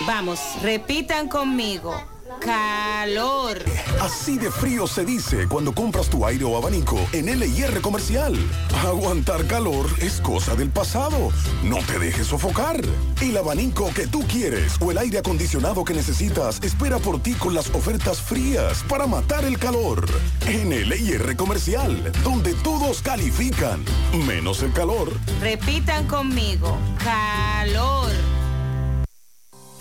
Vamos, repitan conmigo. Calor. Así de frío se dice cuando compras tu aire o abanico en LIR Comercial. Aguantar calor es cosa del pasado. No te dejes sofocar. El abanico que tú quieres o el aire acondicionado que necesitas espera por ti con las ofertas frías para matar el calor. En LIR Comercial, donde todos califican, menos el calor. Repitan conmigo. Calor.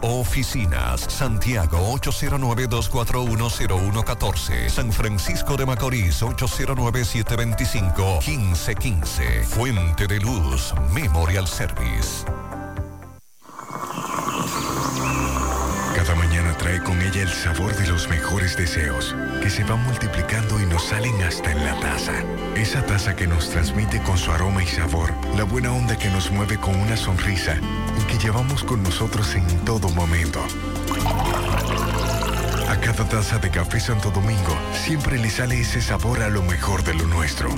oficinas. Santiago 809-241-0114. San Francisco de Macorís 809-725-1515. Fuente de Luz Memorial Service. Con ella el sabor de los mejores deseos, que se van multiplicando y nos salen hasta en la taza. Esa taza que nos transmite con su aroma y sabor, la buena onda que nos mueve con una sonrisa y que llevamos con nosotros en todo momento. A cada taza de café Santo Domingo siempre le sale ese sabor a lo mejor de lo nuestro.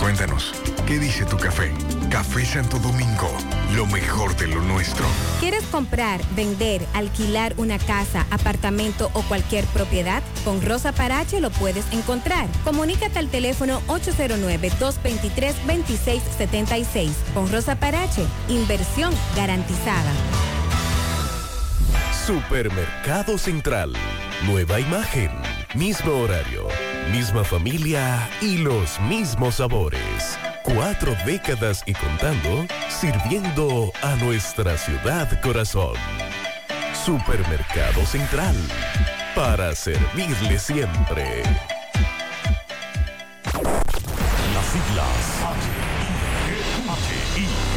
Cuéntanos, ¿qué dice tu café? Café Santo Domingo, lo mejor de lo nuestro. ¿Quieres comprar, vender, alquilar una casa, apartamento o cualquier propiedad? Con Rosa Parache lo puedes encontrar. Comunícate al teléfono 809-223-2676. Con Rosa Parache, inversión garantizada. Supermercado Central. Nueva imagen, mismo horario, misma familia y los mismos sabores. Cuatro décadas y contando, sirviendo a nuestra ciudad corazón. Supermercado Central. Para servirle siempre. Las siglas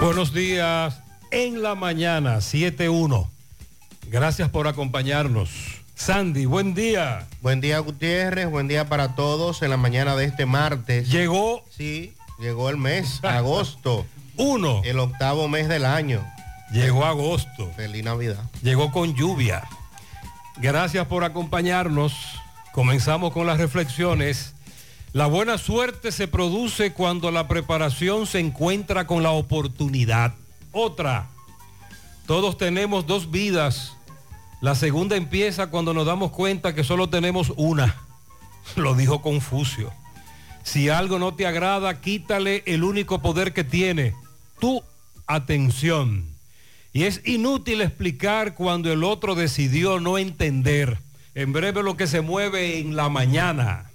Buenos días en la mañana, 7-1. Gracias por acompañarnos. Sandy, buen día. Buen día, Gutiérrez. Buen día para todos en la mañana de este martes. Llegó. Sí, llegó el mes, agosto. Uno. El octavo mes del año. Llegó agosto. Feliz Navidad. Llegó con lluvia. Gracias por acompañarnos. Comenzamos con las reflexiones. La buena suerte se produce cuando la preparación se encuentra con la oportunidad. Otra, todos tenemos dos vidas. La segunda empieza cuando nos damos cuenta que solo tenemos una. Lo dijo Confucio. Si algo no te agrada, quítale el único poder que tiene, tu atención. Y es inútil explicar cuando el otro decidió no entender. En breve lo que se mueve en la mañana.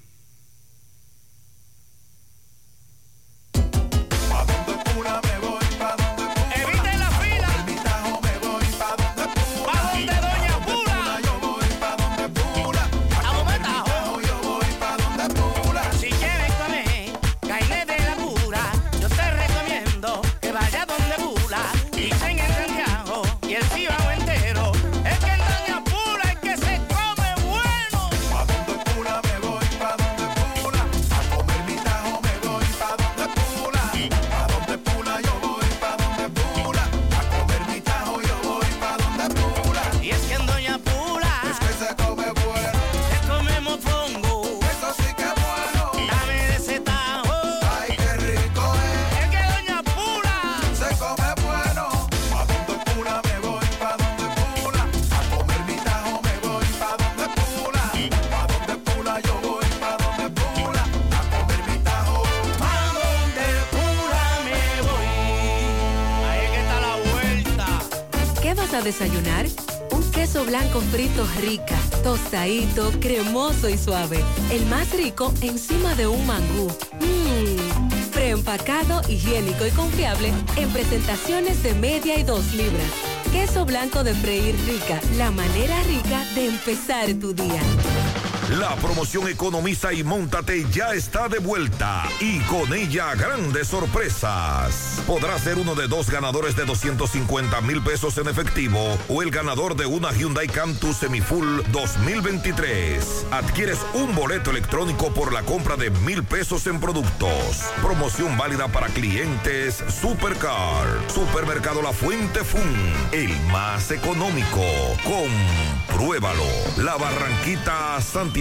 Desayunar? Un queso blanco frito rica, tostadito, cremoso y suave. El más rico encima de un mangú. Mmm, preempacado, higiénico y confiable en presentaciones de media y dos libras. Queso blanco de freír rica, la manera rica de empezar tu día. La promoción Economiza y Móntate ya está de vuelta y con ella grandes sorpresas. Podrás ser uno de dos ganadores de 250 mil pesos en efectivo o el ganador de una Hyundai Cantus Semifull 2023. Adquieres un boleto electrónico por la compra de mil pesos en productos. Promoción válida para clientes Supercar. Supermercado La Fuente Fun. El más económico. Compruébalo. La Barranquita Santiago.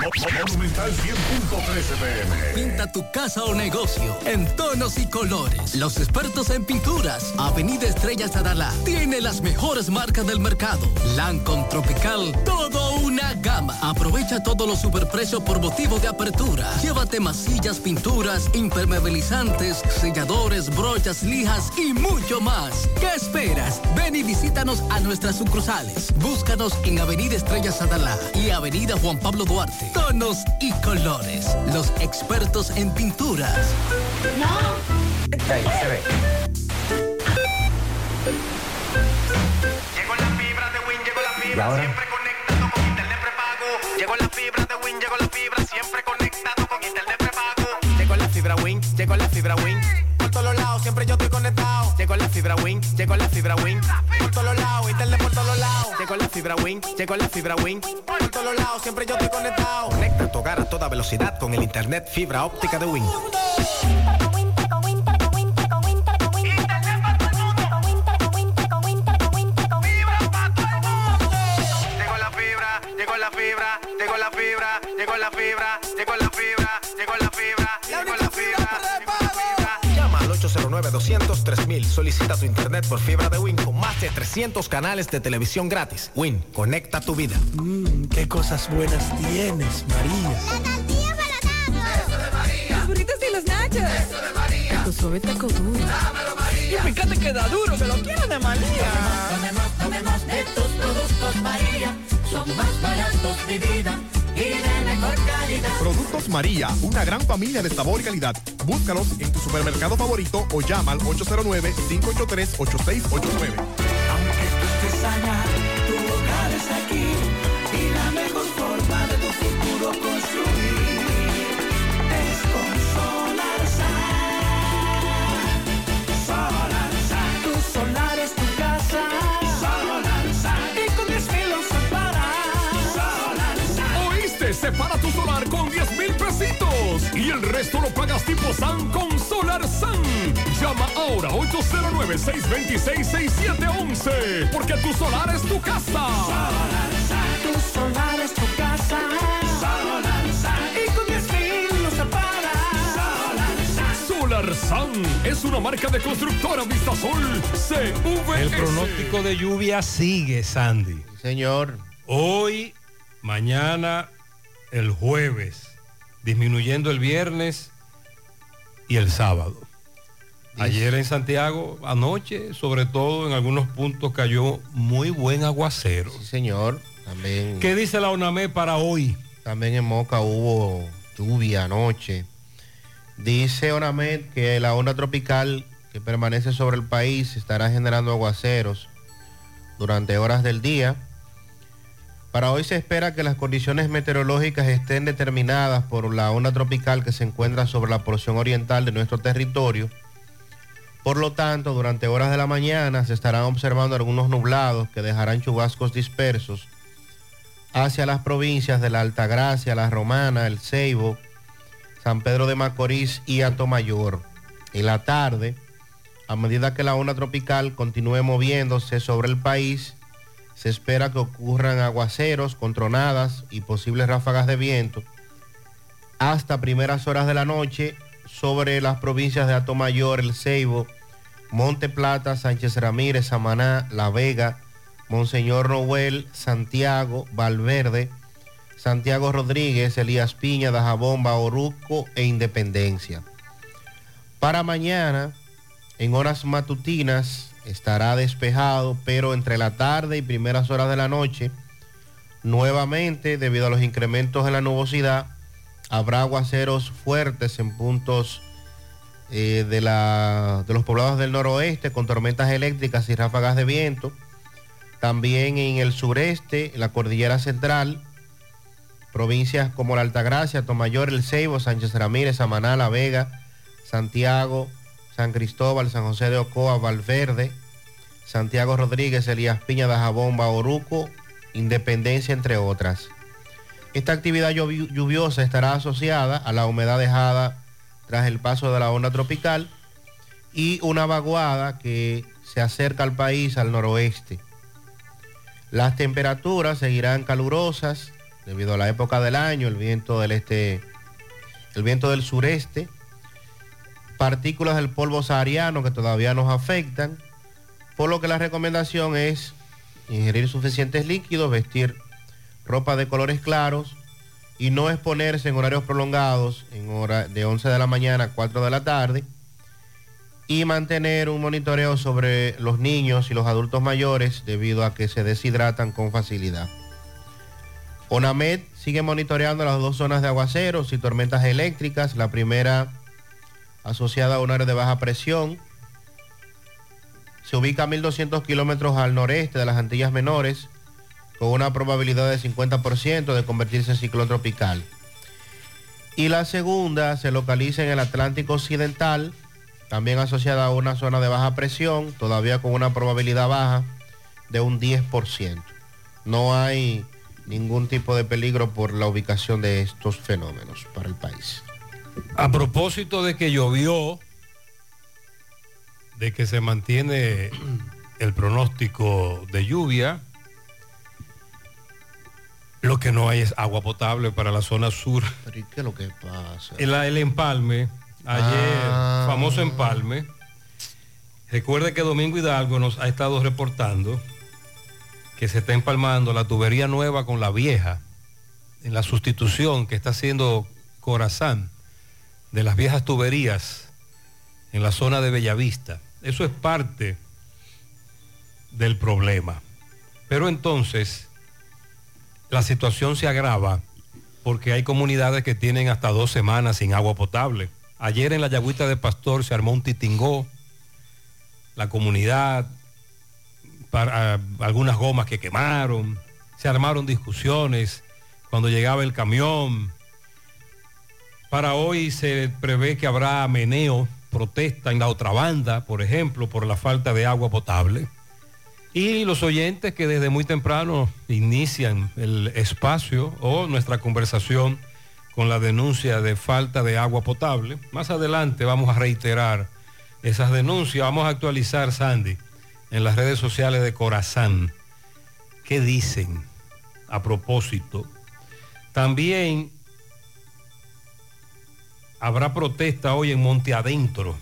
Monumental 100.13 pm. Pinta tu casa o negocio en tonos y colores. Los expertos en pinturas, Avenida Estrella Sadala, tiene las mejores marcas del mercado. Lancon Tropical, todo una gama. Aprovecha todos los superprecios por motivo de apertura. Llévate masillas, pinturas, impermeabilizantes, selladores, brochas, lijas y mucho más. ¿Qué esperas? Ven y visítanos a nuestras sucursales. Búscanos en Avenida Estrella Sadala y Avenida Juan Pablo Duarte. Tonos y colores. Los expertos en pinturas. Ahí se ve. Llegó la fibra de Win, llegó la fibra, siempre conectado con internet prepago. Llegó la fibra de Win, llegó la fibra, siempre conectado con internet prepago. Llegó la fibra Win, llegó la fibra Win. Todos lados, siempre yo estoy conectado. Llegó la fibra Win, llegó la fibra Win. Por todos lados, internet por todos lados. Llegó la fibra Win, llegó la fibra Win. Por todos lados, siempre yo estoy conectado. Conecta tu hogar a toda velocidad con el internet fibra óptica de Win. Llegó la fibra, llegó la fibra, llegó la fibra, 809-203.000. Solicita tu internet por fibra de Win con más de 300 canales de televisión gratis. Win, conecta tu vida. Mmm, qué cosas buenas tienes, María. La tortilla para los tacos. Eso de María. Los burritos y los nachos. Eso de María. Tu suave taco duro. Dámelo, María. Y fíjate que da duro, que lo quiero de María. Tomemos, tomemos, tomemos de tus productos, María. Son más baratos, de vida y de mejor calidad. Productos María, una gran familia de sabor y calidad. Búscalos en tu supermercado favorito o llama al 809-583-8689. Separa tu solar con 10 mil pesitos y el resto lo pagas tipo SAN con Solar San. Llama ahora 809-626-6711 porque tu solar es tu casa. Tu solar es tu casa. Solar Y con 10 filos para. Solar San es una marca de constructora Vistasol CVS. El pronóstico de lluvia sigue, Sandy. Señor. Hoy, mañana, el jueves, disminuyendo el viernes y el sábado. Ayer en Santiago, anoche, sobre todo en algunos puntos cayó muy buen aguacero. Sí, señor. También. ¿Qué dice la UNAME para hoy? También en Moca hubo lluvia anoche. Dice ONAMED que la onda tropical que permanece sobre el país estará generando aguaceros durante horas del día. Para hoy se espera que las condiciones meteorológicas estén determinadas por la onda tropical que se encuentra sobre la porción oriental de nuestro territorio. Por lo tanto, durante horas de la mañana se estarán observando algunos nublados que dejarán chubascos dispersos hacia las provincias de la Altagracia, la Romana, el Ceibo, San Pedro de Macorís y Atomayor. En la tarde, a medida que la onda tropical continúe moviéndose sobre el país, se espera que ocurran aguaceros con tronadas y posibles ráfagas de viento hasta primeras horas de la noche sobre las provincias de Atomayor, El Ceibo, Monte Plata, Sánchez Ramírez, Samaná, La Vega, Monseñor Noel, Santiago, Valverde, Santiago Rodríguez, Elías Piña, Dajabomba, Oruco e Independencia. Para mañana, en horas matutinas, estará despejado, pero entre la tarde y primeras horas de la noche, nuevamente, debido a los incrementos en la nubosidad, habrá aguaceros fuertes en puntos eh, de, la- de los poblados del noroeste con tormentas eléctricas y ráfagas de viento. También en el sureste, la cordillera central, provincias como la Altagracia, Tomayor, El Ceibo, Sánchez Ramírez, Samaná, La Vega, Santiago, San Cristóbal, San José de Ocoa, Valverde, Santiago Rodríguez, Elías Piña, Dajabomba, Oruco, Independencia, entre otras. Esta actividad lluvi- lluviosa estará asociada a la humedad dejada tras el paso de la onda tropical y una vaguada que se acerca al país al noroeste. Las temperaturas seguirán calurosas debido a la época del año, el viento del este, el viento del sureste, partículas del polvo sahariano que todavía nos afectan, por lo que la recomendación es ingerir suficientes líquidos, vestir ropa de colores claros y no exponerse en horarios prolongados, en hora de 11 de la mañana a 4 de la tarde, y mantener un monitoreo sobre los niños y los adultos mayores debido a que se deshidratan con facilidad. ONAMED sigue monitoreando las dos zonas de aguaceros y tormentas eléctricas, la primera asociada a un área de baja presión. Se ubica a 1.200 kilómetros al noreste de las Antillas Menores, con una probabilidad de 50% de convertirse en ciclón tropical. Y la segunda se localiza en el Atlántico Occidental, también asociada a una zona de baja presión, todavía con una probabilidad baja de un 10%. No hay ningún tipo de peligro por la ubicación de estos fenómenos para el país. A propósito de que llovió, de que se mantiene el pronóstico de lluvia, lo que no hay es agua potable para la zona sur. Pero ¿y qué es lo que pasa? El, el empalme, ayer, Ah. famoso empalme. Recuerde que Domingo Hidalgo nos ha estado reportando que se está empalmando la tubería nueva con la vieja en la sustitución que está haciendo Corazán de las viejas tuberías en la zona de Bellavista. Eso es parte del problema. Pero entonces la situación se agrava porque hay comunidades que tienen hasta dos semanas sin agua potable. Ayer en la Yagüita de Pastor se armó un titingó, la comunidad, para, ah, algunas gomas que quemaron, se armaron discusiones cuando llegaba el camión. Para hoy se prevé que habrá meneo, protesta en la otra banda, por ejemplo, por la falta de agua potable. Y los oyentes que desde muy temprano inician el espacio o nuestra conversación con la denuncia de falta de agua potable. Más adelante vamos a reiterar esas denuncias. Vamos a actualizar, Sandy, en las redes sociales de Corazán. ¿Qué dicen a propósito? También habrá protesta hoy en Monte Adentro.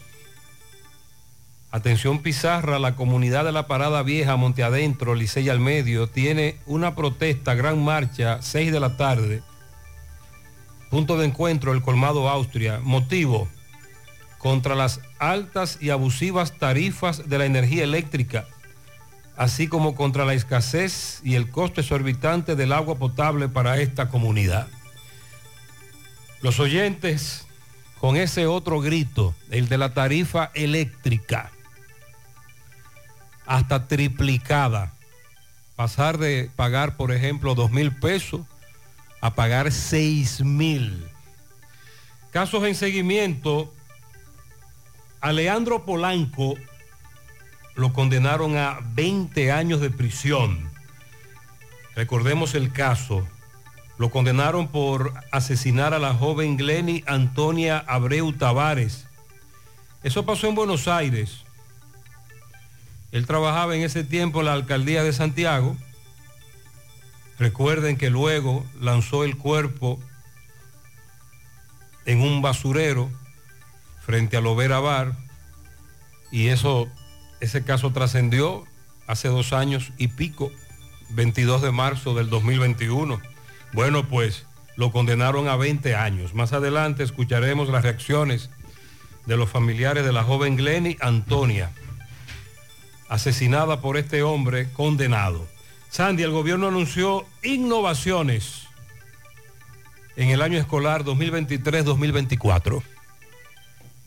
Atención Pizarra, la comunidad de la Parada Vieja, Monte Adentro, Licey al Medio, tiene una protesta, gran marcha, 6 de la tarde. Punto de encuentro, el Colmado Austria. Motivo, contra las altas y abusivas tarifas de la energía eléctrica, así como contra la escasez y el costo exorbitante del agua potable para esta comunidad. Los oyentes con ese otro grito, el de la tarifa eléctrica, hasta triplicada. Pasar de pagar, por ejemplo, dos mil pesos a pagar seis mil. Casos en seguimiento. A Leandro Polanco lo condenaron a 20 años de prisión. Recordemos el caso. Lo condenaron por asesinar a la joven Glenny Antonia Abreu Tavares. Eso pasó en Buenos Aires. Él trabajaba en ese tiempo en la alcaldía de Santiago. Recuerden que luego lanzó el cuerpo en un basurero frente a Lovera Bar y eso, ese caso trascendió hace dos años y pico, 22 de marzo del 2021. Bueno, pues lo condenaron a 20 años. Más adelante escucharemos las reacciones de los familiares de la joven Glenny Antonia, asesinada por este hombre condenado. Sandy, el gobierno anunció innovaciones en el año escolar 2023-2024.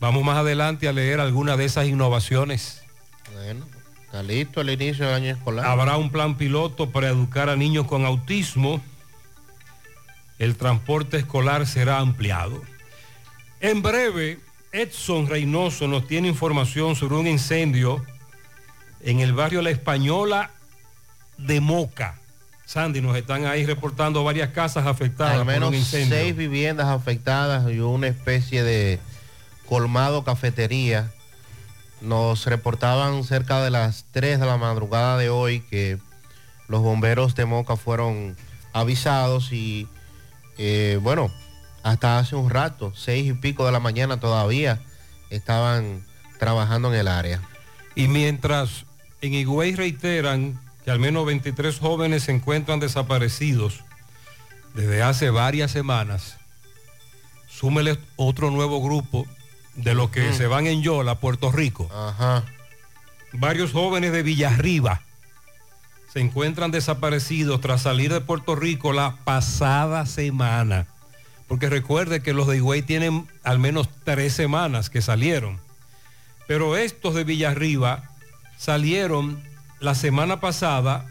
Vamos más adelante a leer algunas de esas innovaciones. Bueno, está listo el inicio del año escolar. Habrá un plan piloto para educar a niños con autismo. El transporte escolar será ampliado. En breve, Edson Reynoso nos tiene información sobre un incendio en el barrio La Española de Moca. Sandy, nos están ahí reportando varias casas afectadas Al menos por un incendio. seis viviendas afectadas y una especie de colmado cafetería. Nos reportaban cerca de las 3 de la madrugada de hoy que los bomberos de Moca fueron avisados y eh, bueno, hasta hace un rato, seis y pico de la mañana todavía estaban trabajando en el área. Y mientras en Higüey reiteran que al menos 23 jóvenes se encuentran desaparecidos desde hace varias semanas, súmele otro nuevo grupo de los que Mm. se van en Yola, Puerto Rico. Varios jóvenes de Villarriba se encuentran desaparecidos tras salir de Puerto Rico la pasada semana. Porque recuerde que los de Higüey tienen al menos tres semanas que salieron. Pero estos de Villarriba salieron la semana pasada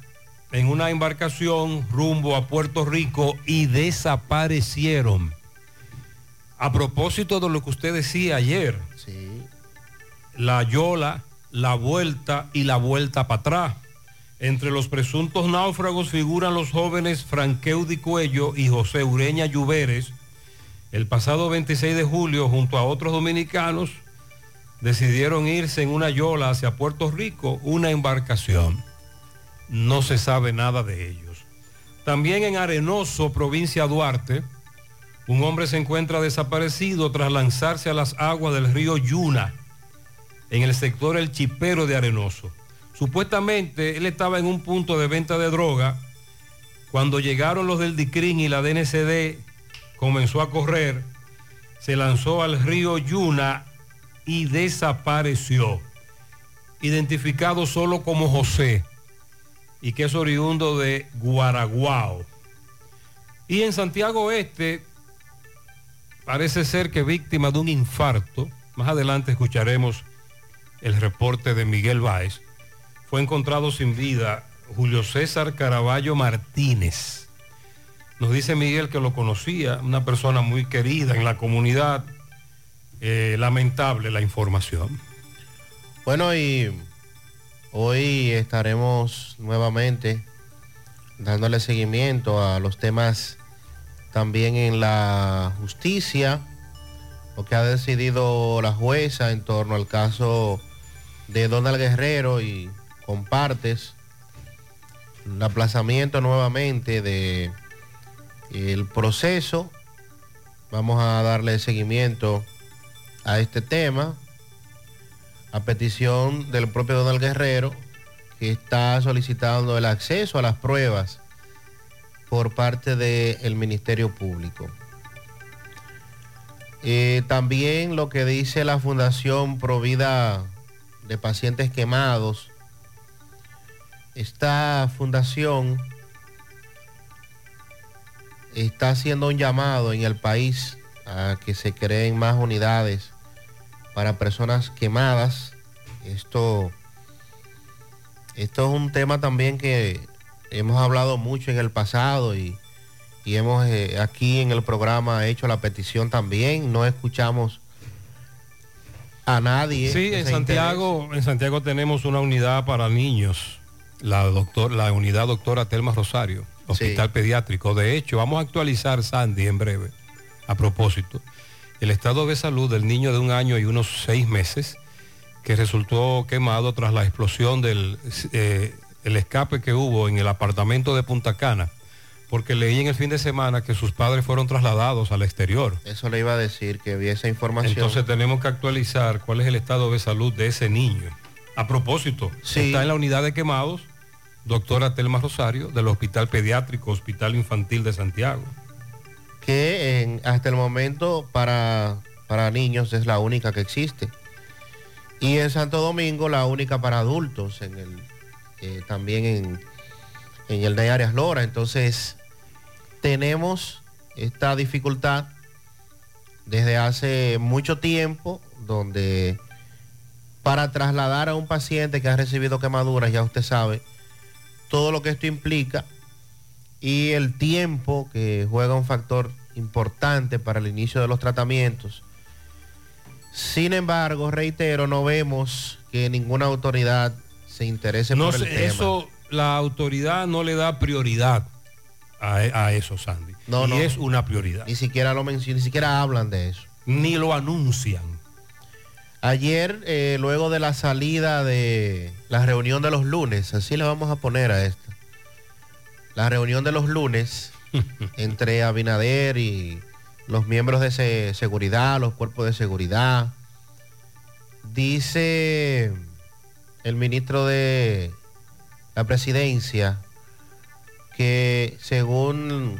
en una embarcación rumbo a Puerto Rico y desaparecieron. A propósito de lo que usted decía ayer, la Yola, la vuelta y la vuelta para atrás. Entre los presuntos náufragos figuran los jóvenes Franqueudi Cuello y José Ureña Lluveres. El pasado 26 de julio, junto a otros dominicanos, decidieron irse en una yola hacia Puerto Rico, una embarcación. No se sabe nada de ellos. También en Arenoso, provincia Duarte, un hombre se encuentra desaparecido tras lanzarse a las aguas del río Yuna, en el sector El Chipero de Arenoso. Supuestamente él estaba en un punto de venta de droga. Cuando llegaron los del DICRIN y la DNCD, comenzó a correr, se lanzó al río Yuna y desapareció. Identificado solo como José y que es oriundo de Guaraguao. Y en Santiago Este parece ser que víctima de un infarto, más adelante escucharemos el reporte de Miguel Báez, fue encontrado sin vida Julio César Caraballo Martínez. Nos dice Miguel que lo conocía, una persona muy querida en la comunidad. Eh, lamentable la información. Bueno, y hoy estaremos nuevamente dándole seguimiento a los temas también en la justicia, lo que ha decidido la jueza en torno al caso de Donald Guerrero y compartes el aplazamiento nuevamente de el proceso. Vamos a darle seguimiento a este tema a petición del propio Donald Guerrero, que está solicitando el acceso a las pruebas por parte del Ministerio Público. Eh, también lo que dice la Fundación Provida de Pacientes Quemados, esta fundación está haciendo un llamado en el país a que se creen más unidades para personas quemadas. Esto, esto es un tema también que hemos hablado mucho en el pasado y, y hemos eh, aquí en el programa hecho la petición también. No escuchamos a nadie. Sí, en Santiago, en Santiago tenemos una unidad para niños, la, doctor, la unidad doctora Telma Rosario. hospital pediátrico. De hecho, vamos a actualizar, Sandy, en breve, a propósito, el estado de salud del niño de un año y unos seis meses que resultó quemado tras la explosión del eh, el escape que hubo en el apartamento de Punta Cana, porque leí en el fin de semana que sus padres fueron trasladados al exterior. Eso le iba a decir, que vi esa información. Entonces tenemos que actualizar cuál es el estado de salud de ese niño. A propósito, está en la unidad de quemados, doctora Telma Rosario, del Hospital Pediátrico, Hospital Infantil de Santiago. que hasta el momento para, para niños es la única que existe. Y en Santo Domingo la única para adultos, en el, eh, también en, en el de Arias Lora. Entonces tenemos esta dificultad desde hace mucho tiempo donde para trasladar a un paciente que ha recibido quemaduras, ya usted sabe, todo lo que esto implica y el tiempo que juega un factor importante para el inicio de los tratamientos. Sin embargo, reitero, no vemos que ninguna autoridad se interese No por el sé, tema. eso la autoridad no le da prioridad a, a eso, Sandy. No, y no. es una prioridad. Ni siquiera lo mencionan, ni siquiera hablan de eso. Ni lo anuncian. Ayer, eh, luego de la salida de la reunión de los lunes, así le vamos a poner a esta. La reunión de los lunes entre Abinader y los miembros de se- seguridad, los cuerpos de seguridad. Dice el ministro de la presidencia que según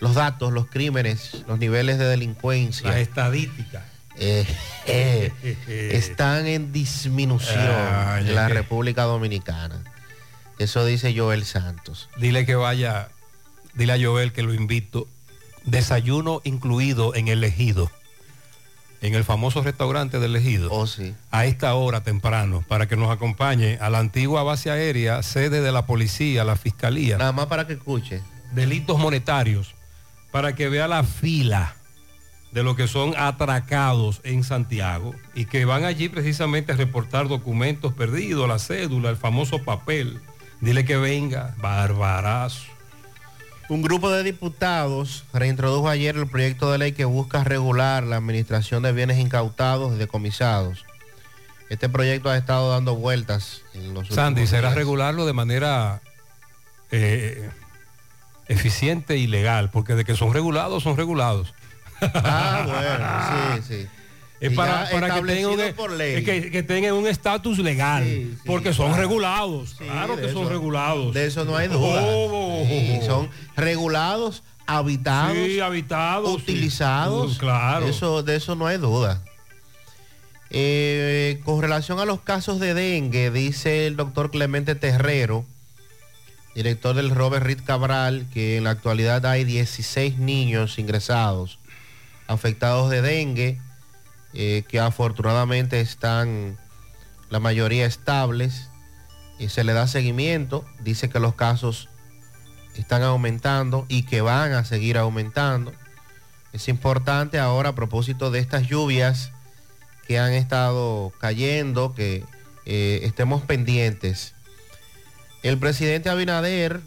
los datos, los crímenes, los niveles de delincuencia, Las estadísticas. Eh, eh, están en disminución Ay, en la República Dominicana. Eso dice Joel Santos. Dile que vaya, dile a Joel que lo invito. Desayuno incluido en el ejido. En el famoso restaurante del ejido. Oh, sí. A esta hora temprano, para que nos acompañe a la antigua base aérea, sede de la policía, la fiscalía. Nada más para que escuche. Delitos monetarios. Para que vea la fila de lo que son atracados en Santiago y que van allí precisamente a reportar documentos perdidos, la cédula, el famoso papel. Dile que venga, barbarazo. Un grupo de diputados reintrodujo ayer el proyecto de ley que busca regular la administración de bienes incautados y decomisados. Este proyecto ha estado dando vueltas en los Sandy, será días. regularlo de manera eh, eficiente y legal, porque de que son regulados, son regulados. Ah, bueno, sí, sí. Es para, para que tengan, un- es que, que tengan un estatus legal, porque son claro. regulados, claro que son regulados. De eso no hay duda. Oh. Son regulados, habitados, habitados, utilizados. Uh, claro. Eso, de eso no hay duda. Eh, con relación a los casos de dengue, dice el doctor Clemente Terrero, director del Robert Reed Cabral, que en la actualidad hay 16 niños ingresados afectados de dengue, eh, que afortunadamente están la mayoría estables y se le da seguimiento. Dice que los casos están aumentando y que van a seguir aumentando. Es importante ahora a propósito de estas lluvias que han estado cayendo, que eh, estemos pendientes. El presidente Abinader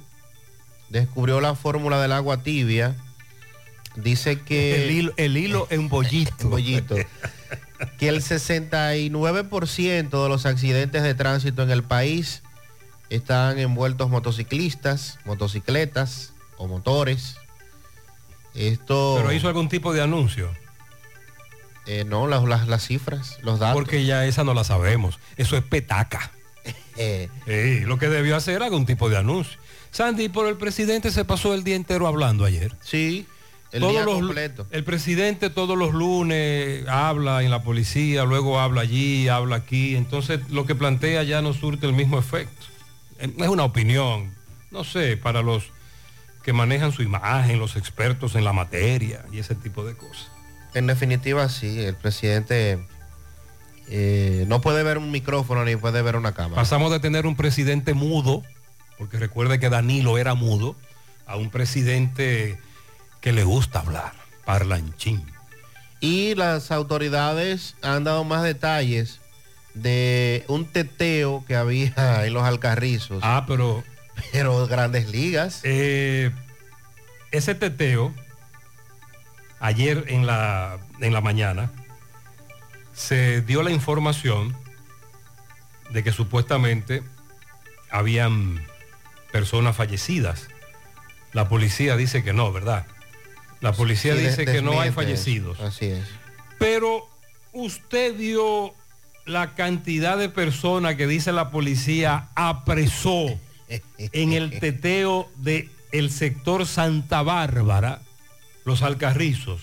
descubrió la fórmula del agua tibia. Dice que... El hilo, el hilo en bollito. Que el 69% de los accidentes de tránsito en el país están envueltos motociclistas, motocicletas o motores. Esto... Pero hizo algún tipo de anuncio. Eh, no, las, las, las cifras, los datos. Porque ya esa no la sabemos. Eso es petaca. Eh, lo que debió hacer algún tipo de anuncio. Sandy, pero el presidente se pasó el día entero hablando ayer. Sí, el Todos día los- completo. El presidente todos los lunes habla en la policía, luego habla allí, habla aquí. Entonces lo que plantea ya no surte el mismo efecto. Es una opinión, no sé, para los que manejan su imagen, los expertos en la materia y ese tipo de cosas. En definitiva, sí, el presidente eh, no puede ver un micrófono ni puede ver una cámara. Pasamos de tener un presidente mudo, porque recuerde que Danilo era mudo, a un presidente que le gusta hablar, parlanchín. Y las autoridades han dado más detalles de un teteo que había en los alcarrizos. Ah, pero Pero grandes ligas. Eh, ese teteo, ayer en la, en la mañana, se dio la información de que supuestamente habían personas fallecidas. La policía dice que no, ¿verdad? La policía Sí, dice de- que no hay fallecidos. eso. Así es. Pero usted dio la cantidad de personas que dice la policía apresó en el teteo del el sector Santa Bárbara, los Alcarrizos.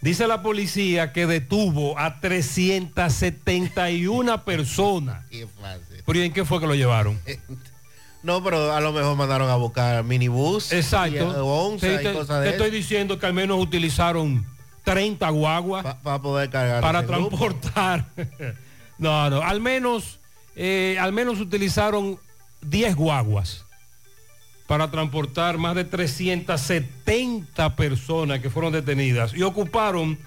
Dice la policía que detuvo a 371 personas. Qué fácil. ¿Pero y en qué fue que lo llevaron? No, pero a lo mejor mandaron a buscar minibús. Exacto. Y, eh, onza Sí, y te, estoy diciendo que al menos utilizaron 30 guaguas para poder cargar. para transportar. no, no, al menos, eh, al menos utilizaron 10 guaguas para transportar más de 370 personas que fueron detenidas y ocuparon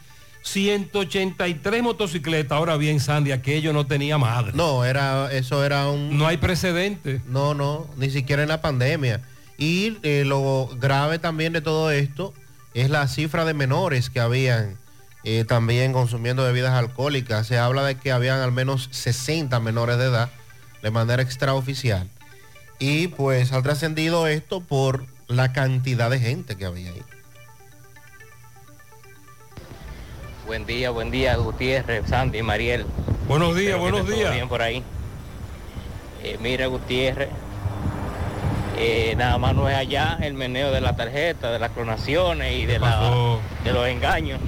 183 motocicletas. Ahora bien, Sandy, aquello no tenía madre. No, era, eso era un... No hay precedente. No, no, ni siquiera en la pandemia. Y eh, lo grave también de todo esto es la cifra de menores que habían eh, también consumiendo bebidas alcohólicas. Se habla de que habían al menos 60 menores de edad de manera extraoficial. Y pues ha trascendido esto por la cantidad de gente que había ahí. Buen día, buen día, Gutiérrez, Sandy, Mariel. Buenos días, Espero buenos días. bien por ahí. Eh, mira, Gutiérrez, eh, nada más no es allá el meneo de la tarjeta, de las clonaciones y de, la, de los engaños.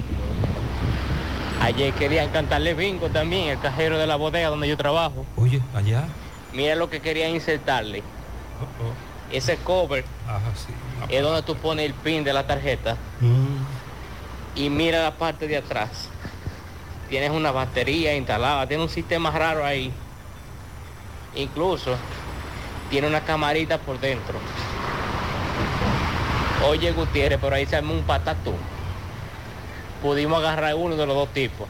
Ayer querían cantarle bingo también, el cajero de la bodega donde yo trabajo. Oye, allá. Mira lo que querían insertarle. Ese cover Ajá, sí. es donde tú pones el pin de la tarjeta y mira la parte de atrás. Tienes una batería instalada, tiene un sistema raro ahí. Incluso tiene una camarita por dentro. Oye Gutiérrez, por ahí se armó un patatú. Pudimos agarrar uno de los dos tipos.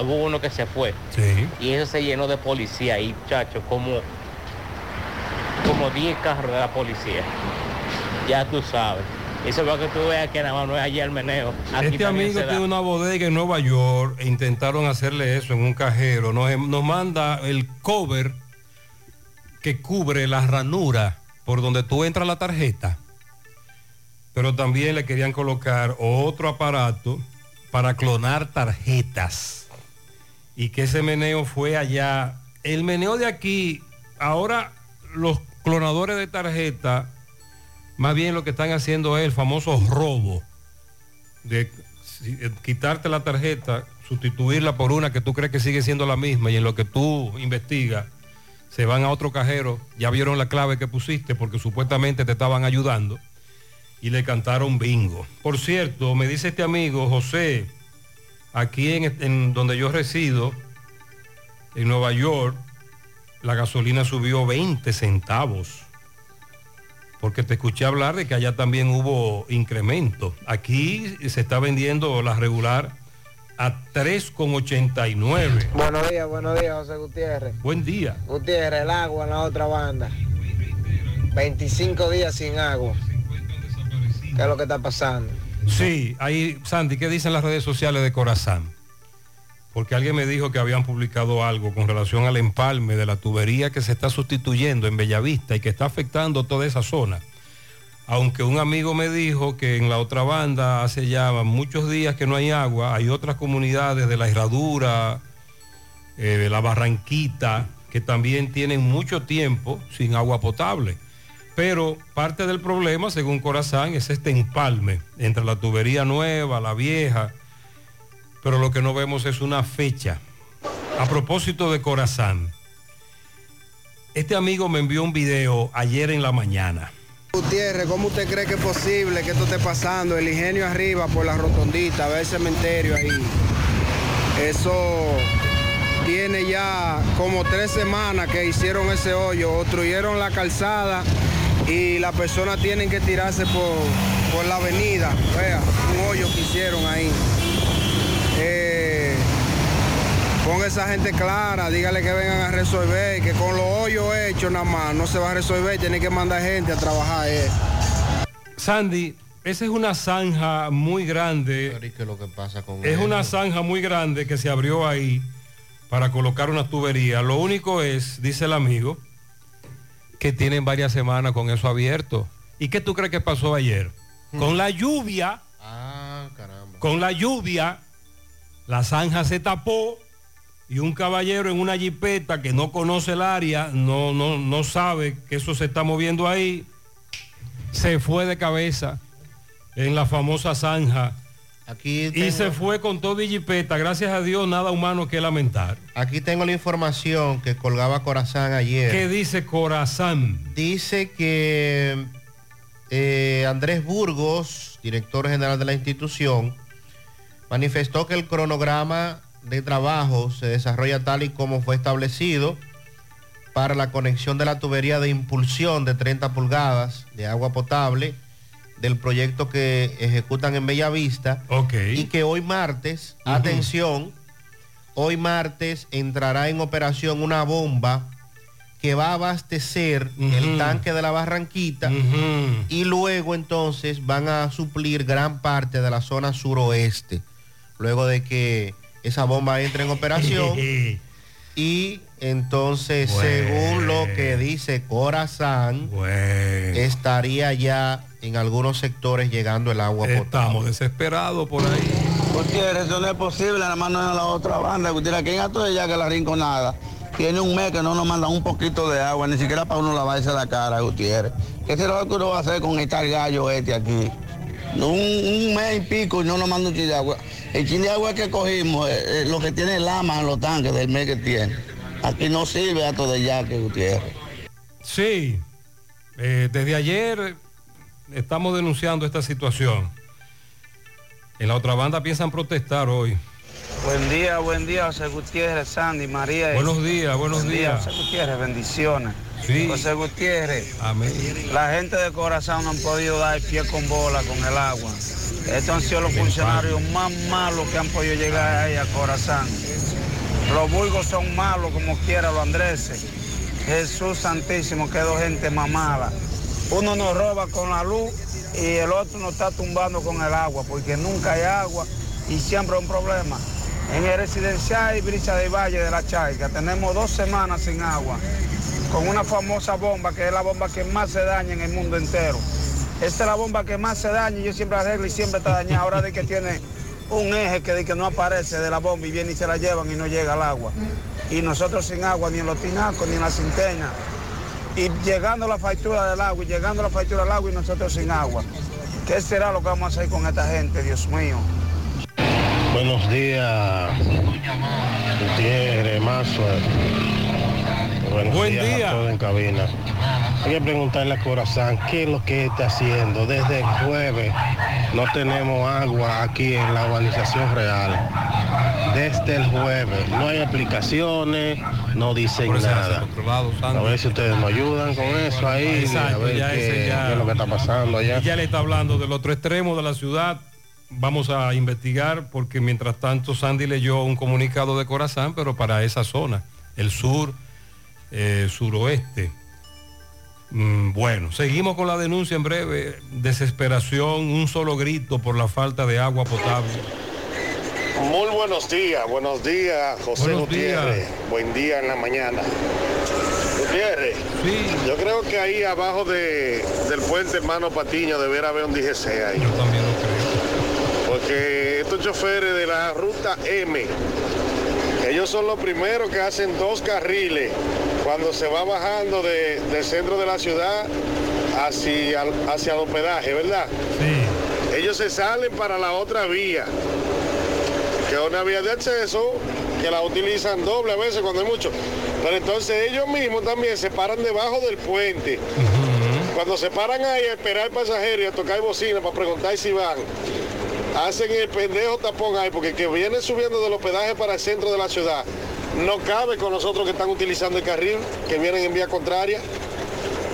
Hubo uno que se fue. Sí. Y eso se llenó de policía ahí, muchachos, como, como 10 carros de la policía. Ya tú sabes. Eso es para que tú veas que nada más no es allá el meneo. Aquí Este amigo tiene una bodega en Nueva York e intentaron hacerle eso en un cajero. Nos, nos manda el cover que cubre la ranura por donde tú entras la tarjeta. Pero también le querían colocar otro aparato para clonar tarjetas. Y que ese meneo fue allá. El meneo de aquí, ahora los clonadores de tarjeta, más bien lo que están haciendo es el famoso robo de eh, quitarte la tarjeta, sustituirla por una que tú crees que sigue siendo la misma y en lo que tú investigas, se van a otro cajero, ya vieron la clave que pusiste porque supuestamente te estaban ayudando y le cantaron bingo. Por cierto, me dice este amigo José, aquí en, en donde yo resido, en Nueva York, la gasolina subió 20 centavos porque te escuché hablar de que allá también hubo incremento. Aquí se está vendiendo la regular a 3,89. Buenos días, buenos días, José Gutiérrez. Buen día. Gutiérrez, el agua en la otra banda. 25 días sin agua. ¿Qué es lo que está pasando? Sí, ahí, Sandy, ¿qué dicen las redes sociales de Corazán? Porque alguien me dijo que habían publicado algo con relación al empalme de la tubería que se está sustituyendo en Bellavista y que está afectando toda esa zona. Aunque un amigo me dijo que en la otra banda hace ya muchos días que no hay agua, hay otras comunidades de la Herradura, eh, de la Barranquita, que también tienen mucho tiempo sin agua potable. Pero parte del problema, según Corazán, es este empalme entre la tubería nueva, la vieja, pero lo que no vemos es una fecha. A propósito de Corazán, este amigo me envió un video ayer en la mañana. Gutiérrez, ¿cómo usted cree que es posible que esto esté pasando? El ingenio arriba por la rotondita, ve el cementerio ahí. Eso tiene ya como tres semanas que hicieron ese hoyo, obstruyeron la calzada y las personas tienen que tirarse por, por la avenida. Vea, un hoyo que hicieron ahí. Eh, Ponga esa gente clara, dígale que vengan a resolver, que con los hoyos hechos nada más no se va a resolver, tiene que mandar gente a trabajar. eh. Sandy, esa es una zanja muy grande. ¿Qué es lo que pasa con Es eso? una zanja muy grande que se abrió ahí para colocar una tubería. Lo único es, dice el amigo, que tienen varias semanas con eso abierto. ¿Y qué tú crees que pasó ayer? Con la lluvia, Ah, caramba. con la lluvia, la zanja se tapó y un caballero en una jipeta que no conoce el área, no, no, no sabe que eso se está moviendo ahí, se fue de cabeza en la famosa zanja. Aquí Y se fue con todo y jipeta. Gracias a Dios, nada humano que lamentar. Aquí tengo la información que colgaba Corazán ayer. ¿Qué dice Corazán? Dice que eh, Andrés Burgos, director general de la institución, manifestó que el cronograma de trabajo se desarrolla tal y como fue establecido para la conexión de la tubería de impulsión de 30 pulgadas de agua potable del proyecto que ejecutan en Bellavista. Y que hoy martes, atención, hoy martes entrará en operación una bomba que va a abastecer el tanque de la Barranquita y luego entonces van a suplir gran parte de la zona suroeste, luego de que esa bomba entre en operación y entonces según lo que dice Corazán, estaría ya en algunos sectores llegando el agua potable. Estamos desesperados por ahí. Gutiérrez, eso no es posible, nada más no es a la otra banda. Gutiérrez, aquí en Alto de ya que la rinconada tiene un mes que no nos mandan un poquito de agua, ni siquiera para uno lavarse la cara, Gutiérrez. ¿Qué será lo que uno va a hacer con este gallo este aquí? Un, un mes y pico y no nos manda un chin de agua. El chin de agua que cogimos, eh, eh, lo que tiene lama en los tanques del mes que tiene. Aquí no sirve Alto de ya que Gutiérrez. Sí, eh, desde ayer estamos denunciando esta situación. En la otra banda piensan protestar hoy. Buen día, buen día, José Gutiérrez, Sandy, María. Buenos días, buenos Buen días. José Gutiérrez, bendiciones. Sí. José Gutiérrez, Amén. la gente de corazón no han podido dar pie con bola con el agua. Estos han sido los funcionarios más malos que han podido llegar ahí a Corazán. Los burgos son malos como quiera los Andreses. Jesús Santísimo, quedó gente más mala. Uno nos roba con la luz y el otro nos está tumbando con el agua, porque nunca hay agua y siempre hay un problema. En el residencial y Brisa de Valle de la Chaica tenemos dos semanas sin agua, con una famosa bomba que es la bomba que más se daña en el mundo entero. Esta es la bomba que más se daña y yo siempre arreglo y siempre está dañada. Ahora de que tiene un eje que, de que no aparece de la bomba y viene y se la llevan y no llega al agua. Y nosotros sin agua, ni en los tinacos, ni en la cinteña. Y llegando la factura del agua, y llegando la factura del agua y nosotros sin agua. ¿Qué será lo que vamos a hacer con esta gente, Dios mío? Buenos días, Gutiérrez, Mazo. Buenos Buen días día. a todos en cabina. Hay que preguntarle a Corazán qué es lo que está haciendo. Desde el jueves no tenemos agua aquí en la urbanización real. Desde el jueves no hay aplicaciones, no dicen nada. A ver si ustedes nos ayudan con eso ahí, a Exacto, ver ya qué, ese ya- qué es lo que está pasando allá. Y ya le está hablando del otro extremo de la ciudad. Vamos a investigar porque mientras tanto Sandy leyó un comunicado de Corazán, pero para esa zona, el sur, eh, suroeste. Mm, bueno, seguimos con la denuncia en breve. Desesperación, un solo grito por la falta de agua potable. Muy buenos días, buenos días, José Buenos Gutiérrez. días. Buen día en la mañana. Gutiérrez, yo creo que ahí abajo de, del puente Hermano Patiño debería haber un DGC ahí. Yo también lo creo. Porque estos choferes de la ruta M, ellos son los primeros que hacen dos carriles cuando se va bajando de- del centro de la ciudad hacia, hacia el hospedaje, ¿verdad? Sí. Ellos se salen para la otra vía que es una vía de acceso que la utilizan doble a veces cuando hay mucho. Pero entonces ellos mismos también se paran debajo del puente. Cuando se paran ahí a esperar al pasajero y a tocar bocina para preguntar si van, hacen el pendejo tapón ahí, porque el que viene subiendo del hospedaje para el centro de la ciudad no cabe con nosotros que están utilizando el carril, que vienen en vía contraria.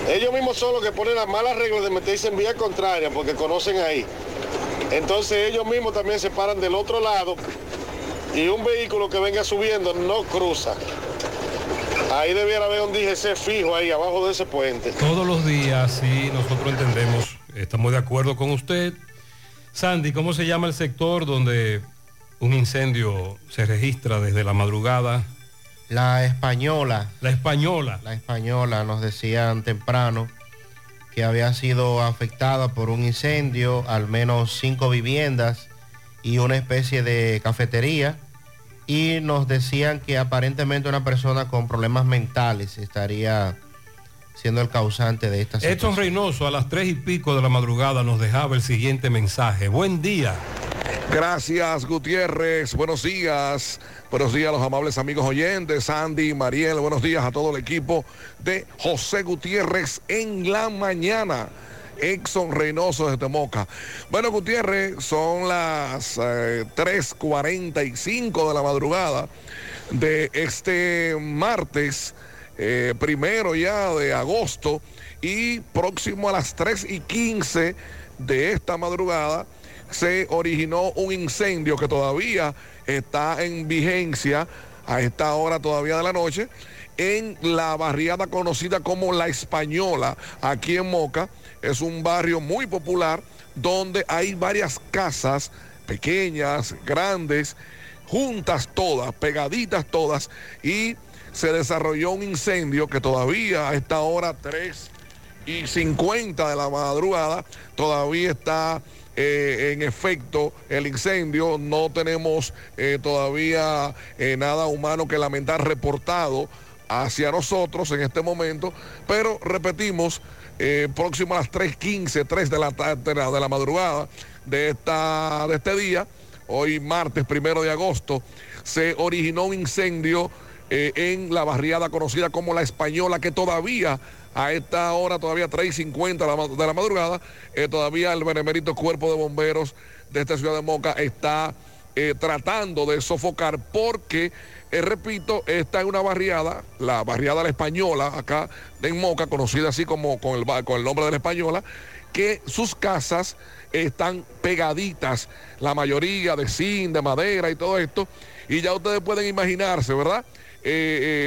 Ellos mismos son los que ponen las malas reglas de meterse en vía contraria, porque conocen ahí. Entonces ellos mismos también se paran del otro lado y un vehículo que venga subiendo no cruza. Ahí debiera haber un DGC fijo ahí abajo de ese puente. Todos los días, sí, nosotros entendemos, estamos de acuerdo con usted. Sandy, ¿cómo se llama el sector donde un incendio se registra desde la madrugada? La española. La española. La española, nos decían temprano que había sido afectada por un incendio, al menos cinco viviendas y una especie de cafetería. Y nos decían que aparentemente una persona con problemas mentales estaría siendo el causante de esta Edson situación. Reynoso a las tres y pico de la madrugada nos dejaba el siguiente mensaje. Buen día. Gracias, Gutiérrez. Buenos días. Buenos días a los amables amigos oyentes, Andy, Mariel. Buenos días a todo el equipo de José Gutiérrez en la mañana. Exxon Reynoso desde Moca. Bueno, Gutiérrez, son las eh, 3.45 de la madrugada de este martes, eh, primero ya de agosto, y próximo a las 3 y 15 de esta madrugada se originó un incendio que todavía está en vigencia a esta hora todavía de la noche en la barriada conocida como La Española, aquí en Moca. Es un barrio muy popular donde hay varias casas pequeñas, grandes, juntas todas, pegaditas todas, y se desarrolló un incendio que todavía a esta hora 3 y 50 de la madrugada todavía está eh, en efecto el incendio. No tenemos eh, todavía eh, nada humano que lamentar reportado hacia nosotros en este momento, pero repetimos, próximo a las 3.15, 3 de la, ta- de la, madrugada de, esta, de este día, hoy martes primero de agosto, se originó un incendio en la barriada conocida como La Española, que todavía a esta hora, todavía 3.50 de la, madrugada, eh, todavía el benemérito cuerpo de bomberos de esta ciudad de Moca está eh, tratando de sofocar porque, eh, repito, esta es una barriada, la barriada La Española, acá en Moca, conocida así como con el, con el nombre de La Española, que sus casas están pegaditas, la mayoría de zinc, de madera y todo esto, y ya ustedes pueden imaginarse, ¿verdad?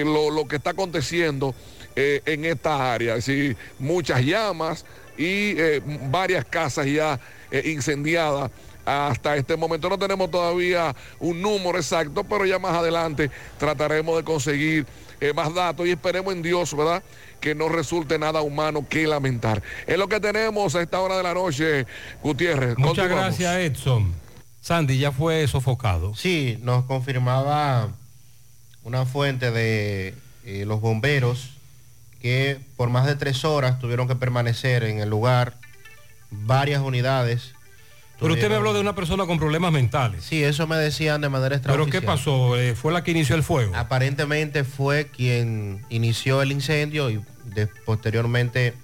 Lo, lo que está aconteciendo eh, en esta área, es decir, muchas llamas y eh, varias casas ya eh, incendiadas hasta este momento. No tenemos todavía un número exacto, pero ya más adelante trataremos de conseguir eh, más datos y esperemos en Dios, ¿verdad? Que no resulte nada humano que lamentar. Es lo que tenemos a esta hora de la noche, Gutiérrez. Muchas gracias, Edson. Sandy, ya fue sofocado. Sí, nos confirmaba una fuente de eh, los bomberos que por más de tres horas tuvieron que permanecer en el lugar varias unidades. Pero usted me habló de una persona con problemas mentales. Sí, eso me decían de manera ¿Pero extraoficial. qué pasó? Eh, ¿Fue la que inició el fuego? Aparentemente fue quien inició el incendio y de- posteriormente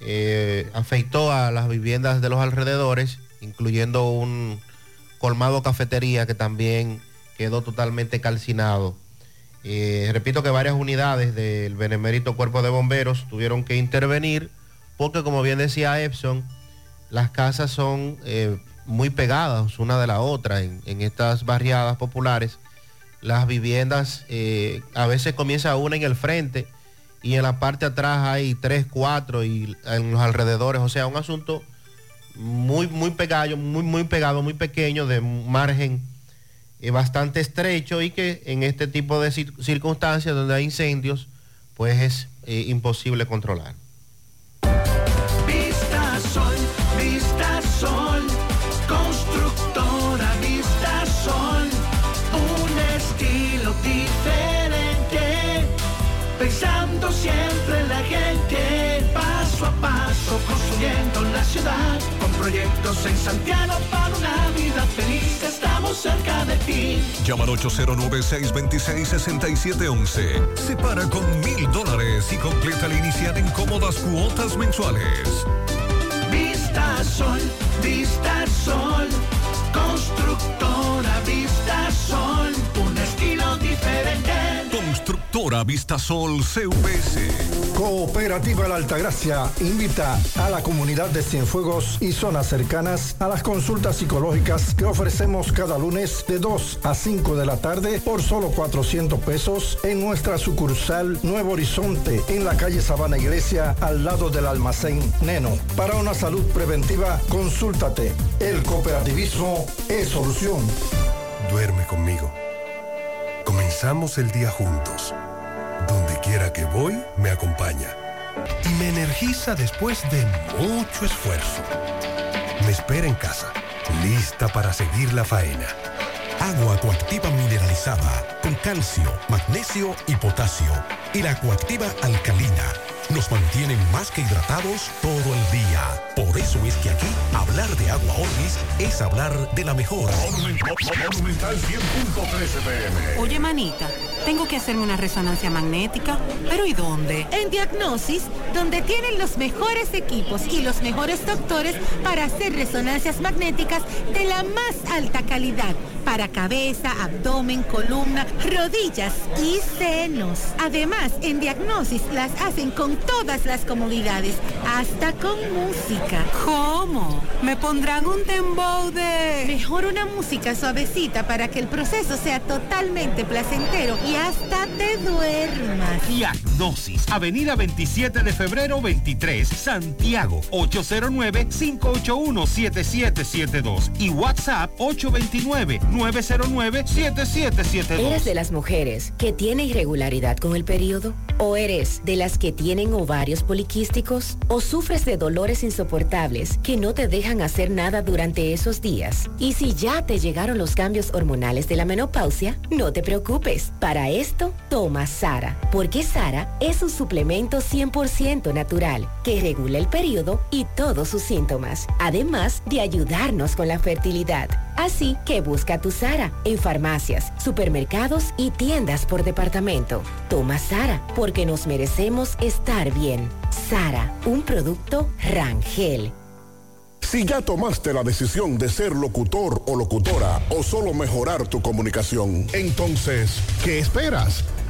eh, afectó a las viviendas de los alrededores, incluyendo un colmado cafetería que también quedó totalmente calcinado. Eh, repito que varias unidades del Benemérito Cuerpo de Bomberos tuvieron que intervenir porque, como bien decía Epson, las casas son eh, muy pegadas una de la otra en, estas barriadas populares. Las viviendas eh, a veces comienza una en el frente y en la parte atrás hay tres, cuatro y en los alrededores. O sea, un asunto muy, muy pegado, muy, muy pegado, muy pequeño, de margen eh, bastante estrecho y que en este tipo de cir- circunstancias donde hay incendios, pues es eh, imposible controlar. Vista Sol, Vista Sol, constructora Vista Sol, un estilo diferente, pensando siempre en la gente, paso a paso construyendo la ciudad, con proyectos en Santiago estamos cerca de ti. Llama al 809-626-6711. Separa con mil dólares y completa la inicial en cómodas cuotas mensuales. Vista Sol, Vista Sol, constructora Vista Sol, Constructora Vistasol CVS. Cooperativa La Altagracia invita a la comunidad de Cienfuegos y zonas cercanas a las consultas psicológicas que ofrecemos cada lunes de 2 a 5 de la tarde por solo 400 pesos en nuestra sucursal Nuevo Horizonte en la calle Sabana Iglesia al lado del almacén Neno. Para una salud preventiva, consúltate. El cooperativismo es solución. Duerme conmigo. Comenzamos el día juntos. Donde quiera que voy, me acompaña. Y me energiza después de mucho esfuerzo. Me espera en casa, lista para seguir la faena. Agua coactiva mineralizada con calcio, magnesio y potasio. Y la coactiva alcalina nos mantienen más que hidratados todo el día. Por eso es que aquí hablar de agua Orvis es hablar de la mejor. Monumental 100.13 pm. Oye, manita, tengo que hacerme una resonancia magnética, pero ¿y dónde? En Diagnosis, donde tienen los mejores equipos y los mejores doctores para hacer resonancias magnéticas de la más alta calidad para cabeza, abdomen, columna, rodillas y senos. Además, en Diagnosis las hacen con todas las comodidades, hasta con música. ¿Cómo? ¿Me pondrán un dembow de...? Mejor una música suavecita para que el proceso sea totalmente placentero y hasta te duermas. Diagnosis, Avenida 27 de febrero 23, Santiago, 809-581-7772 y WhatsApp 829-909-7772. ¿Eres de las mujeres que tiene irregularidad con el periodo? ¿O eres de las que tienen ovarios poliquísticos? ¿O sufres de dolores insoportables que no te dejan hacer nada durante esos días? Y si ya te llegaron los cambios hormonales de la menopausia, no te preocupes. Para esto, toma Sara, porque Sara es un suplemento 100% natural que regula el periodo y todos sus síntomas, además de ayudarnos con la fertilidad. Así que busca tu Sara en farmacias, supermercados y tiendas por departamento. Toma Sara porque nos merecemos estar bien. Sara, un producto Rangel. Si ya tomaste la decisión de ser locutor o locutora o solo mejorar tu comunicación, entonces, ¿qué esperas?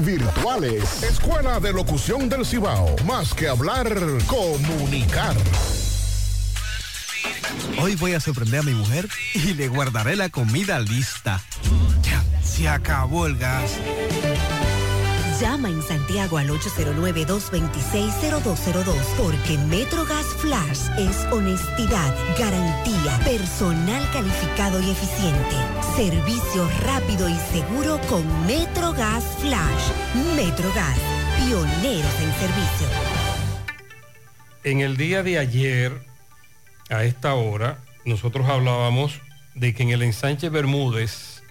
virtuales. Escuela de Locución del Cibao. Más que hablar, comunicar. Hoy voy a sorprender a mi mujer y le guardaré la comida lista. Ya, se acabó el gas. Llama en Santiago al 809-226-0202 porque Metrogas Flash es honestidad, garantía, personal calificado y eficiente, servicio rápido y seguro con Metrogas Flash. Metrogas, pioneros en servicio. En el día de ayer, a esta hora, nosotros hablábamos de que en el ensanche Bermúdez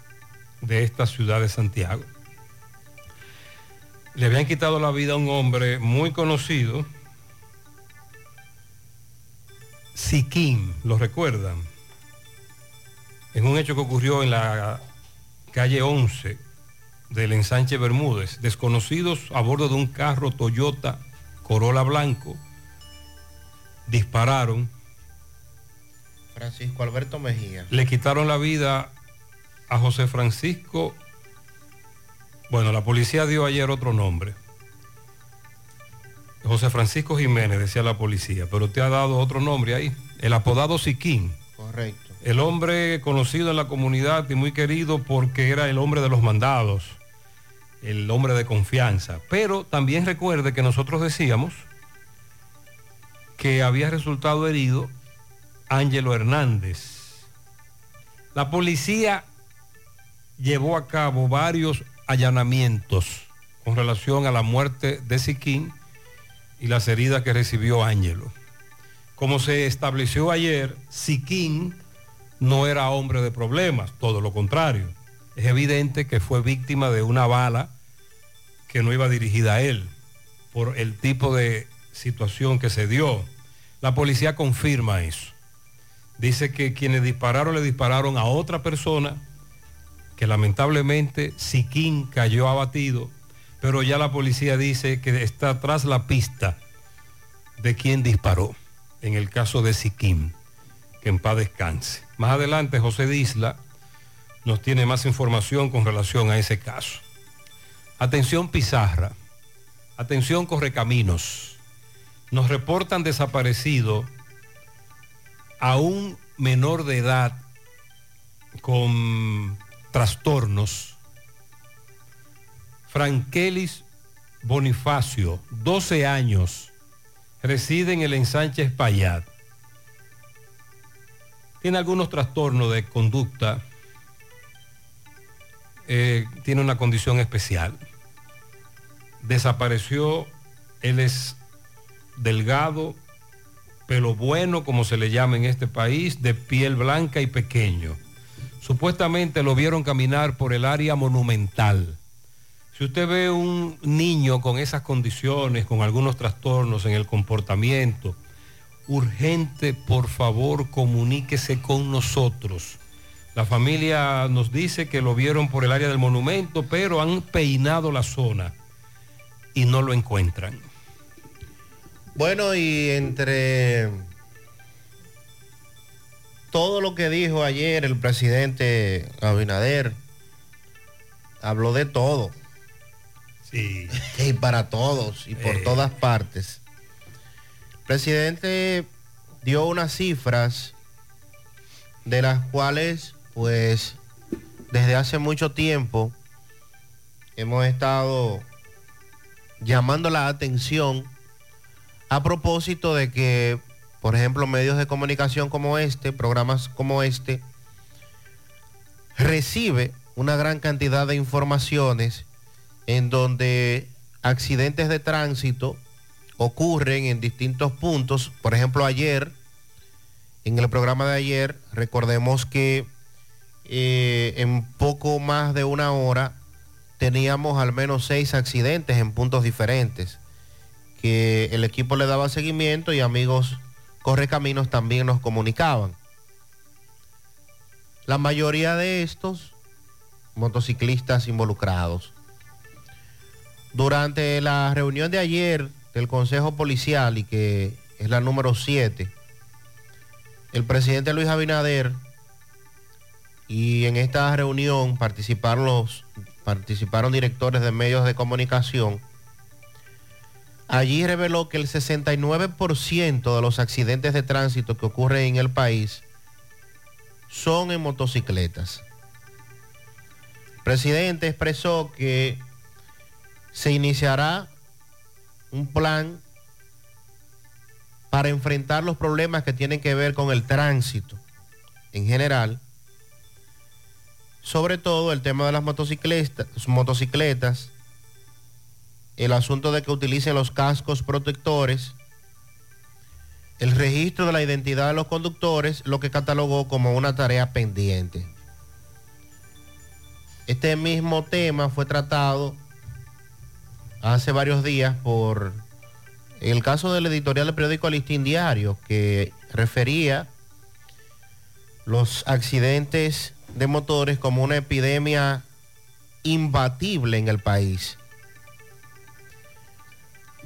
de esta ciudad de Santiago, le habían quitado la vida a un hombre muy conocido, Siquín, ¿lo recuerdan? En un hecho que ocurrió en la calle 11 del ensanche Bermúdez, desconocidos a bordo de un carro Toyota Corolla blanco, dispararon. Francisco Alberto Mejía. Le quitaron la vida a José Francisco bueno, la policía dio ayer otro nombre. José Francisco Jiménez, decía la policía, pero te ha dado otro nombre ahí. El apodado Siquín. Correcto. El hombre conocido en la comunidad y muy querido porque era el hombre de los mandados, el hombre de confianza. Pero también recuerde que nosotros decíamos que había resultado herido Ángelo Hernández. La policía llevó a cabo varios allanamientos con relación a la muerte de Siquín y las heridas que recibió Ángelo. Como se estableció ayer, Siquín no era hombre de problemas, todo lo contrario. Es evidente que fue víctima de una bala que no iba dirigida a él por el tipo de situación que se dio. La policía confirma eso. Dice que quienes dispararon le dispararon a otra persona que lamentablemente Siquín cayó abatido, pero ya la policía dice que está tras la pista de quien disparó, en el caso de Siquín, que en paz descanse. Más adelante José Disla nos tiene más información con relación a ese caso. Atención Pizarra, atención Correcaminos, nos reportan desaparecido a un menor de edad con trastornos. Frankelis Bonifacio, 12 años, reside en el ensanche Espaillat. Tiene algunos trastornos de conducta, eh, tiene una condición especial. Desapareció, él es delgado, pelo bueno, como se le llama en este país, de piel blanca y pequeño. Supuestamente lo vieron caminar por el área monumental. Si usted ve un niño con esas condiciones, con algunos trastornos en el comportamiento, urgente, por favor, comuníquese con nosotros. La familia nos dice que lo vieron por el área del monumento, pero han peinado la zona y no lo encuentran. Bueno, y entre todo lo que dijo ayer el presidente Abinader, habló de todo. Sí. Y para todos y por Eh. todas partes. El presidente dio unas cifras de las cuales, pues, desde hace mucho tiempo hemos estado llamando la atención a propósito de que, por ejemplo, medios de comunicación como este, programas como este, recibe una gran cantidad de informaciones en donde accidentes de tránsito ocurren en distintos puntos. Por ejemplo, ayer, en el programa de ayer, recordemos que eh, en poco más de una hora teníamos al menos seis accidentes en puntos diferentes, que el equipo le daba seguimiento y amigos correcaminos también nos comunicaban. La mayoría de estos motociclistas involucrados. Durante la reunión de ayer del Consejo Policial y que es la número 7, el presidente Luis Abinader y en esta reunión participaron, los, participaron directores de medios de comunicación. Allí reveló que el 69% de los accidentes de tránsito que ocurren en el país son en motocicletas. El presidente expresó que se iniciará un plan para enfrentar los problemas que tienen que ver con el tránsito en general, sobre todo el tema de las motocicletas, motocicletas el asunto de que utilicen los cascos protectores, el registro de la identidad de los conductores, lo que catalogó como una tarea pendiente. Este mismo tema fue tratado hace varios días por el caso del editorial del periódico Listín Diario, que refería los accidentes de motores como una epidemia imbatible en el país.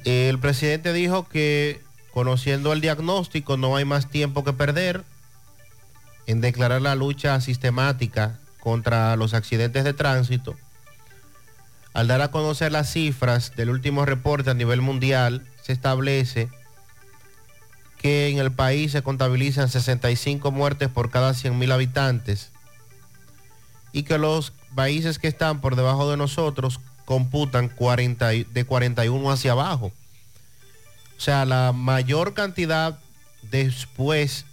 El presidente dijo que conociendo el diagnóstico no hay más tiempo que perder en declarar la lucha sistemática contra los accidentes de tránsito. Al dar a conocer las cifras del último reporte a nivel mundial, se establece que en el país se contabilizan 65 muertes por cada 100.000 habitantes y que los países que están por debajo de nosotros computan 40, y- de 41 hacia abajo. O sea, la mayor cantidad después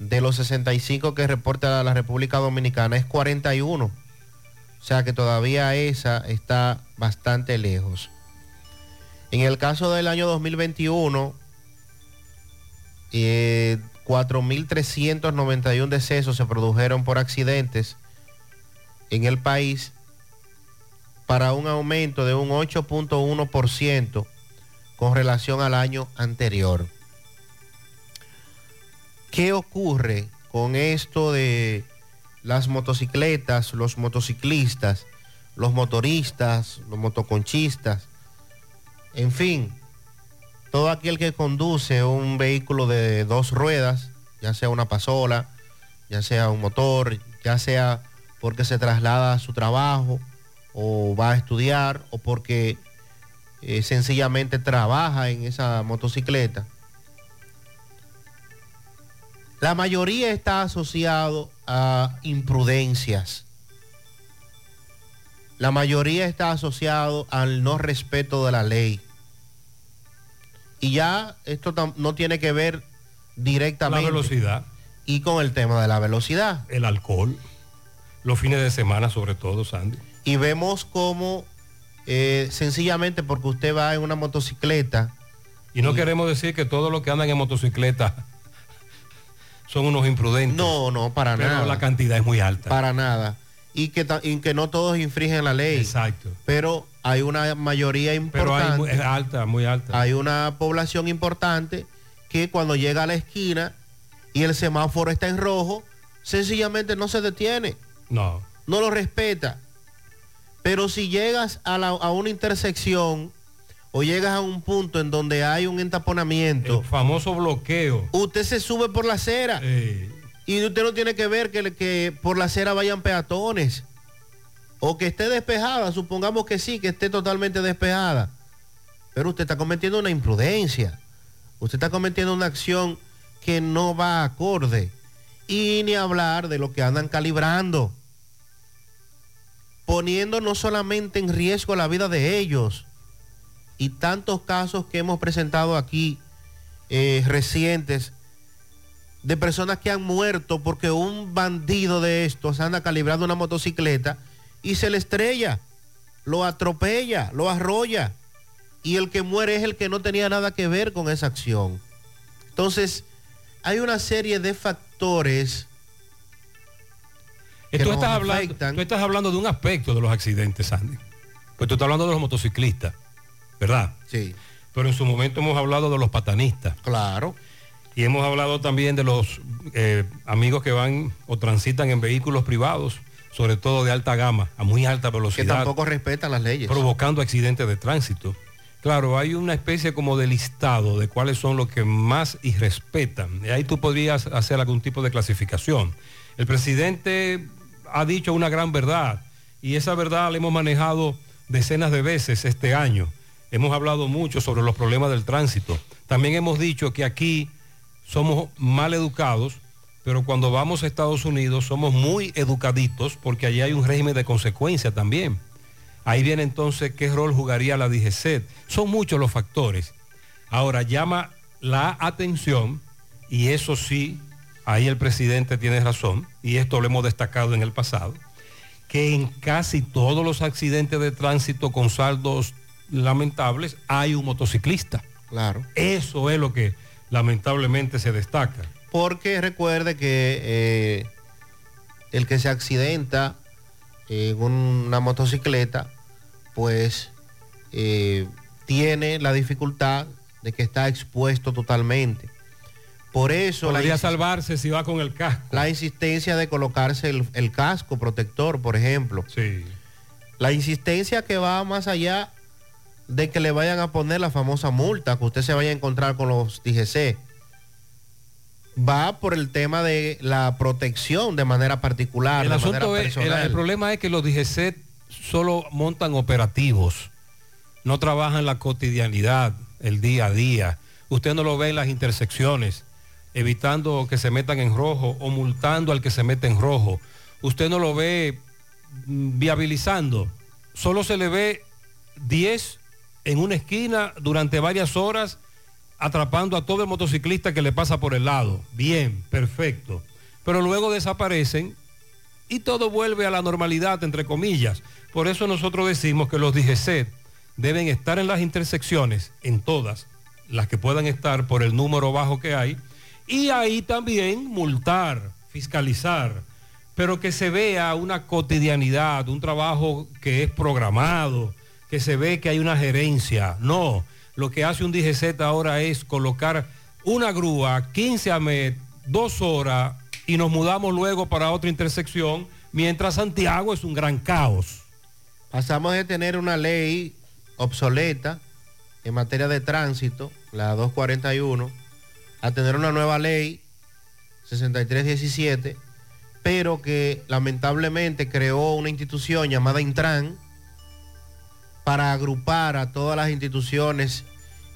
de los 65 que reporta la República Dominicana es 41. O sea que todavía esa está bastante lejos. En el caso del año 2021, eh, 4.391 decesos se produjeron por accidentes en el país para un aumento de un 8.1% con relación al año anterior. ¿Qué ocurre con esto de las motocicletas, los motociclistas, los motoristas, los motoconchistas? En fin, todo aquel que conduce un vehículo de dos ruedas, ya sea una pasola, ya sea un motor, ya sea porque se traslada a su trabajo o va a estudiar o porque eh, sencillamente trabaja en esa motocicleta. La mayoría está asociado a imprudencias. La mayoría está asociado al no respeto de la ley. Y ya esto no tiene que ver directamente. La velocidad. Y con el tema de la velocidad. El alcohol. Los fines de semana sobre todo, Sandy. Y vemos como eh, sencillamente porque usted va en una motocicleta. Y no queremos decir que todos los que andan en motocicleta son unos imprudentes. No, no, para Pero nada. la cantidad es muy alta. Para nada. Y que, y que no todos infringen la ley. Exacto. Pero hay una mayoría Pero hay importante. muy- es alta, muy alta. hay una población importante que cuando llega a la esquina y el semáforo está en rojo, sencillamente no se detiene, No. no lo respeta. Pero si llegas a, la- a una intersección o llegas a un punto en donde hay un entaponamiento, El famoso bloqueo. usted se sube por la acera. Eh, y usted no tiene que ver que, que por la acera vayan peatones. O que esté despejada, supongamos que sí, que esté totalmente despejada, pero usted está cometiendo una imprudencia, usted está cometiendo una acción que no va acorde. Y ni hablar de lo que andan calibrando, poniendo no solamente en riesgo la vida de ellos y tantos casos que hemos presentado aquí eh, recientes de personas que han muerto porque un bandido de estos anda calibrando una motocicleta y se le estrella, lo atropella, lo arrolla. Y el que muere es el que no tenía nada que ver con esa acción. Entonces, hay una serie de factores que tú, estás hablando, afectan. tú estás hablando de un aspecto de los accidentes, Sandy. Pues tú estás hablando de los motociclistas, ¿verdad? Sí. Pero en su momento hemos hablado de los patanistas. Claro. Y hemos hablado también de los eh, amigos que van o transitan en vehículos privados, sobre todo de alta gama, a muy alta que velocidad. tampoco respetan las leyes. provocando accidentes de tránsito. Claro, hay una especie como de listado de cuáles son los que más irrespetan. Y ahí tú podrías hacer algún tipo de clasificación. El presidente ha dicho una gran verdad y esa verdad la hemos manejado decenas de veces este año. Hemos hablado mucho sobre los problemas del tránsito. También hemos dicho que aquí somos mal educados, pero cuando vamos a Estados Unidos somos muy educaditos porque allí hay un régimen de consecuencia también. Ahí viene entonces qué rol jugaría la DGCET. Son muchos los factores. Ahora llama la atención, y eso sí, ahí el presidente tiene razón, y esto lo hemos destacado en el pasado, que en casi todos los accidentes de tránsito con saldos lamentables hay un motociclista. Claro. Eso es lo que lamentablemente se destaca. Porque recuerde que eh, el que se accidenta en una motocicleta, pues eh, tiene la dificultad de que está expuesto totalmente. Por eso la, Podría insis- salvarse si va con el casco. la insistencia de colocarse el, el casco protector, por ejemplo. Sí. La insistencia que va más allá de que le vayan a poner la famosa multa que usted se vaya a encontrar con los DGC. Va por el tema de la protección de manera particular, El de asunto manera es, el, personal. el problema es que los DGC solo montan operativos, no trabajan la cotidianidad, el día a día. Usted no lo ve en las intersecciones, evitando que se metan en rojo o multando al que se mete en rojo. Usted no lo ve mm, viabilizando, solo se le ve 10 en una esquina durante varias horas atrapando a todo el motociclista que le pasa por el lado. Bien, perfecto. Pero luego desaparecen y todo vuelve a la normalidad, entre comillas. Por eso nosotros decimos que los DGC deben estar en las intersecciones, en todas, las que puedan estar por el número bajo que hay, y ahí también multar, fiscalizar. pero que se vea una cotidianidad, un trabajo que es programado, que se ve que hay una gerencia. No, lo que hace un DGZ ahora es colocar una grúa, 15 a met, dos horas, y nos mudamos luego para otra intersección, mientras Santiago es un gran caos. Pasamos de tener una ley obsoleta en materia de tránsito, la 241, a tener una nueva ley 6317, pero que lamentablemente creó una institución llamada Intran para agrupar a todas las instituciones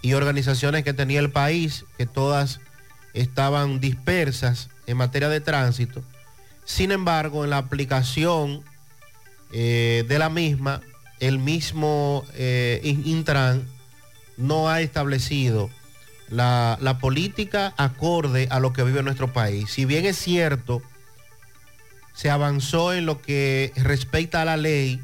y organizaciones que tenía el país, que todas estaban dispersas en materia de tránsito. Sin embargo, en la aplicación eh, de la misma, el mismo eh, Intran no ha establecido la, la política acorde a lo que vive nuestro país. Si bien es cierto, se avanzó en lo que respecta a la ley,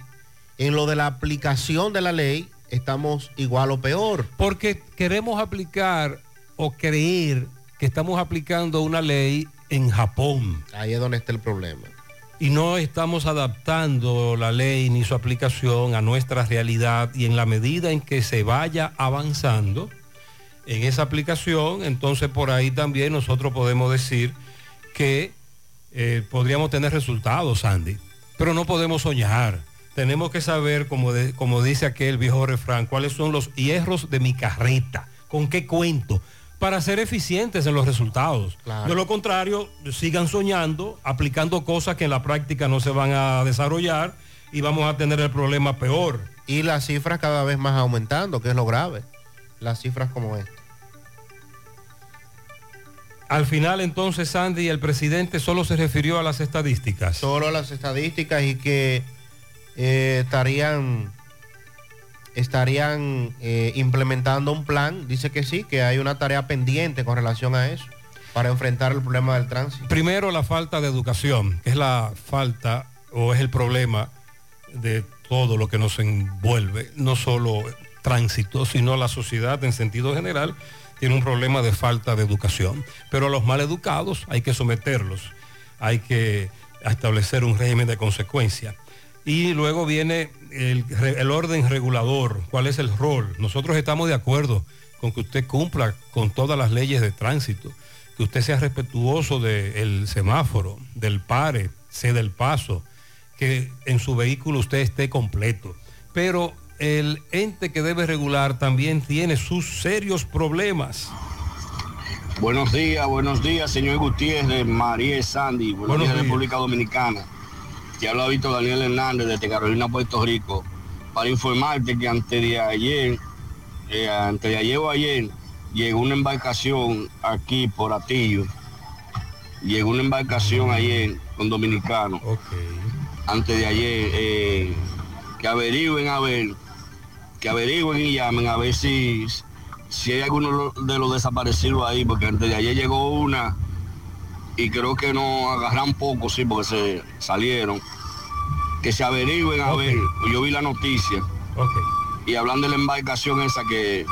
en lo de la aplicación de la ley, estamos igual o peor. Porque queremos aplicar o creer que estamos aplicando una ley en Japón. Ahí es donde está el problema. Y no estamos adaptando la ley ni su aplicación a nuestra realidad y en la medida en que se vaya avanzando en esa aplicación, entonces por ahí también nosotros podemos decir que eh, podríamos tener resultados, Andy. Pero no podemos soñar. Tenemos que saber, como, de- como dice aquel viejo refrán, cuáles son los hierros de mi carreta, con qué cuento, para ser eficientes en los resultados. De lo contrario, sigan soñando, aplicando cosas que en la práctica no se van a desarrollar y vamos a tener el problema peor. Y las cifras cada vez más aumentando, que es lo grave. Las cifras como esta. Al final entonces, Sandy, el presidente solo se refirió a las estadísticas. Solo las estadísticas y que eh, estarían estarían eh, implementando un plan. Dice que sí, que hay una tarea pendiente con relación a eso para enfrentar el problema del tránsito. Primero, la falta de educación, que es la falta o es el problema de todo lo que nos envuelve, no solo tránsito, sino la sociedad en sentido general tiene un problema de falta de educación. Pero a los mal educados hay que someterlos, hay que establecer un régimen de consecuencia. Y luego viene el, orden regulador, cuál es el rol. Nosotros estamos de acuerdo con que usted cumpla con todas las leyes de tránsito, que usted sea respetuoso del semáforo, del pare, ceda el paso, que en su vehículo usted esté completo. Pero el ente que debe regular también tiene sus serios problemas. Buenos días, buenos días, señor Gutiérrez, María Sandy. Buenos, Buenos días, días. República Dominicana. Te habla Víctor Daniel Hernández desde Carolina, Puerto Rico, para informarte que antes de ayer, eh, antes de ayer o ayer, llegó una embarcación aquí por Atillo. Llegó una embarcación ayer con dominicanos. Antes de ayer, eh, que averigüen a ver, que averigüen y llamen a ver si, si hay alguno de los desaparecidos ahí, porque antes de ayer llegó una y creo que no agarran poco, sí, porque se salieron. Que se averigüen a ver, yo vi la noticia. Y hablan de la embarcación esa que,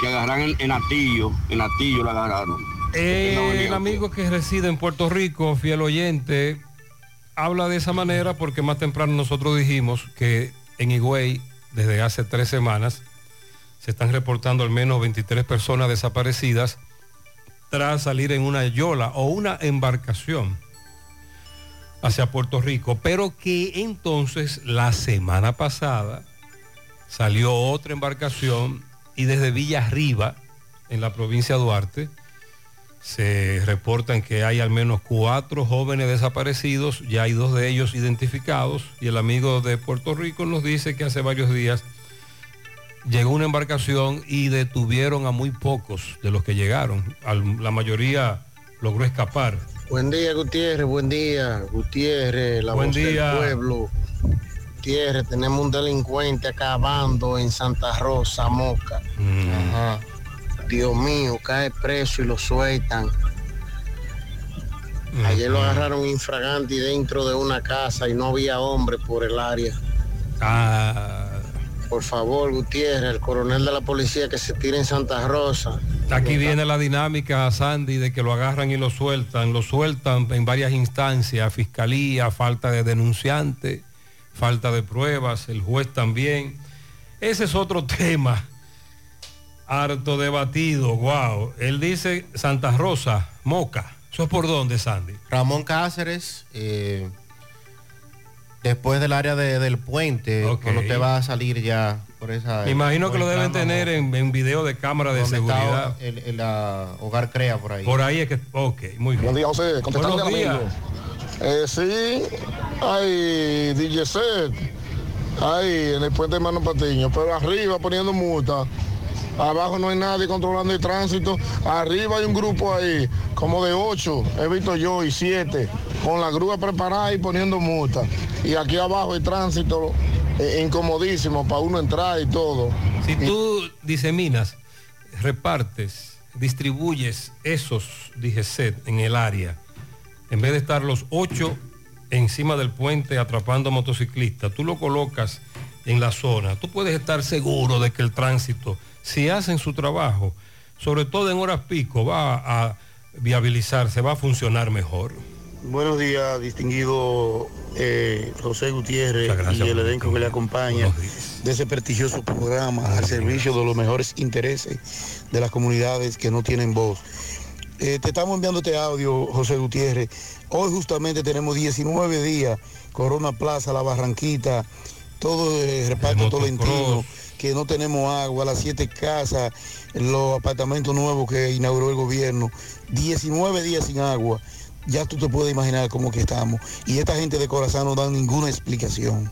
que agarran en, en Atillo, en Atillo la agarraron. Eh, el amigo que reside en Puerto Rico, fiel oyente, habla de esa manera porque más temprano nosotros dijimos que en Higüey, desde hace tres semanas, se están reportando al menos 23 personas desaparecidas tras salir en una yola o una embarcación hacia Puerto Rico, pero que entonces la semana pasada salió otra embarcación y desde Villa Arriba, en la provincia de Duarte, se reportan que hay al menos cuatro jóvenes desaparecidos, ya hay dos de ellos identificados y el amigo de Puerto Rico nos dice que hace varios días llegó una embarcación y detuvieron a muy pocos de los que llegaron. La mayoría logró escapar. Buen día, Gutiérrez, buen día, Gutiérrez, la Buen voz día. del pueblo. Gutiérrez, tenemos un delincuente acabando en Santa Rosa, Moca. Ajá. Dios mío, cae preso y lo sueltan. Ayer lo agarraron infragante dentro de una casa y no había hombre por el área. Ah, por favor, Gutiérrez, el coronel de la policía que se tire en Santa Rosa. Aquí viene la dinámica, Sandy, de que lo agarran y lo sueltan. Lo sueltan en varias instancias, fiscalía, falta de denunciante, falta de pruebas, el juez también. Ese es otro tema harto debatido, wow. Él dice Santa Rosa, Moca. ¿Eso es por dónde, Sandy? Ramón Cáceres, eh, después del área de- del puente, Ok. cuando usted va a salir ya por esa... Me imagino que lo deben tener en, en video de cámara de está seguridad. el, el, la Hogar Crea por ahí. Por ahí es que... Ok, muy bien. Buen día, José. Buenos días. amigo. Eh, sí, hay DJ set, ahí en el puente de Mano Patiño, pero arriba poniendo multa. Abajo no hay nadie controlando el tránsito. Arriba hay un grupo ahí, como de ocho, he visto yo, y siete, con la grúa preparada y poniendo multa. Y aquí abajo el tránsito eh, incomodísimo para uno entrar y todo. Si tú diseminas, repartes, distribuyes esos DGCET en el área, en vez de estar los ocho encima del puente atrapando motociclistas, tú lo colocas en la zona, tú puedes estar seguro de que el tránsito, si hacen su trabajo, sobre todo en horas pico, va a viabilizarse, va a funcionar mejor. Buenos días, distinguido eh, José Gutiérrez gracias, y el elenco que le acompaña de ese prestigioso programa al servicio de los mejores intereses de las comunidades que no tienen voz. Eh, te estamos enviando este audio, José Gutiérrez. Hoy justamente tenemos 19 días, Corona Plaza, La Barranquita, todo el reparto tolentino, que no tenemos agua, las siete casas, los apartamentos nuevos que inauguró el gobierno, 19 días sin agua. Ya tú te puedes imaginar cómo que estamos. Y esta gente de corazón no dan ninguna explicación.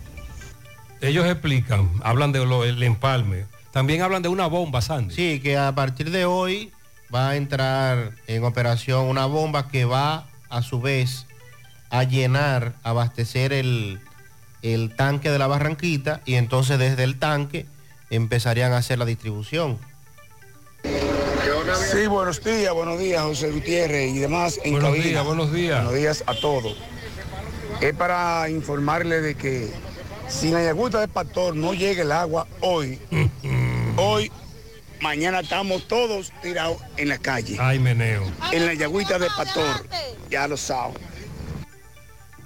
Ellos explican, hablan del empalme, también hablan de una bomba, Sandy. Sí, que a partir de hoy va a entrar en operación una bomba que va a su vez a llenar, abastecer el, el tanque de la Barranquita y entonces desde el tanque empezarían a hacer la distribución. Sí, buenos días, buenos días, José Gutiérrez y demás en Buenos cabina. días, buenos días. Buenos días a todos. Es para informarle de que si en la Yagüita de Pastor no llega el agua hoy, hoy, mañana estamos todos tirados en la calle. Ay, meneo. En la Yagüita de Pastor, ya lo saben.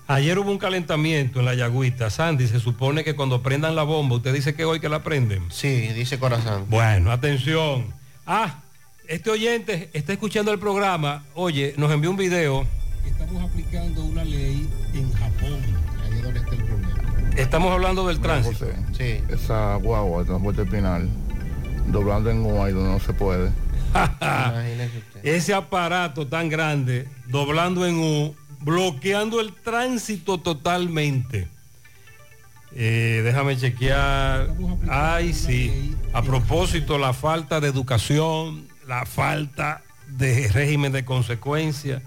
Ayer hubo un calentamiento en la Yagüita. Sandy, se supone que cuando prendan la bomba, usted dice que hoy que la prenden. Sí, dice corazón. Bueno, atención. Ah, este oyente está escuchando el programa. Oye, nos envió un video. Estamos aplicando una ley en Japón. Ahí es donde está el problema. Estamos hablando del tránsito. Sí. Esa guagua de transporte final, doblando en Guay donde no se puede. Ese aparato tan grande, doblando en U, bloqueando el tránsito totalmente. Eh, déjame chequear. Ay, sí. A propósito, la falta de educación, la falta de régimen de consecuencia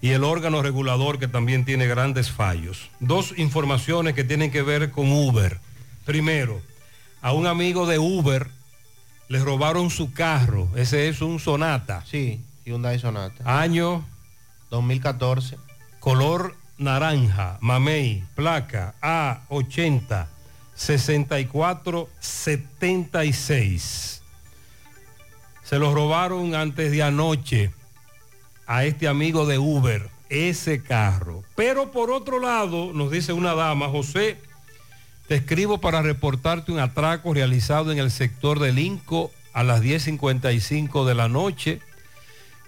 y el órgano regulador que también tiene grandes fallos. Dos informaciones que tienen que ver con Uber. Primero, a un amigo de Uber le robaron su carro. Ese es un Sonata. Sí, Hyundai Sonata. Año 2014. Color naranja, mamey, placa A80 6476. Se lo robaron antes de anoche a este amigo de Uber, ese carro. Pero por otro lado, nos dice una dama, José, te escribo para reportarte un atraco realizado en el sector del Inco a las 10.55 de la noche.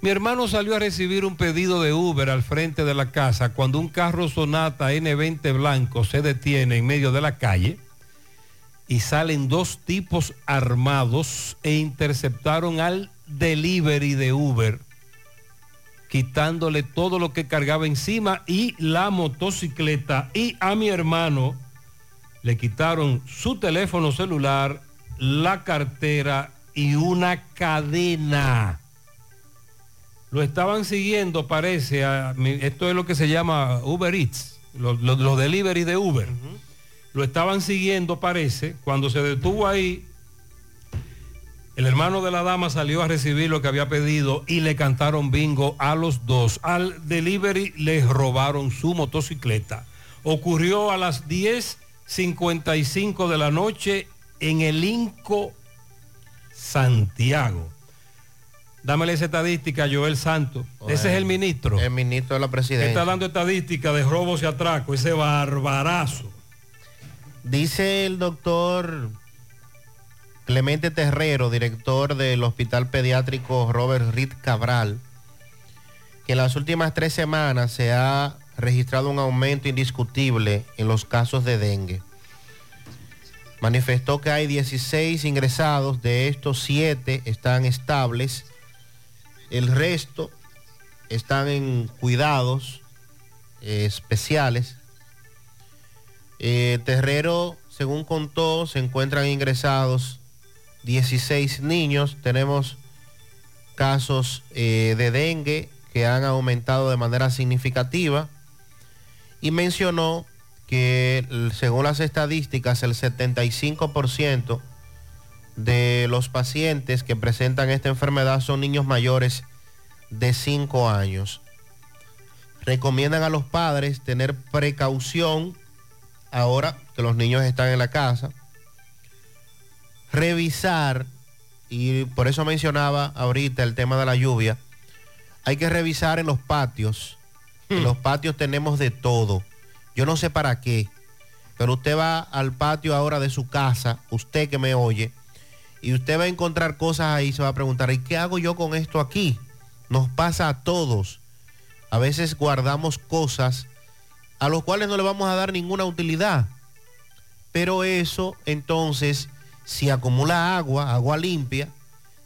Mi hermano salió a recibir un pedido de Uber al frente de la casa cuando un carro Sonata N20 blanco se detiene en medio de la calle y salen dos tipos armados e interceptaron al delivery de Uber, quitándole todo lo que cargaba encima y la motocicleta. Y a mi hermano le quitaron su teléfono celular, la cartera y una cadena. Lo estaban siguiendo, parece, a- esto es lo que se llama Uber Eats, los, los- los delivery de Uber. Lo estaban siguiendo, parece, cuando se detuvo ahí, el hermano de la dama salió a recibir lo que había pedido y le cantaron bingo a los dos. Al delivery les robaron su motocicleta. Ocurrió a las 10.55 de la noche en el Inco Santiago. Dámele esa estadística, Joel Santos. ese es el ministro. El ministro de la presidencia. está dando estadística de robos y atracos, ese barbarazo. Dice el doctor Clemente Terrero, director del Hospital Pediátrico Robert Reed Cabral, que en las últimas tres semanas se ha registrado un aumento indiscutible en los casos de dengue. Manifestó que hay 16 ingresados, de estos 7 están estables, el resto están en cuidados eh, especiales. Eh, Terrero, según contó, se encuentran ingresados 16 niños. Tenemos casos eh, de dengue que han aumentado de manera significativa. Y mencionó que según las estadísticas, el 75% de los pacientes que presentan esta enfermedad son niños mayores de 5 años. Recomiendan a los padres tener precaución ahora que los niños están en la casa. Revisar, y por eso mencionaba ahorita el tema de la lluvia, hay que revisar en los patios. En los patios tenemos de todo. Yo no sé para qué, pero usted va al patio ahora de su casa, usted que me oye, y usted va a encontrar cosas ahí, se va a preguntar, ¿y qué hago yo con esto aquí? Nos pasa a todos. A veces guardamos cosas a los cuales no le vamos a dar ninguna utilidad. Pero eso entonces, si acumula agua, agua limpia,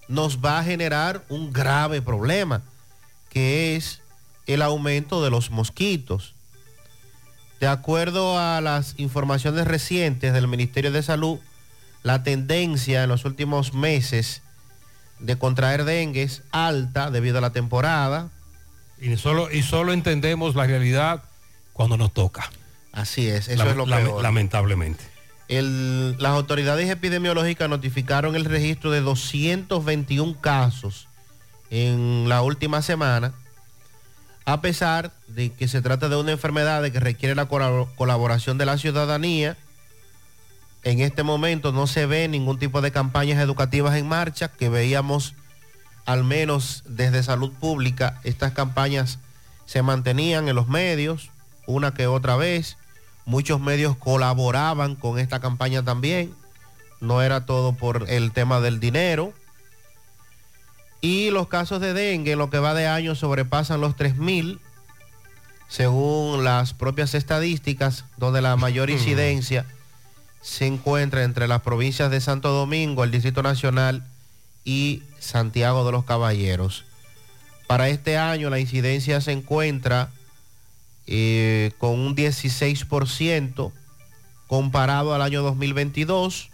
nos va a generar un grave problema, que es el aumento de los mosquitos. De acuerdo a las informaciones recientes del Ministerio de Salud, la tendencia en los últimos meses de contraer dengue es alta debido a la temporada. Y solo, y solo entendemos la realidad cuando nos toca. Así es, eso es lo peor. Lamentablemente. El- las autoridades epidemiológicas notificaron el registro de 221 casos en la última semana, a pesar de que se trata de una enfermedad que requiere la colabo- colaboración de la ciudadanía. En este momento no se ve ningún tipo de campañas educativas en marcha, que veíamos al menos desde salud pública, estas campañas se mantenían en los medios, una que otra vez. Muchos medios colaboraban con esta campaña también. No era todo por el tema del dinero. Y los casos de dengue en lo que va de año sobrepasan los 3.000, según las propias estadísticas, donde la mayor incidencia se encuentra entre las provincias de Santo Domingo, el Distrito Nacional y Santiago de los Caballeros. Para este año la incidencia se encuentra eh, con un 16% comparado al año 2022.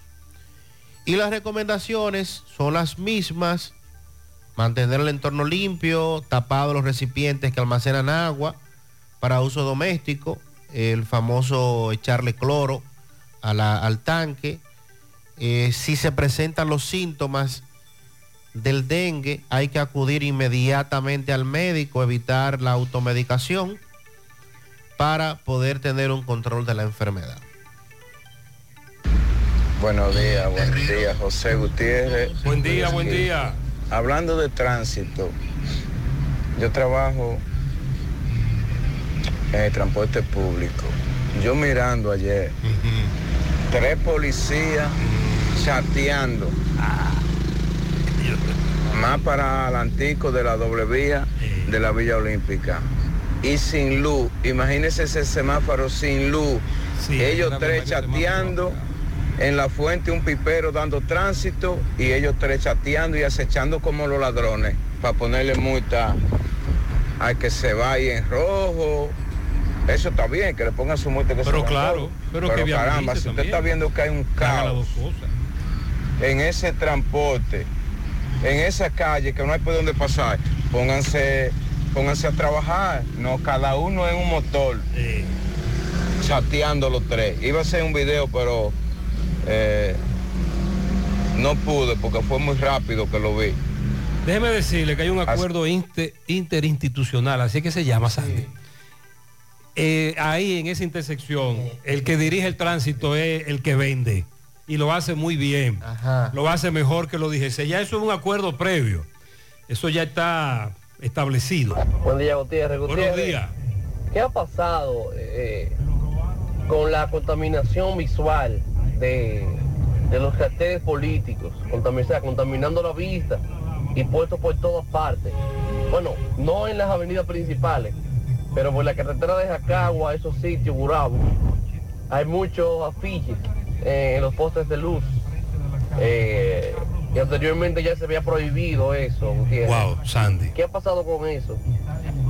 Y las recomendaciones son las mismas. Mantener el entorno limpio, tapado los recipientes que almacenan agua para uso doméstico, el famoso echarle cloro a la- al tanque. Eh, si se presentan los síntomas del dengue, hay que acudir inmediatamente al médico, evitar la automedicación para poder tener un control de la enfermedad. Buenos días, buen día, José Gutiérrez. Buen día, buen día. Hablando de tránsito, yo trabajo en el transporte público. Yo mirando ayer, tres policías chateando. Más para el antico de la doble vía de la Villa Olímpica. Y sin luz. Imagínense ese semáforo sin luz. ellos tres chateando. En la fuente un pipero dando tránsito y ellos tres chateando y acechando como los ladrones para ponerle multa al que se vaya en rojo. Eso está bien, que le pongan su multa que Pero se claro, rojo. pero que caramba, si usted también. está viendo que hay un caos en ese transporte, en esa calle que no hay por dónde pasar, pónganse, pónganse a trabajar, no cada uno en un motor, chateando los tres. Iba a hacer un video, pero eh, no pude porque fue muy rápido que lo vi. Déjeme decirle que hay un acuerdo inter- interinstitucional, así que se llama Sandy. Eh, ahí en esa intersección, el que dirige el tránsito es el que vende. y lo hace muy bien. Lo hace mejor que lo dijese. Ya eso es un acuerdo previo. Eso ya está establecido. Buen día, Gutiérrez. Buenos Gutiérrez, días. ¿Qué ha pasado eh, con la contaminación visual de, de los carteles políticos? Contamin- o sea, contaminando la vista y puestos por todas partes. Bueno, no en las avenidas principales, pero por la carretera de Jacagua, esos sitios, Burabo, hay muchos afiches eh, en los postes de luz. Eh, y anteriormente ya se había prohibido eso. Gutiérrez. Wow, Sandy. ¿Qué ha pasado con eso?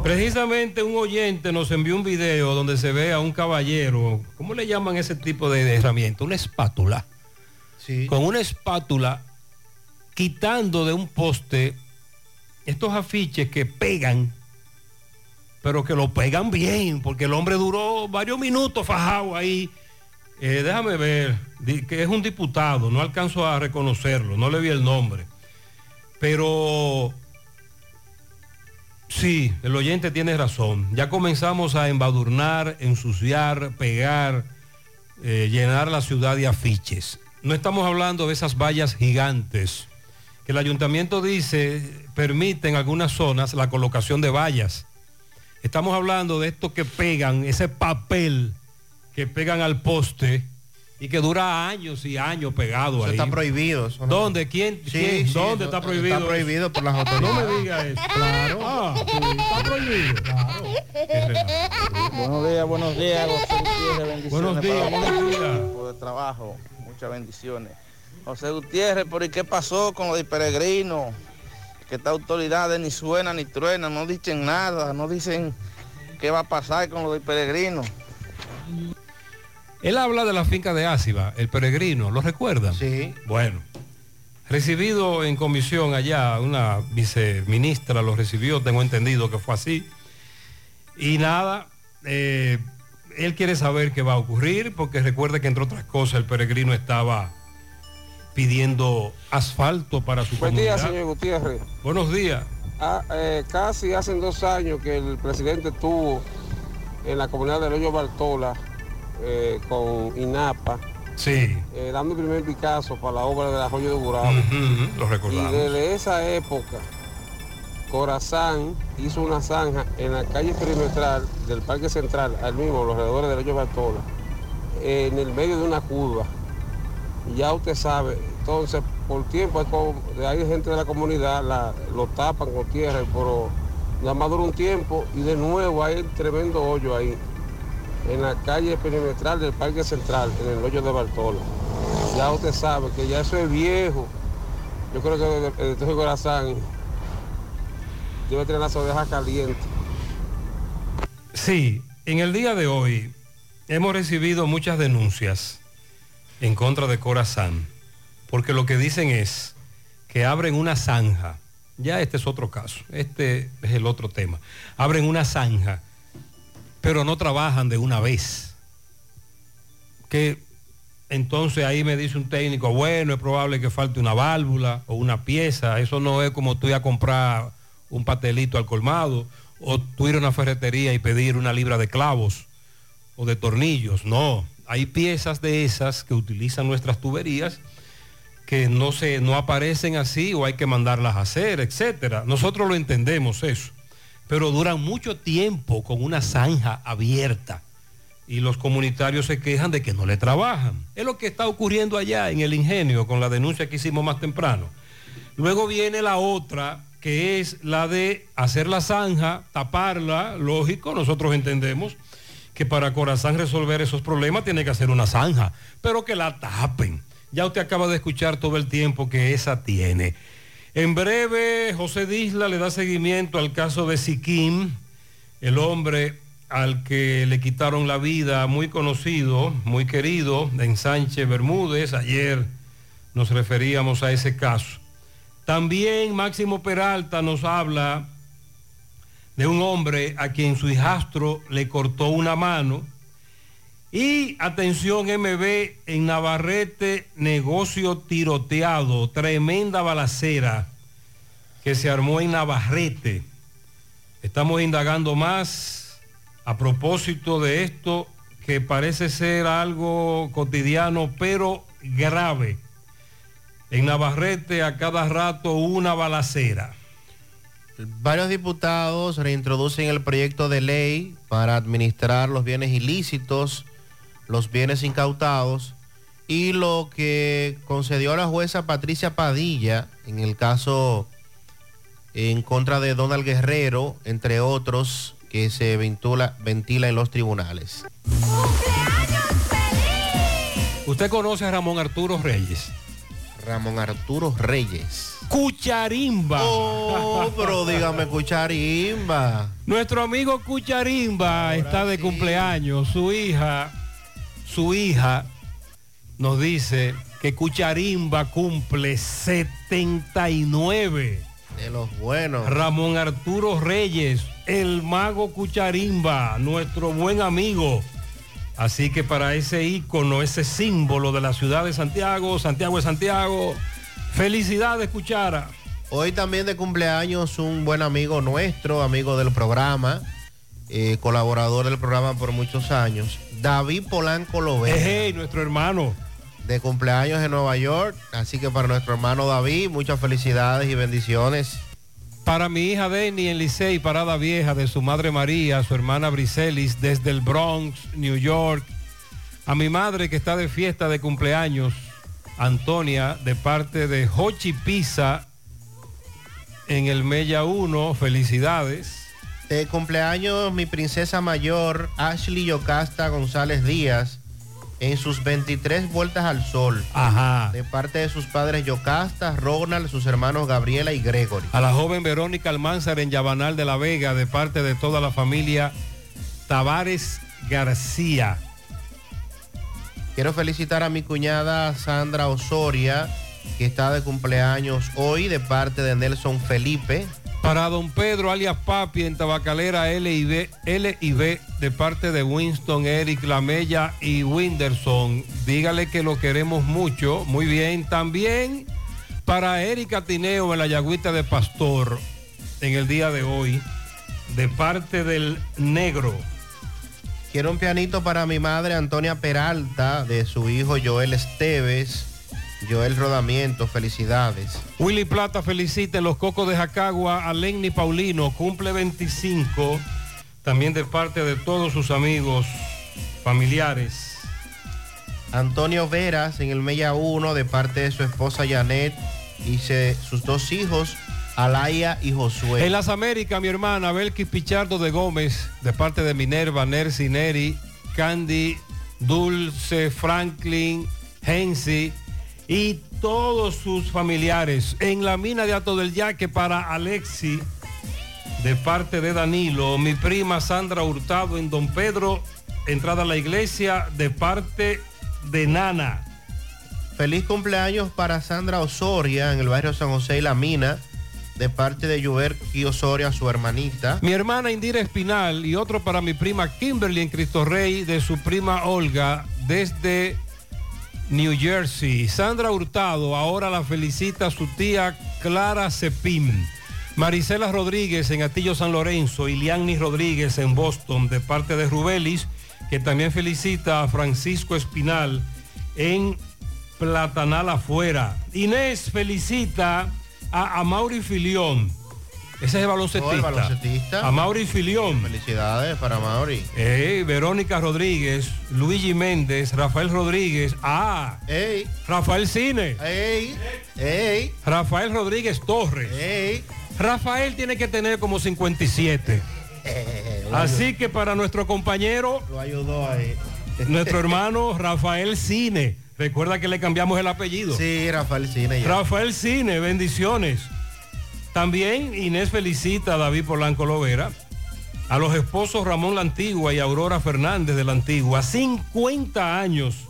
Precisamente un oyente nos envió un video donde se ve a un caballero, ¿cómo le llaman ese tipo de herramienta? Una espátula. Con una espátula quitando de un poste estos afiches que pegan, pero que lo pegan bien, porque el hombre duró varios minutos fajado ahí. Eh, déjame ver, que es un diputado, no alcanzo a reconocerlo, no le vi el nombre. Pero Sí, el oyente tiene razón. Ya comenzamos a embadurnar, ensuciar, pegar, eh, llenar la ciudad de afiches. No estamos hablando de esas vallas gigantes que el ayuntamiento dice permite en algunas zonas la colocación de vallas. Estamos hablando de esto que pegan, ese papel que pegan al poste y que dura años y años pegado Eso ahí. está prohibido. eso no- ¿Dónde? ¿Quién? Sí, quién? sí, ¿Dónde eso está prohibido? Está prohibido por las No autoridades. me diga eso. Claro. Ah, sí, está prohibido. Buenos días, buenos días, José Gutiérrez, bendiciones. Buenos días, buenos días. de trabajo, muchas bendiciones. José Gutiérrez, ¿por qué pasó con lo de peregrino? Que estas autoridades ni suenan ni truenan, no dicen nada, no dicen qué va a pasar con lo de peregrino. Él habla de la finca de Áciba, el peregrino, ¿lo recuerdan? Sí. Bueno, recibido en comisión allá, una viceministra lo recibió, tengo entendido que fue así. Y nada, eh, él quiere saber qué va a ocurrir, porque recuerde que entre otras cosas el peregrino estaba pidiendo asfalto para su Buen día, comunidad. señor Gutiérrez. Buenos días. Ah, eh, casi hace dos años que el presidente estuvo en la comunidad de Hoyo Bartola eh, con INAPA, Sí, eh, dando el primer Picasso para la obra del arroyo de Burabo. ujú, lo Y recordamos. desde esa época, Corazán hizo una zanja en la calle perimetral del Parque Central, al mismo, los alrededores del Hoyo Bartola, en el medio de una curva. Ya usted sabe, entonces por tiempo hay, gente de la comunidad, la- lo tapan con tierra, pero nada más dura un tiempo y de nuevo hay tremendo hoyo ahí, en la calle perimetral del Parque Central, en el hoyo de Bartola. Ya usted sabe que ya eso es viejo. Yo creo que el, Tejo Corazán debe tener las orejas calientes. Sí, en el día de hoy hemos recibido muchas denuncias en contra de Corazán, porque lo que dicen es que abren una zanja, ya este es otro caso, este es el otro tema, abren una zanja, pero no trabajan de una vez. Que entonces ahí me dice un técnico, bueno, es probable que falte una válvula o una pieza, eso no es como tú ir a comprar un patelito al colmado o tú ir a una ferretería y pedir una libra de clavos o de tornillos, no, hay piezas de esas que utilizan nuestras tuberías que no se no aparecen así o hay que mandarlas a hacer, etcétera. Nosotros lo entendemos eso, pero duran mucho tiempo con una zanja abierta y los comunitarios se quejan de que no le trabajan. Es lo que está ocurriendo allá en el ingenio con la denuncia que hicimos más temprano. Luego viene la otra, que es la de hacer la zanja, taparla, lógico, nosotros entendemos que para Corazán resolver esos problemas tiene que hacer una zanja, pero que la tapen. Ya usted acaba de escuchar todo el tiempo que esa tiene. En breve, José Disla le da seguimiento al caso de Siquim, el hombre al que le quitaron la vida, muy conocido, muy querido, en Sánchez Bermúdez. Ayer nos referíamos a ese caso. También Máximo Peralta nos habla de un hombre a quien su hijastro le cortó una mano. Y atención MB, en Navarrete, negocio tiroteado, tremenda balacera que se armó en Navarrete. Estamos indagando más a propósito de esto que parece ser algo cotidiano, pero grave. En Navarrete a cada rato una balacera. Varios diputados reintroducen el proyecto de ley para administrar los bienes ilícitos, los bienes incautados y lo que concedió la jueza Patricia Padilla en el caso en contra de Donald Guerrero, entre otros, que se ventila, ventila en los tribunales. Usted conoce a Ramón Arturo Reyes. Ramón Arturo Reyes. Cucharimba. Oh, pero dígame Cucharimba. Nuestro amigo Cucharimba está de cumpleaños. Su hija, su hija nos dice que Cucharimba cumple 79. De los buenos. Ramón Arturo Reyes, el mago Cucharimba, nuestro buen amigo. Así que para ese ícono, ese símbolo de la ciudad de Santiago, Santiago de Santiago, felicidades Cuchara. Hoy también de cumpleaños un buen amigo nuestro, amigo del programa, eh, colaborador del programa por muchos años, David Polanco Lovera. Hey, nuestro hermano. De cumpleaños en Nueva York, así que para nuestro hermano David, muchas felicidades y bendiciones. Para mi hija Denny en Licey, Parada Vieja, de su madre María, su hermana Briselis, desde el Bronx, New York. A mi madre que está de fiesta de cumpleaños, Antonia, de parte de Hochi Pisa, en el Mella 1, felicidades. De cumpleaños mi princesa mayor, Ashley Yocasta González Díaz, en sus 23 vueltas al sol. Ajá. De parte de sus padres Yocasta, Ronald, sus hermanos Gabriela y Gregory. A la joven Verónica Almanzar en Yabanal de la Vega, de parte de toda la familia Tavares García. Quiero felicitar a mi cuñada Sandra Osoria, que está de cumpleaños hoy, de parte de Nelson Felipe. Para don Pedro alias Papi en Tabacalera L y B, L y B de parte de Winston, Eric Lamella y Winderson. Dígale que lo queremos mucho. Muy bien. También para Erika Tineo en la Yagüita de Pastor en el día de hoy de parte del negro. Quiero un pianito para mi madre Antonia Peralta, de su hijo Joel Esteves. Joel Rodamiento, felicidades. Willy Plata felicita en los Cocos de Jacagua a Lenny Paulino, cumple 25, también de parte de todos sus amigos, familiares. Antonio Veras en el Mella 1, de parte de su esposa Janet y se- sus dos hijos, Alaya y Josué. En las Américas, mi hermana Belkis Pichardo de Gómez, de parte de Minerva, Nercy, Neri, Candy, Dulce, Franklin, Hensi y todos sus familiares. En la mina de Ato del Yaque para Alexi, de parte de Danilo. Mi prima Sandra Hurtado en Don Pedro, entrada a la iglesia, de parte de Nana. Feliz cumpleaños para Sandra Osoria en el barrio San José y La Mina, de parte de Juber y Osoria, su hermanita. Mi hermana Indira Espinal y otro para mi prima Kimberly en Cristo Rey de su prima Olga desde New Jersey. Sandra Hurtado ahora la felicita su tía Clara Cepín. Marisela Rodríguez en Atillo San Lorenzo y Lianni Rodríguez en Boston de parte de Rubelis, que también felicita a Francisco Espinal en Platanal afuera. Inés felicita a, a Mauri Filión. Ese es el baloncetista. El baloncetista. A Mauri Filión. Felicidades para Mauri. Ey, Verónica Rodríguez, Luigi Méndez, Rafael Rodríguez. Ah, Ey, Rafael Cine. ey, ey, Rafael Rodríguez Torres. ey. Rafael tiene que tener como 57. Así que para nuestro compañero, Lo ayudó ahí. nuestro hermano Rafael Cine. Recuerda que le cambiamos el apellido. Sí, Rafael Cine ya. Rafael Cine, bendiciones. También Inés felicita a David Polanco Lovera, a los esposos Ramón La Antigua y Aurora Fernández de La Antigua, 50 años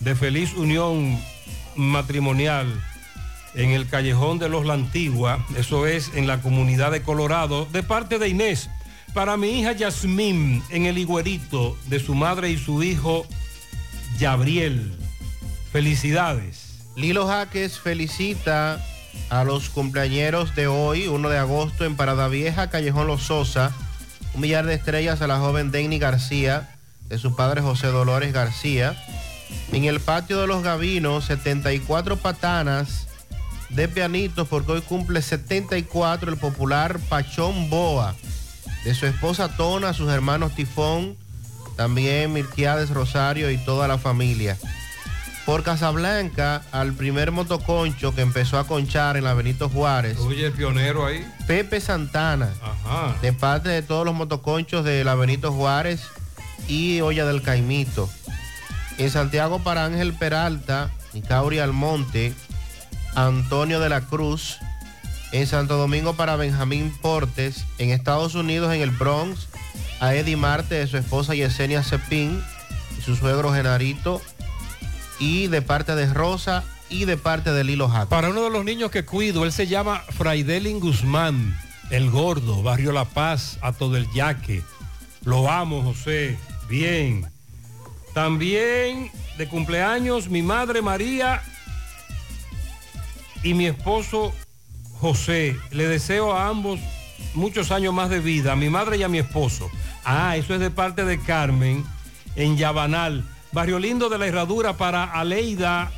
de feliz unión matrimonial en el callejón de los La Antigua, eso es en la comunidad de Colorado, de parte de Inés, para mi hija Yasmín en el Higuerito, de su madre y su hijo Gabriel. Felicidades. Lilo Jaques felicita a los cumpleañeros de hoy, 1 de agosto, en Parada Vieja, Callejón Los Sosa. Un millar de estrellas a la joven Denny García, de su padre José Dolores García. En el patio de los Gavinos, 74 patanas de pianitos, porque hoy cumple 74 el popular Pachón Boa, de su esposa Tona, sus hermanos Tifón, también Mirquiades Rosario y toda la familia. Por Casablanca, al primer motoconcho que empezó a conchar en la Benito Juárez. Oye, el pionero ahí. Pepe Santana, Ajá. de parte de todos los motoconchos de la Benito Juárez y Olla del Caimito. En Santiago para Ángel Peralta, Nicauri Almonte, Antonio de la Cruz. En Santo Domingo para Benjamín Portes. En Estados Unidos, en el Bronx, a Eddie Marte de su esposa Yesenia Cepín y su suegro Genarito. Y de parte de Rosa y de parte de Lilo Jato. Para uno de los niños que cuido, él se llama Fraidelin Guzmán, el gordo, Barrio La Paz, a todo el yaque. Lo amo, José. Bien. También de cumpleaños mi madre María y mi esposo José. Le deseo a ambos muchos años más de vida, a mi madre y a mi esposo. Ah, eso es de parte de Carmen en Yabanal. Barrio Lindo de la Herradura para Aleida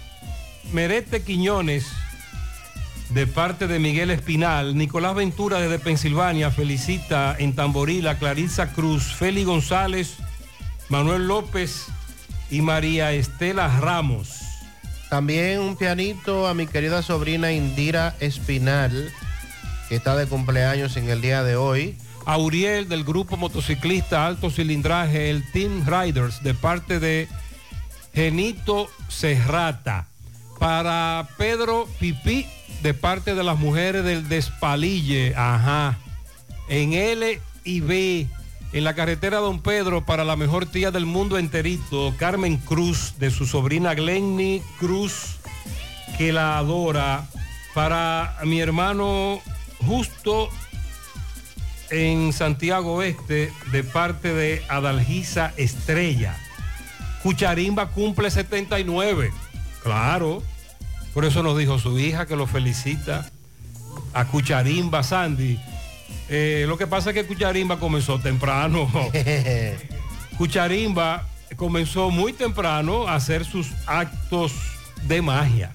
Merete Quiñones, de parte de Miguel Espinal. Nicolás Ventura desde Pensilvania felicita en Tamboril a Clarisa Cruz, Feli González, Manuel López y María Estela Ramos. También un pianito a mi querida sobrina Indira Espinal, que está de cumpleaños en el día de hoy. A Uriel del grupo motociclista Alto Cilindraje, el Team Riders, de parte de Genito Serrata. Para Pedro Pipí, de parte de las mujeres del Despalille, ajá. En L y B, en la carretera Don Pedro, para la mejor tía del mundo enterito, Carmen Cruz, de su sobrina Glenny Cruz, que la adora. Para mi hermano Justo en Santiago Oeste, de parte de Adalgisa Estrella. Cucharimba cumple 79. Claro. Por eso nos dijo su hija que lo felicita a Cucharimba Sandy. Eh, lo que pasa es que Cucharimba comenzó temprano. Cucharimba comenzó muy temprano a hacer sus actos de magia.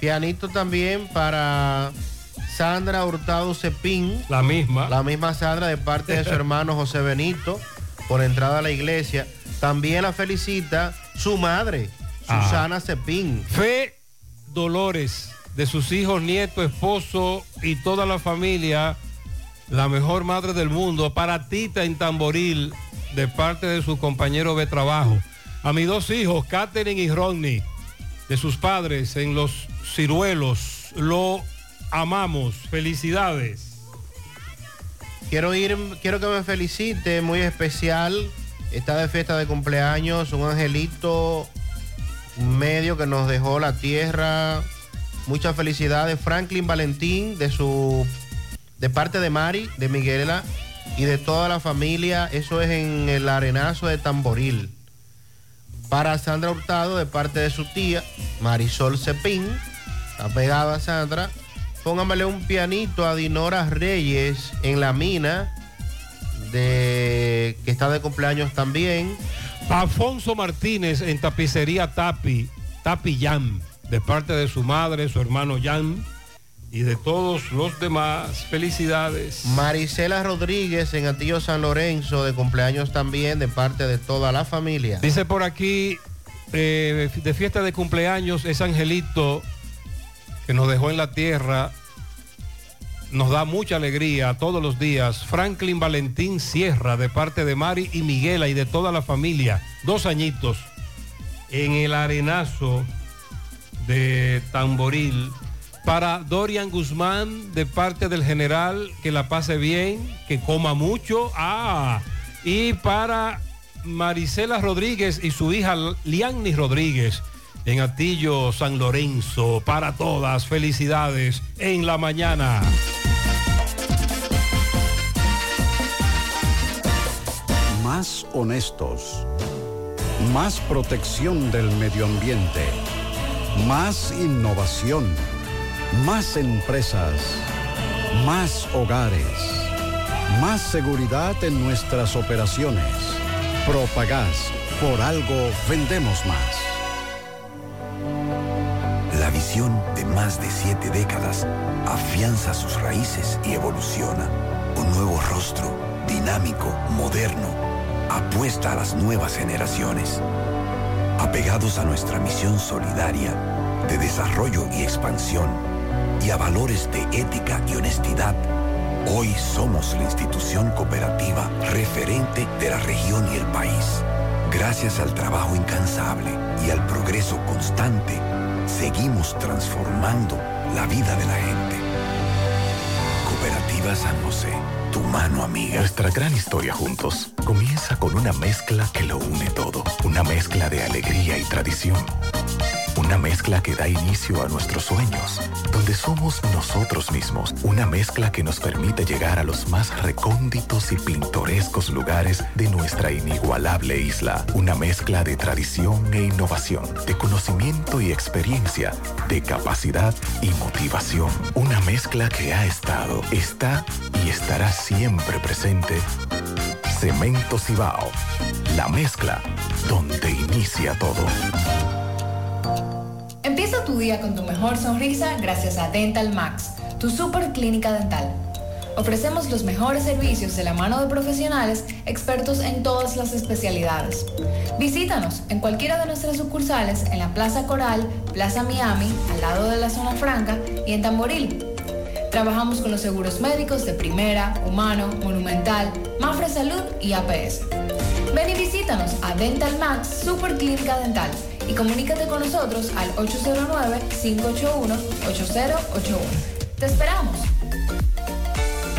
Pianito también para Sandra Hurtado Cepín. La misma. La misma Sandra de parte de su hermano José Benito por entrada a la iglesia. También la felicita su madre, Susana Cepín. Fe Dolores, de sus hijos, nieto, esposo y toda la familia, la mejor madre del mundo, para Tita en Tamboril, de parte de su compañero de trabajo. A mis dos hijos, Katherine y Rodney, de sus padres en los ciruelos, lo amamos. Felicidades. Quiero ir, quiero que me felicite, muy especial. Está de fiesta de cumpleaños, un angelito medio que nos dejó la tierra. Muchas felicidades. Franklin Valentín, de su de parte de Mari, de Miguela y de toda la familia. Eso es en el arenazo de Tamboril. Para Sandra Hurtado, de parte de su tía, Marisol Cepín. Está pegada Sandra. Póngamele un pianito a Dinora Reyes en la mina, de, que está de cumpleaños también. Alfonso Martínez en tapicería Tapi, Tapi Yam, de parte de su madre, su hermano Jan y de todos los demás. Felicidades. Marisela Rodríguez en Antillo San Lorenzo, de cumpleaños también, de parte de toda la familia. Dice por aquí, eh, de fiesta de cumpleaños, es Angelito que nos dejó en la tierra. Nos da mucha alegría todos los días. Franklin Valentín Sierra, de parte de Mari y Miguela y de toda la familia. Dos añitos en el arenazo de Tamboril. Para Dorian Guzmán, de parte del general, que la pase bien, que coma mucho. Ah, y para Marisela Rodríguez y su hija Lianni Rodríguez en Atillo San Lorenzo. Para todas, felicidades en la mañana. Más honestos. Más protección del medio ambiente. Más innovación. Más empresas. Más hogares. Más seguridad en nuestras operaciones. Propagás. Por algo vendemos más. La visión de más de siete décadas afianza sus raíces y evoluciona. Un nuevo rostro, dinámico, moderno, apuesta a las nuevas generaciones. Apegados a nuestra misión solidaria de desarrollo y expansión y a valores de ética y honestidad, hoy somos la institución cooperativa referente de la región y el país. Gracias al trabajo incansable y al progreso constante, seguimos transformando la vida de la gente. Cooperativa San José, tu mano amiga. Nuestra gran historia juntos comienza con una mezcla que lo une todo. Una mezcla de alegría y tradición. Una mezcla que da inicio a nuestros sueños, donde somos nosotros mismos. Una mezcla que nos permite llegar a los más recónditos y pintorescos lugares de nuestra inigualable isla. Una mezcla de tradición e innovación, de conocimiento y experiencia, de capacidad y motivación. Una mezcla que ha estado, está y estará siempre presente. Cemento Cibao. La mezcla donde inicia todo. Empieza tu día con tu mejor sonrisa gracias a Dental Max, tu super clínica dental. Ofrecemos los mejores servicios de la mano de profesionales expertos en todas las especialidades. Visítanos en cualquiera de nuestras sucursales en la Plaza Coral, Plaza Miami, al lado de la Zona Franca y en Tamboril. Trabajamos con los seguros médicos de Primera, Humano, Monumental, Mafre Salud y APS. Ven y visítanos a Dental Max Super Clínica Dental y comunícate con nosotros al 809-581-8081. ¡Te esperamos!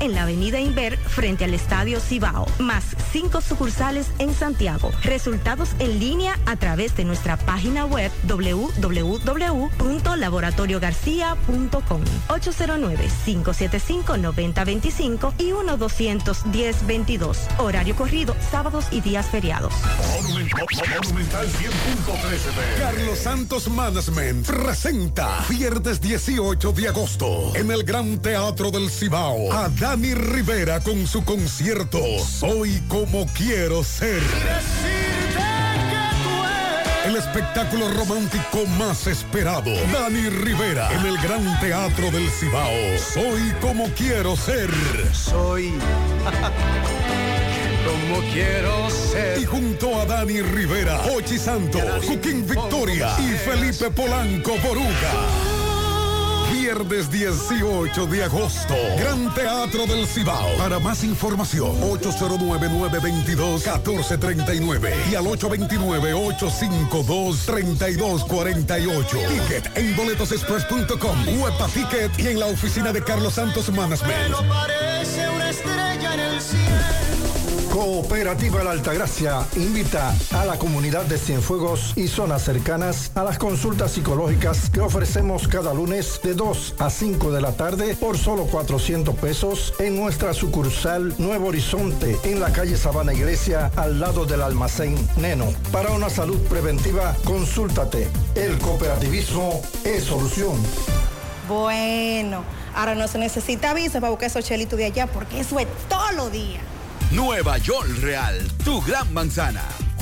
en la avenida Inver frente al Estadio Cibao, más cinco sucursales en Santiago. Resultados en línea a través de nuestra página web www.laboratoriogarcia.com 809-575-9025 y 1-210-22. Horario corrido, sábados y días feriados. Monumental 100.13 Carlos Santos Management presenta viernes 18 de agosto en el Gran Teatro del Cibao a Dani Rivera con su concierto Soy como quiero ser. El espectáculo romántico más esperado. Dani Rivera en el Gran Teatro del Cibao. Soy como quiero ser. Soy como quiero ser. Y junto a Dani Rivera, Ochi Santos, Joaquín Victoria y Felipe Polanco Boruga. Viernes 18 de agosto, Gran Teatro del Cibao. Para más información, 809-922-1439 y al 829-852-3248. Ticket en boletosexpress.com, Huepa Ticket y en la oficina de Carlos Santos Management. parece una estrella en el cielo. Cooperativa La Altagracia invita a la comunidad de Cienfuegos y zonas cercanas a las consultas psicológicas que ofrecemos cada lunes de 2 a 5 de la tarde por solo 400 pesos en nuestra sucursal Nuevo Horizonte en la calle Sabana Iglesia al lado del almacén Neno. Para una salud preventiva, consúltate. El cooperativismo es solución. Bueno, ahora no se necesita visa para buscar esos chelitos de allá porque eso es todo lo día. Nueva York Real, tu gran manzana.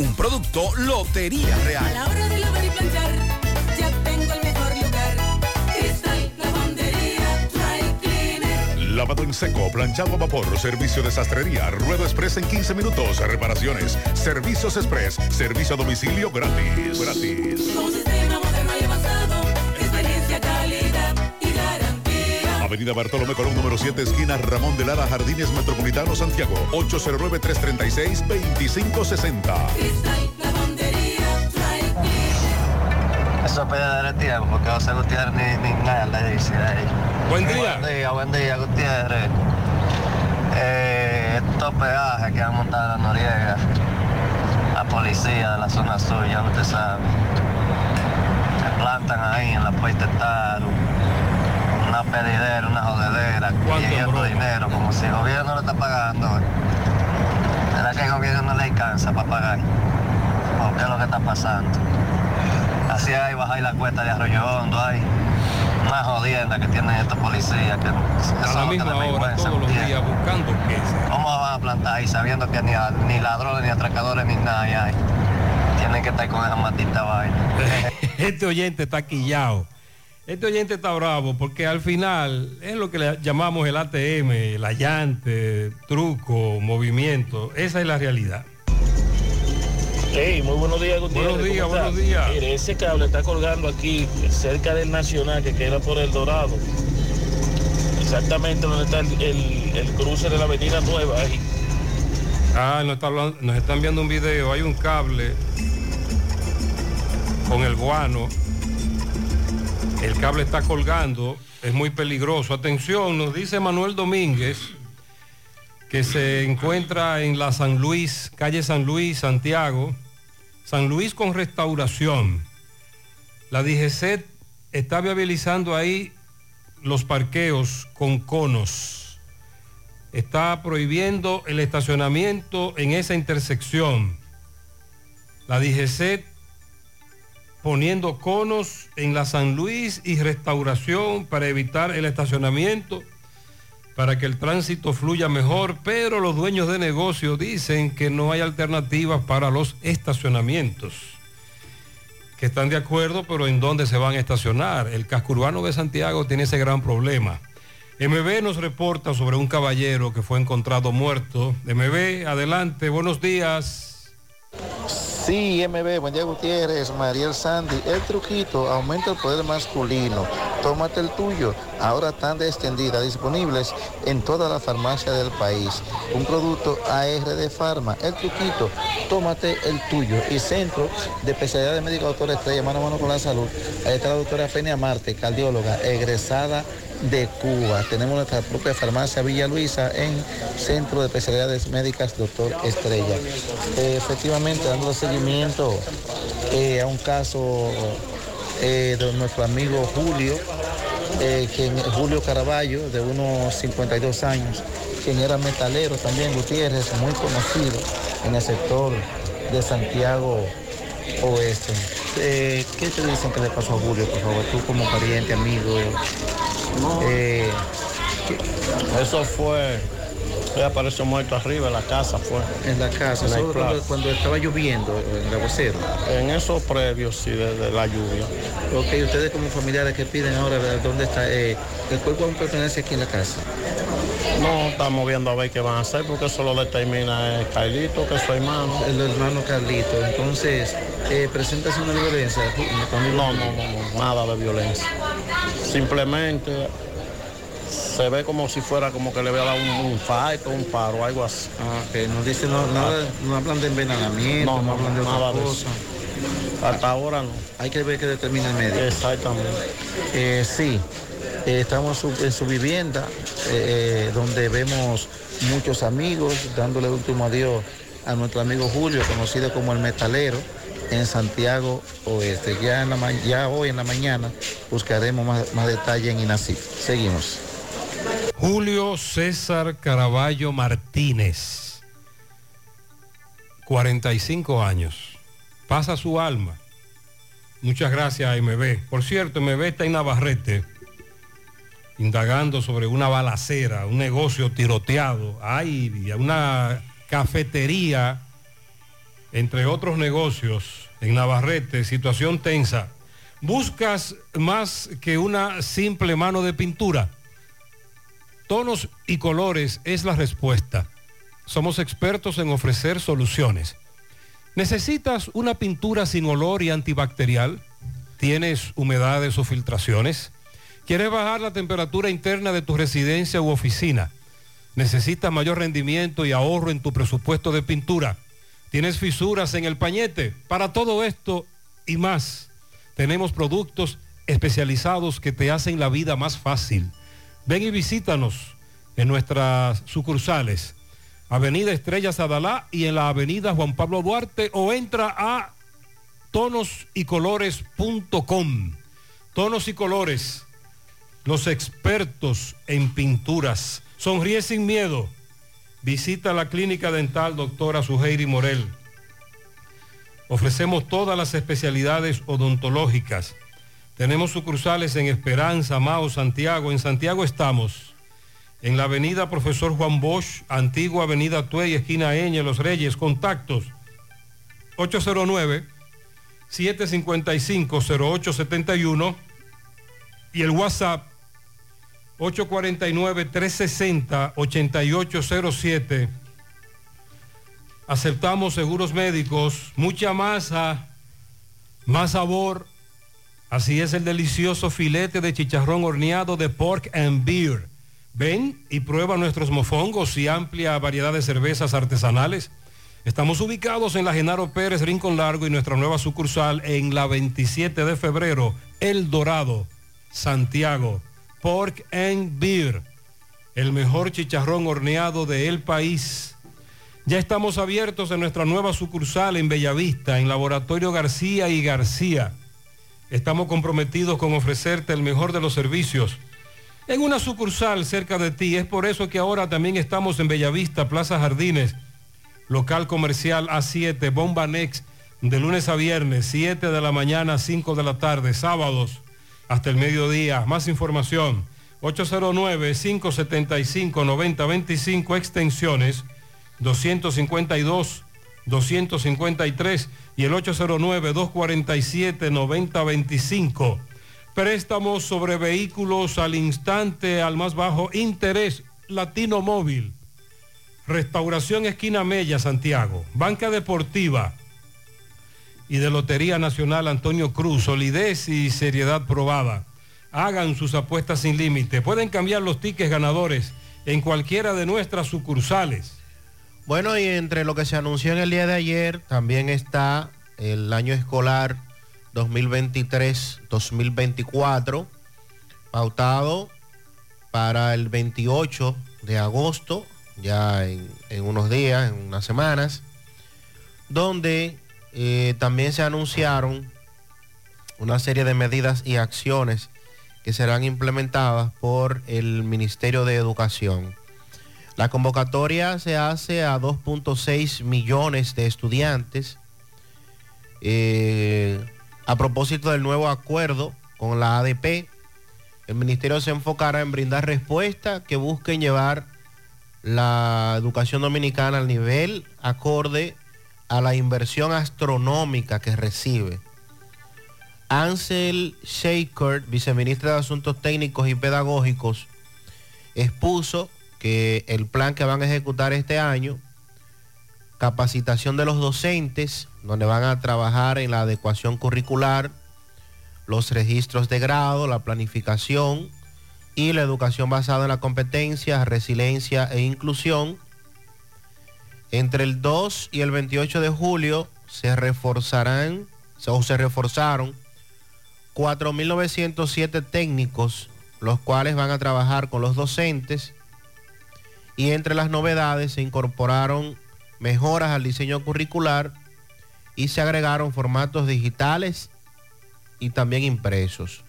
Un producto Lotería A la Real. hora de lavar y planchar, ya tengo el mejor lugar. Cristal, lavandería, dry cleaner. La Lavado en seco, planchado a vapor, servicio de sastrería, ruedo express en 15 minutos, reparaciones, servicios express, servicio a domicilio gratis. Gratis. Avenida Bartolomé Colón número 7, esquina Ramón de Lara, Jardines Metropolitano, Santiago. 809-336-2560. Lavandería, Eso pide de tiempo, porque José Gutiérrez ni, ni nada le dice ahí. Buen día. Buen día, buen día, Gutiérrez. Eh, estos peajes que han montado la Noriega, la policía de la zona sur, ya usted sabe. Se plantan ahí en la puerta de Taro, pedidera, una jodedera, pidiendo dinero, como si el gobierno le está pagando. ¿Será que el gobierno no le alcanza para pagar? ¿O qué es lo que está pasando? Así hay bajar la cuesta de Arroyo Hondo, hay una jodienda que tienen estos policías que A la misma hora, todos los días, buscando. ¿Cómo van a plantar ahí sabiendo que ni, a- ni ladrones, ni atracadores, ni nada hay? Tienen que estar con esa matita vaina. Este oyente está quillado. Este oyente está bravo porque al final es lo que le llamamos el ATM, el allante, truco, movimiento. Esa es la realidad. Hey, muy buenos días, Gutiérrez. Buenos días, buenos días. Mire, ese cable está colgando aquí cerca del Nacional que queda por el Dorado. Exactamente donde está el, el- el cruce de la Avenida Nueva. Ahí. Ah, nos, está hablando- nos están viendo un video. Hay un cable con el guano. El cable está colgando. Es muy peligroso. Atención, nos dice Manuel Domínguez que se encuentra en la San Luis, calle San Luis, Santiago. San Luis con restauración. La DGC está viabilizando ahí los parqueos con conos está prohibiendo el estacionamiento en esa intersección. La DGC poniendo conos en la San Luis y restauración para evitar el estacionamiento, para que el tránsito fluya mejor, pero los dueños de negocio dicen que no hay alternativas para los estacionamientos, que están de acuerdo, pero ¿en dónde se van a estacionar? El casco urbano de Santiago tiene ese gran problema. MB nos reporta sobre un caballero que fue encontrado muerto. MB, adelante, buenos días. Sí, MB, buen día Gutiérrez, Mariel Sandy. El truquito aumenta el poder masculino. Tómate el tuyo. Ahora están de extendida, disponibles en toda la farmacia del país. Un producto AR de Farma. El truquito, tómate el tuyo. Y Centro de Especialidad de Médico Doctor Estrella, mano a mano con la salud. Ahí está la doctora Fenia Marte, cardióloga, egresada de Cuba. Tenemos nuestra propia farmacia Villa Luisa en Centro de Especialidades Médicas Doctor Estrella. Efectivamente, dando seguimiento eh, a un caso eh, de nuestro amigo Julio, eh, quien, Julio Caraballo, de unos 52 años, quien era metalero también, Gutiérrez, muy conocido en el sector de Santiago Oeste. Eh, ¿Qué te dicen que le pasó a Julio, por favor? Tú como pariente, amigo. Eh, Eso fue, él apareció muerto arriba en la casa, fue. En la casa, En cuando, estaba lloviendo, en el aguacero. En esos previos, sí, de, de la lluvia. Ok, ustedes como familiares que piden ahora. ¿dónde está? Eh, ¿El cuerpo aún pertenece aquí en la casa? No estamos viendo a ver qué van a hacer porque eso lo determina el Carlito, que es su hermano. El hermano Carlito. Entonces, eh, ¿presentas una violencia? No, no, no, no, nada de violencia. Simplemente se ve como si fuera como que le había dado un, un fight o un paro, algo así. Ah, ok, no dicen no, nada, no hablan de envenenamiento, no, No, no, hablan de otra de cosa. Hasta ahora no. Hay que ver qué determina el médico. Exactamente. Eh, sí, eh, estamos en su, en su vivienda, eh, donde vemos muchos amigos, dándole último adiós a nuestro amigo Julio, conocido como el metalero, en Santiago Oeste. Ya, en la ya hoy en la mañana buscaremos más, más detalle en INACIF. Seguimos. Julio César Caraballo Martínez, 45 años. Pasa su alma. Muchas gracias, MB. Por cierto, MB está en Navarrete, indagando sobre una balacera, un negocio tiroteado. Hay una cafetería, entre otros negocios, en Navarrete, situación tensa. ¿Buscas más que una simple mano de pintura? Tonos y colores es la respuesta. Somos expertos en ofrecer soluciones. ¿Necesitas una pintura sin olor y antibacterial? ¿Tienes humedades o filtraciones? ¿Quieres bajar la temperatura interna de tu residencia u oficina? ¿Necesitas mayor rendimiento y ahorro en tu presupuesto de pintura? ¿Tienes fisuras en el pañete? Para todo esto y más, tenemos productos especializados que te hacen la vida más fácil. Ven y visítanos en nuestras sucursales, Avenida Estrellas Adalá y en la Avenida Juan Pablo Duarte o entra a tonosycolores.com. Tonos y colores, los expertos en pinturas. Sonríe sin miedo. Visita la clínica dental doctora Suheiri Morel. Ofrecemos todas las especialidades odontológicas. Tenemos sucursales en Esperanza, Mao, Santiago. En Santiago estamos en la avenida Profesor Juan Bosch, antigua avenida Tuey, esquina Eñe, Los Reyes. Contactos 809-755-0871 y el WhatsApp 849-360-8807. Aceptamos seguros médicos, mucha masa, más sabor. Así es el delicioso filete de chicharrón horneado de Pork and Beer. Ven y prueba nuestros mofongos y amplia variedad de cervezas artesanales. Estamos ubicados en la Genaro Pérez Rincón Largo y nuestra nueva sucursal en la 27 de febrero, El Dorado, Santiago. Pork and Beer, el mejor chicharrón horneado del país. Ya estamos abiertos en nuestra nueva sucursal en Bellavista, en Laboratorio García y García. Estamos comprometidos con ofrecerte el mejor de los servicios en una sucursal cerca de ti. Es por eso que ahora también estamos en Bellavista, Plaza Jardines, local comercial A7, Bomba Next, de lunes a viernes, 7 de la mañana, 5 de la tarde, sábados hasta el mediodía. Más información, 809-575-9025, extensiones 252, 253 y el 809-247-9025. Préstamos sobre vehículos al instante, al más bajo interés, Latino Móvil. Restauración Esquina Mella, Santiago. Banca Deportiva y de Lotería Nacional Antonio Cruz, solidez y seriedad probada. Hagan sus apuestas sin límite. Pueden cambiar los tickets ganadores en cualquiera de nuestras sucursales. Bueno, y entre lo que se anunció en el día de ayer, también está el año escolar 2023-2024, pautado para el 28 de agosto, ya en, unos días, en unas semanas, donde eh, también se anunciaron una serie de medidas y acciones que serán implementadas por el Ministerio de Educación. La convocatoria se hace a 2.6 millones de estudiantes eh, a propósito del nuevo acuerdo con la ADP. El ministerio se enfocará en brindar respuestas que busquen llevar la educación dominicana al nivel acorde a la inversión astronómica que recibe. Ansel Shaker, viceministra de Asuntos Técnicos y Pedagógicos, expuso que el plan que van a ejecutar este año, capacitación de los docentes, donde van a trabajar en la adecuación curricular, los registros de grado, la planificación y la educación basada en la competencia, resiliencia e inclusión, entre el 2 y el 28 de julio se reforzarán o se reforzaron 4.907 técnicos, los cuales van a trabajar con los docentes. Y entre las novedades se incorporaron mejoras al diseño curricular y se agregaron formatos digitales y también impresos.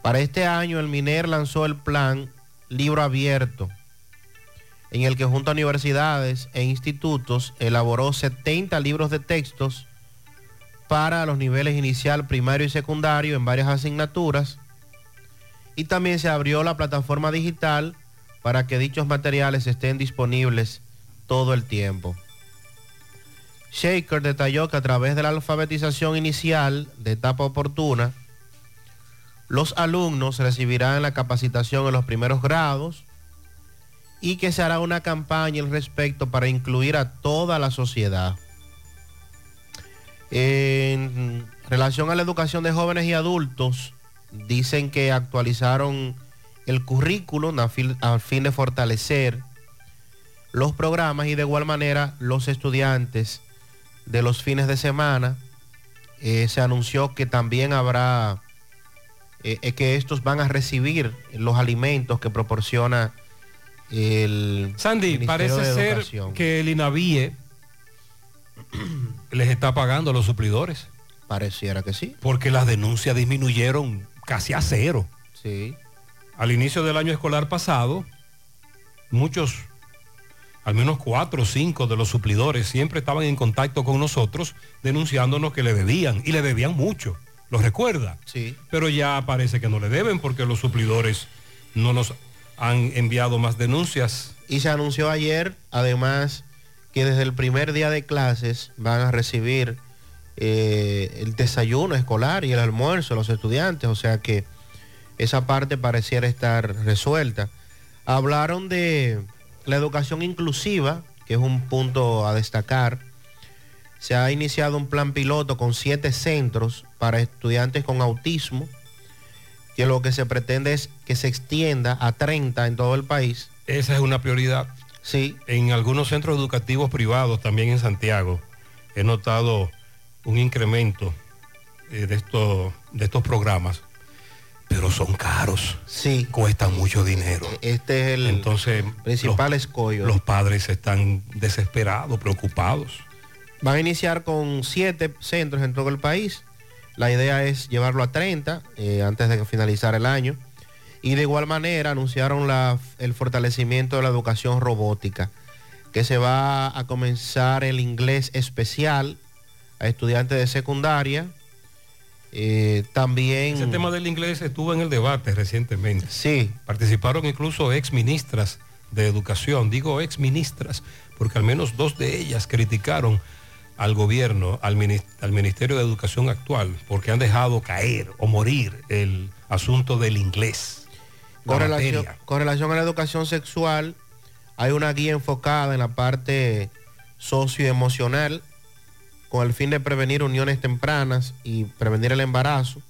Para este año el MINER lanzó el plan Libro Abierto, en el que junto a universidades e institutos elaboró 70 libros de textos para los niveles inicial, primario y secundario en varias asignaturas. Y también se abrió la plataforma digital para que dichos materiales estén disponibles todo el tiempo. Shaker detalló que a través de la alfabetización inicial de etapa oportuna, los alumnos recibirán la capacitación en los primeros grados, y que se hará una campaña al respecto para incluir a toda la sociedad. En relación a la educación de jóvenes y adultos, dicen que actualizaron el currículum a fin, a fin de fortalecer los programas y de igual manera los estudiantes de los fines de semana. eh, se anunció que también habrá, eh, eh, que estos van a recibir los alimentos que proporciona el Sandy, Ministerio parece de ser Educación. que el INAVIE les está pagando a los suplidores. Pareciera que sí. Porque las denuncias disminuyeron casi a cero. Sí. Al inicio del año escolar pasado, muchos, al menos cuatro o cinco de los suplidores siempre estaban en contacto con nosotros denunciándonos que le debían y le debían mucho. ¿Lo recuerda? Sí. Pero ya parece que no le deben porque los suplidores no nos han enviado más denuncias. Y se anunció ayer, además, que desde el primer día de clases van a recibir eh, el desayuno escolar y el almuerzo los estudiantes, o sea que esa parte pareciera estar resuelta. Hablaron de la educación inclusiva, que es un punto a destacar. Se ha iniciado un plan piloto con siete centros para estudiantes con autismo, que lo que se pretende es que se extienda a 30 en todo el país. Esa es una prioridad. Sí. En algunos centros educativos privados, también en Santiago, he notado un incremento eh, de, estos, de estos programas, pero son caros. Sí. Cuestan mucho dinero. Este es el Entonces, principal los, escollo. Los padres están desesperados, preocupados. Van a iniciar con siete centros en todo el país. La idea es llevarlo a 30 eh, antes de finalizar el año. Y de igual manera anunciaron la- el fortalecimiento de la educación robótica, que se va a comenzar el inglés especial a estudiantes de secundaria. Eh, también... Ese tema del inglés estuvo en el debate recientemente. Sí. Participaron incluso ex ministras de educación. Digo ex ministras porque al menos dos de ellas criticaron al gobierno, al, al Ministerio de Educación actual, porque han dejado caer o morir el asunto del inglés. Con relación, con relación a la educación sexual, hay una guía enfocada en la parte socioemocional con el fin de prevenir uniones tempranas y prevenir el embarazo.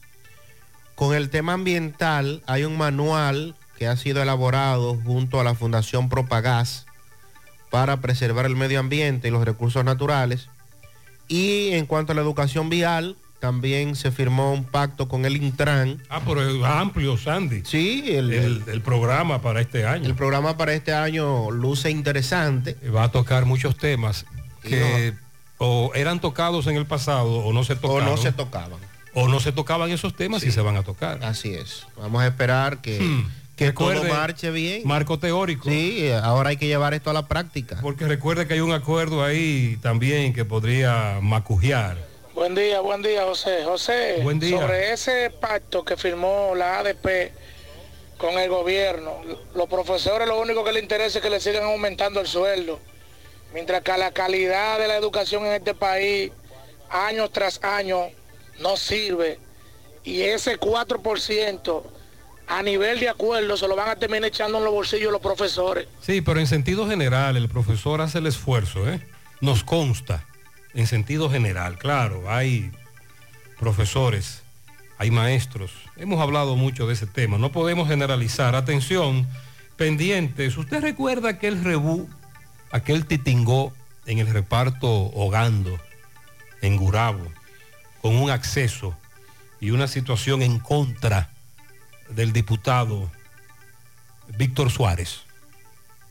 Con el tema ambiental, hay un manual que ha sido elaborado junto a la Fundación Propagás para preservar el medio ambiente y los recursos naturales. Y en cuanto a la educación vial, también se firmó un pacto con el Intran. Ah, pero es amplio, Sandy. Sí, el, el, el programa para este año. El programa para este año luce interesante. Va a tocar muchos temas que o eran tocados en el pasado o no se tocaban. no se tocaban. O no se tocaban esos temas y se van a tocar. Así es. Vamos a esperar que, que todo marche bien. Marco teórico. Sí, ahora hay que llevar esto a la práctica. Porque recuerde que hay un acuerdo ahí también que podría macujear. Buen día, buen día, José. José, Buen día. sobre ese pacto que firmó la ADP con el gobierno, los profesores lo único que les interesa es que le sigan aumentando el sueldo, mientras que la calidad de la educación en este país, año tras año, no sirve. Y ese 4% a nivel de acuerdo se lo van a terminar echando en los bolsillos los profesores. Sí, pero en sentido general el profesor hace el esfuerzo, ¿eh? Nos consta, en sentido general, claro, hay profesores, hay maestros, hemos hablado mucho de ese tema, no podemos generalizar. Atención, pendientes, ¿usted recuerda aquel rebú, aquel titingó en el reparto Hogando, en Gurabo, con un acceso y una situación en contra del diputado Víctor Suárez?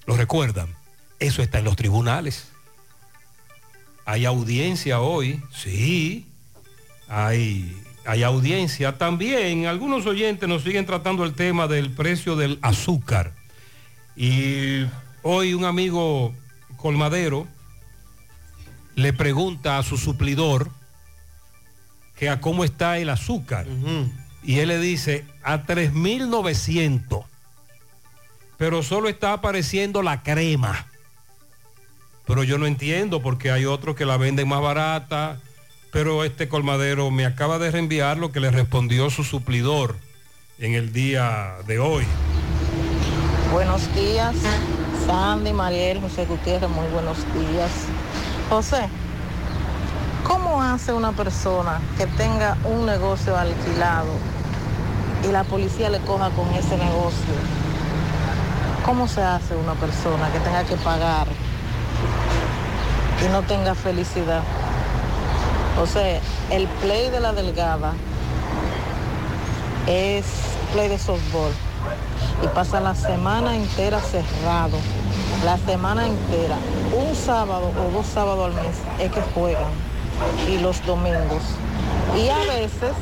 ¿Lo recuerdan? Eso está en los tribunales. Hay audiencia hoy, sí. Hay, hay audiencia. También algunos oyentes nos siguen tratando el tema del precio del azúcar. Y hoy un amigo colmadero le pregunta a su suplidor que a cómo está el azúcar. Y él le dice a 3.900 pero solo está apareciendo la crema. Pero yo no entiendo porque hay otros que la venden más barata, pero este colmadero me acaba de reenviar lo que le respondió su suplidor en el día de hoy. Buenos días. Sandy, Mariel, José Gutiérrez, muy buenos días. José, ¿cómo hace una persona que tenga un negocio alquilado y la policía le coja con ese negocio? ¿Cómo se hace una persona que tenga que pagar y no tenga felicidad? Sea, el play de la delgada es play de softball y pasa la semana entera cerrado. La semana entera, un sábado o dos sábados al mes es que juegan y los domingos. Y a veces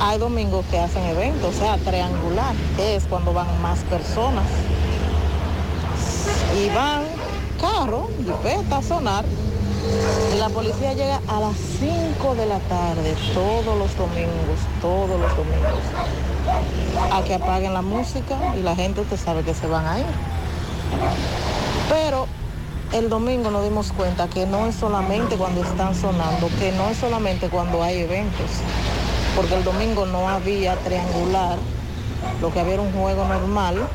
hay domingos que hacen eventos, o sea, triangular, que es cuando van más personas. Y van carro, jipeta sonar. Y la policía llega a las 5 de la tarde, todos los domingos, todos los domingos, a que apaguen la música y la gente usted sabe que se van a ir. Pero el domingo nos dimos cuenta que no es solamente cuando están sonando, que no es solamente cuando hay eventos, porque el domingo no había triangular, lo que había era un juego normal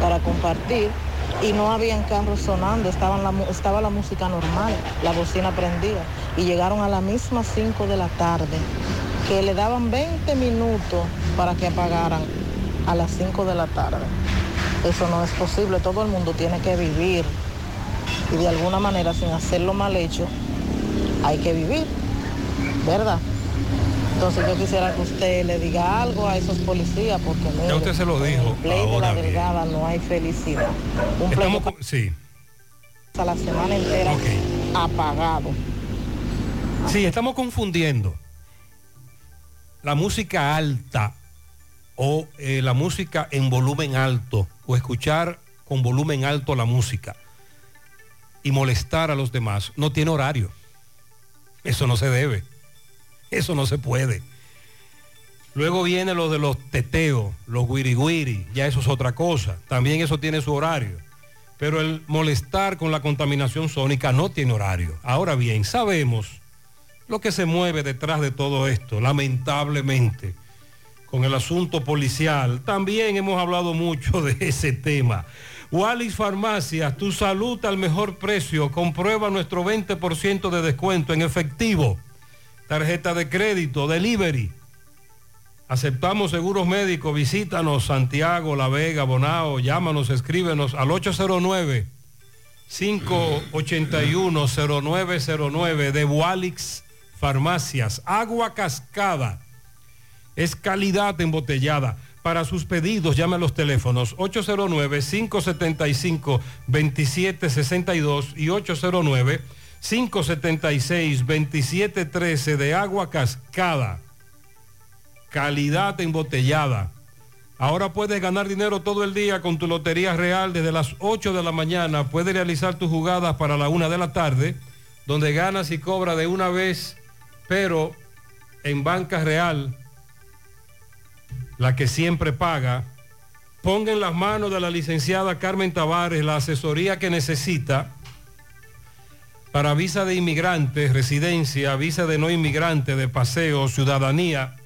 para compartir y no habían carros sonando, estaban la estaba la música normal, la bocina prendida y llegaron a las mismas 5 de la tarde, que le daban 20 minutos para que apagaran a las 5 de la tarde. Eso no es posible, todo el mundo tiene que vivir y de alguna manera sin hacerlo mal hecho hay que vivir, ¿verdad? Entonces yo quisiera que usted le diga algo a esos policías porque Ya mire, usted se lo dijo. en el play de la delgada no hay felicidad. Un play Estamos sí. pasa la semana entera apagado. Sí, estamos confundiendo la música alta o eh, la música en volumen alto o escuchar con volumen alto la música y molestar a los demás. No tiene horario. Eso no se debe. Eso no se puede. Luego viene lo de los teteos, los guiriguiri, ya eso es otra cosa. También eso tiene su horario. Pero el molestar con la contaminación sónica no tiene horario. Ahora bien, sabemos lo que se mueve detrás de todo esto, lamentablemente, con el asunto policial. También hemos hablado mucho de ese tema. Wallis Farmacias, tu salud al mejor precio. Comprueba nuestro 20% de descuento en efectivo. Tarjeta de crédito, delivery. Aceptamos seguros médicos. Visítanos Santiago, La Vega, Bonao. Llámanos, escríbenos al 809 581-0909 de Walix Farmacias. Agua cascada. Es calidad embotellada. Para sus pedidos, llame a los teléfonos 809-575-2762 y 809-576-2713 de agua cascada. Calidad embotellada. Ahora puedes ganar dinero todo el día con tu Lotería Real desde las 8 de la mañana. Puedes realizar tus jugadas para la 1 de la tarde, donde ganas y cobras de una vez, pero en Banca Real, la que siempre paga. Ponga en las manos de la licenciada Carmen Tavares la asesoría que necesita para visa de inmigrantes, residencia, visa de no inmigrante, de paseo, ciudadanía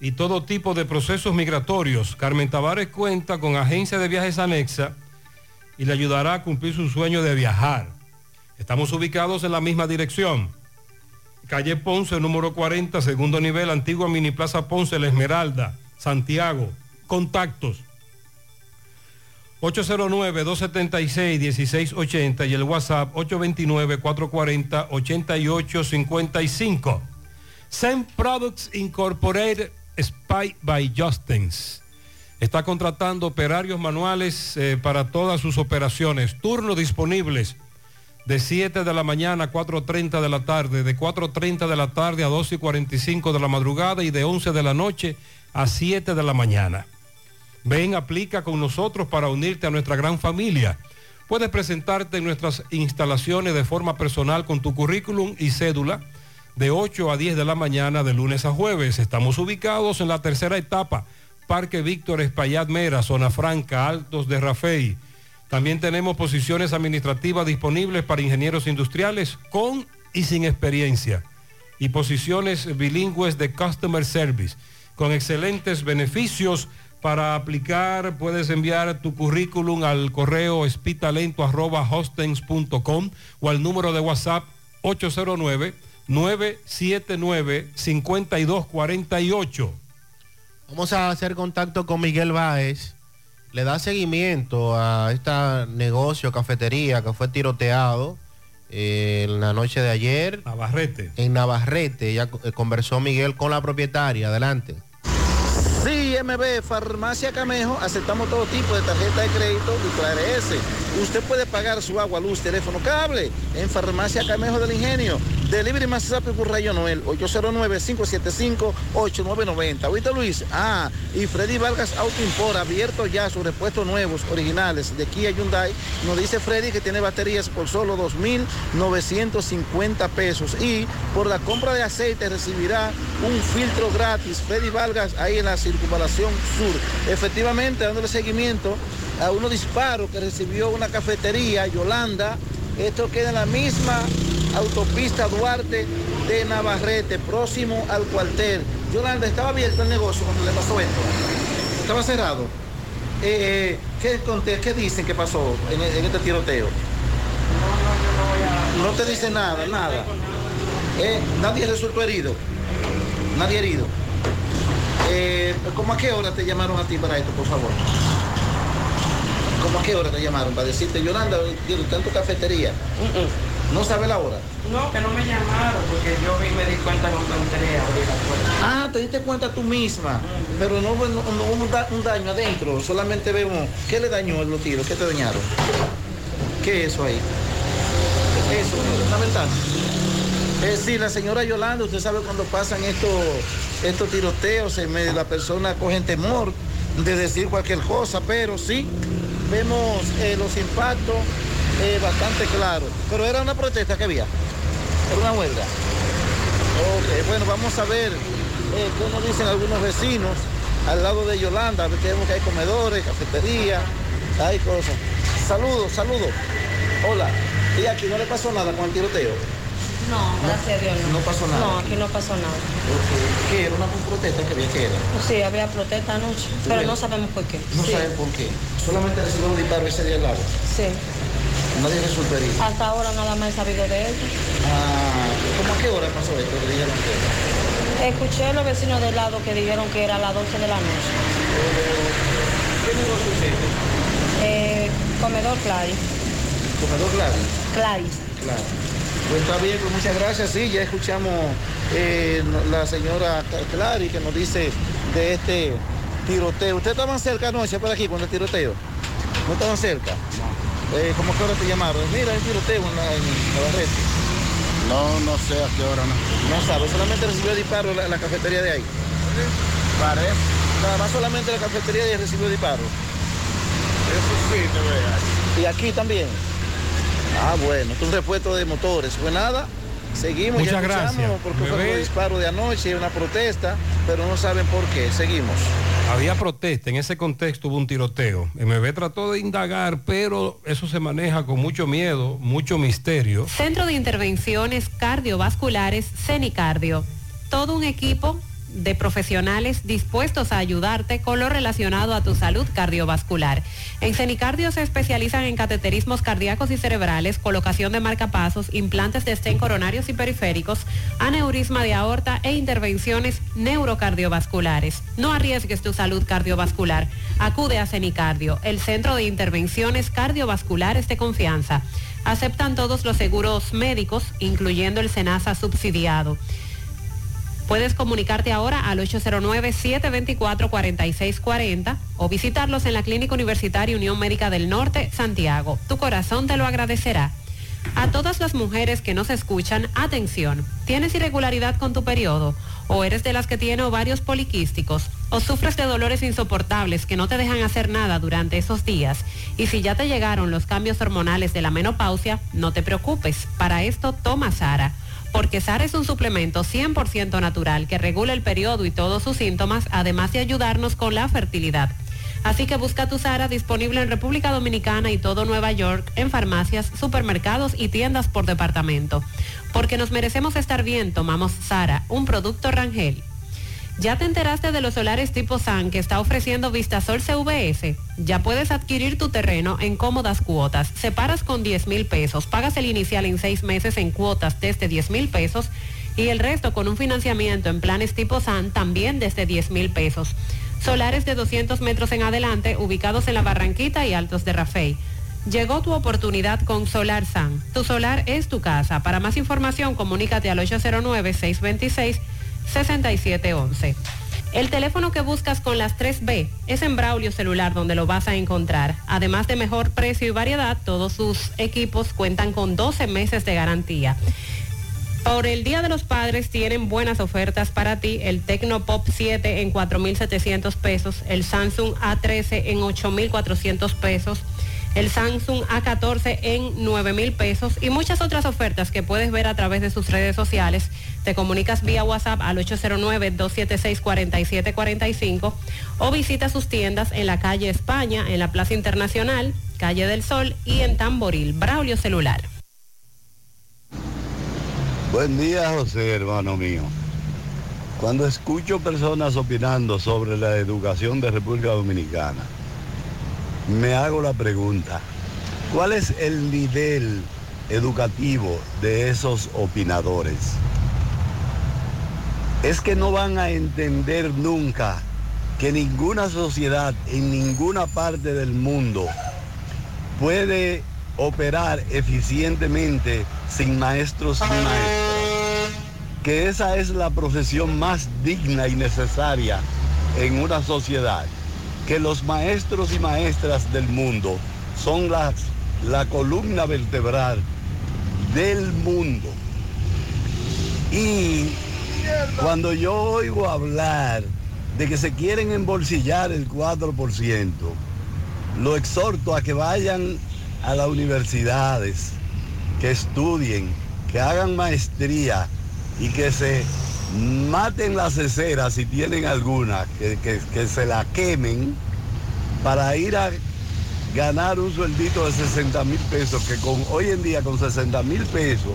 y todo tipo de procesos migratorios. Carmen Tavares cuenta con agencia de viajes anexa y le ayudará a cumplir su sueño de viajar. Estamos ubicados en la misma dirección. Calle Ponce, número 40, segundo nivel, antigua Mini Plaza Ponce, La Esmeralda, Santiago. Contactos. 809-276-1680 y el WhatsApp 829-440-8855. Zen Products Incorporated Spy by Justins. Está contratando operarios manuales eh, para todas sus operaciones. Turnos disponibles de 7 de la mañana a 4.30 de la tarde, de 4.30 de la tarde a 12.45 de la madrugada y de 11 de la noche a 7 de la mañana. Ven, aplica con nosotros para unirte a nuestra gran familia. Puedes presentarte en nuestras instalaciones de forma personal con tu currículum y cédula de 8 a 10 de la mañana de lunes a jueves. Estamos ubicados en la tercera etapa, Parque Víctor Espaillat Mera, Zona Franca, Altos de Rafey. También tenemos posiciones administrativas disponibles para ingenieros industriales con y sin experiencia y posiciones bilingües de Customer Service con excelentes beneficios Para aplicar puedes enviar tu currículum al correo espitalento.hostens.com o al número de WhatsApp 809-979-5248. Vamos a hacer contacto con Miguel Báez. Le da seguimiento a este negocio, cafetería que fue tiroteado eh, en la noche de ayer. Navarrete. En Navarrete. Ya eh, conversó Miguel con la propietaria. Adelante. Sí, MB, Farmacia Camejo, aceptamos todo tipo de tarjeta de crédito y ARS. Usted puede pagar su agua, luz, teléfono, cable en Farmacia Camejo del Ingenio. Delivery más por Rayo Noel, 809-575-8990. Ahorita Luis, ah, y Freddy Vargas Auto Import, abierto ya sus repuestos nuevos, originales, de Kia Hyundai. Nos dice Freddy que tiene baterías por solo 2.950 pesos. Y por la compra de aceite recibirá un filtro gratis. Freddy Vargas, ahí en la circunvalación sur. Efectivamente, dándole seguimiento a unos disparos que recibió una cafetería, Yolanda. Esto queda en la misma autopista Duarte de Navarrete, próximo al cuartel. Yolanda, ¿estaba abierto el negocio cuando le pasó esto? ¿Estaba cerrado? Eh, ¿qué, conté- qué dicen que pasó en, en este tiroteo? No te dice nada, nada. Eh, nadie resultó herido. Nadie herido. Eh, ¿Cómo a qué hora te llamaron a ti para esto, por favor? ¿Cómo a qué hora te llamaron? Para decirte, Yolanda, estar en tu cafetería. ¿No sabe la hora? No, que no me llamaron porque yo vi me di cuenta cuando entré a abrir la puerta. Ah, te diste cuenta tú misma, pero no, no, no hubo un, da- un daño adentro, solamente vemos, ¿qué le dañó los tiros? ¿Qué te dañaron? ¿Qué es eso ahí? ¿Qué es eso? ¿Una ventana? Eh, sí, la señora Yolanda, usted sabe cuando pasan estos, estos tiroteos, la persona coge temor de decir cualquier cosa, pero sí, vemos eh, los impactos eh, bastante claros. Pero era una protesta que había, era una huelga. Ok, bueno, vamos a ver eh, qué nos dicen algunos vecinos al lado de Yolanda. Vemos que hay comedores, cafetería, hay cosas. Saludos, saludos. Hola. ¿Y aquí no le pasó nada con el tiroteo? No, gracias a Dios no. No pasó nada. No, aquí no pasó nada. Ok. ¿Qué era? ¿Una protesta que había que era? Sí, había protesta anoche, pero no sabemos por qué. No Sí. saben por qué. Solamente recibió un disparo ese día al lado. Sí. Nadie resultó herido. Hasta ahora nada más he sabido de él. Ah, ¿cómo a qué hora pasó esto? Le dijeron que- Escuché a los vecinos del lado que dijeron que era a las 12 de la noche. ¿Qué negocio es este? Eh, comedor Claris. ¿Comedor Gladys? Claris. Claro. Pues está bien, pues muchas gracias. Sí, ya escuchamos eh, la señora Clary que nos dice de este tiroteo. ¿Ustedes estaban cerca anoche por aquí cuando el tiroteo? ¿No estaban cerca? Eh, ¿Cómo que hora te llamaron? Mira, hay un tiroteo en, la, en Navarrete. No, no sé a qué hora no. No sabe, solamente recibió disparo en la, la cafetería de ahí. Parece. Nada más solamente la cafetería de ahí recibió disparo. Eso sí, te veas. Y aquí también. Ah, bueno, un repuesto de motores. Pues nada, seguimos. Muchas ya gracias. Porque fue un disparo de anoche, una protesta, pero no saben por qué. Seguimos. Había protesta, en ese contexto hubo un tiroteo. MB trató de indagar, pero eso se maneja con mucho miedo, mucho misterio. Centro de Intervenciones Cardiovasculares CENICardio. Todo un equipo de profesionales dispuestos a ayudarte con lo relacionado a tu salud cardiovascular. En CENICardio se especializan en cateterismos cardíacos y cerebrales, colocación de marcapasos, implantes de estén coronarios y periféricos, aneurisma de aorta e intervenciones neurocardiovasculares. No arriesgues tu salud cardiovascular. Acude a CENICardio, el centro de intervenciones cardiovasculares de confianza. Aceptan todos los seguros médicos, incluyendo el SENASA subsidiado. Puedes comunicarte ahora al 809-724-4640 o visitarlos en la Clínica Universitaria Unión Médica del Norte, Santiago. Tu corazón te lo agradecerá. A todas las mujeres que nos escuchan, atención. ¿Tienes irregularidad con tu periodo? ¿O eres de las que tiene ovarios poliquísticos? ¿O sufres de dolores insoportables que no te dejan hacer nada durante esos días? Y si ya te llegaron los cambios hormonales de la menopausia, no te preocupes. Para esto, toma Sara porque SARA es un suplemento 100% natural que regula el periodo y todos sus síntomas, además de ayudarnos con la fertilidad. Así que busca tu SARA disponible en República Dominicana y todo Nueva York, en farmacias, supermercados y tiendas por departamento. Porque nos merecemos estar bien, tomamos SARA, un producto Rangel. ¿Ya te enteraste de los solares tipo SAN que está ofreciendo Vistasol CVS? Ya puedes adquirir tu terreno en cómodas cuotas. Separas con 10 mil pesos, pagas el inicial en seis meses en cuotas desde 10 mil pesos y el resto con un financiamiento en planes tipo SAN también desde 10 mil pesos. Solares de 200 metros en adelante ubicados en la Barranquita y Altos de Rafey. Llegó tu oportunidad con Solar San. Tu solar es tu casa. Para más información, comunícate al 809-626-6711. El teléfono que buscas con las 3B es en Braulio Celular donde lo vas a encontrar. Además de mejor precio y variedad, todos sus equipos cuentan con 12 meses de garantía. Por el Día de los Padres tienen buenas ofertas para ti. El Tecno Pop 7 en 4.700 pesos, el Samsung A13 en 8.400 pesos, el Samsung A14 en 9.000 pesos y muchas otras ofertas que puedes ver a través de sus redes sociales. Te comunicas vía WhatsApp al 809-276-4745 o visita sus tiendas en la calle España, en la Plaza Internacional, Calle del Sol y en Tamboril. Braulio Celular. Buen día, José, hermano mío. Cuando escucho personas opinando sobre la educación de República Dominicana, me hago la pregunta, ¿cuál es el nivel educativo de esos opinadores? Es que no van a entender nunca que ninguna sociedad en ninguna parte del mundo puede operar eficientemente sin maestros y maestras. Que esa es la profesión más digna y necesaria en una sociedad. Que los maestros y maestras del mundo son las, la columna vertebral del mundo. Y cuando yo oigo hablar de que se quieren embolsillar el 4%, lo exhorto a que vayan a las universidades, que estudien, que hagan maestría y que se maten las ceceras si tienen alguna, que, que- que se la quemen para ir a ganar un sueldito de 60 mil pesos, que con, hoy en día con 60 mil pesos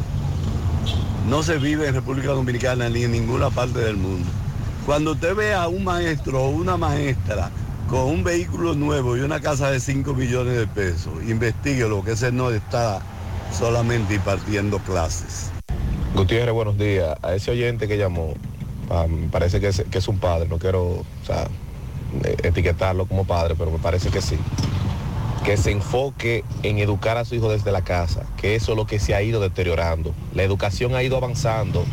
no se vive en República Dominicana ni en ninguna parte del mundo. Cuando usted ve a un maestro o una maestra con un vehículo nuevo y una casa de 5 millones de pesos, investigue lo que ese no está solamente impartiendo clases. Gutiérrez, buenos días. A ese oyente que llamó, me parece que es, un padre, no quiero eh, etiquetarlo como padre, pero me parece que sí. Que se enfoque en educar a su hijo desde la casa, que eso es lo que se ha ido deteriorando. La educación ha ido avanzando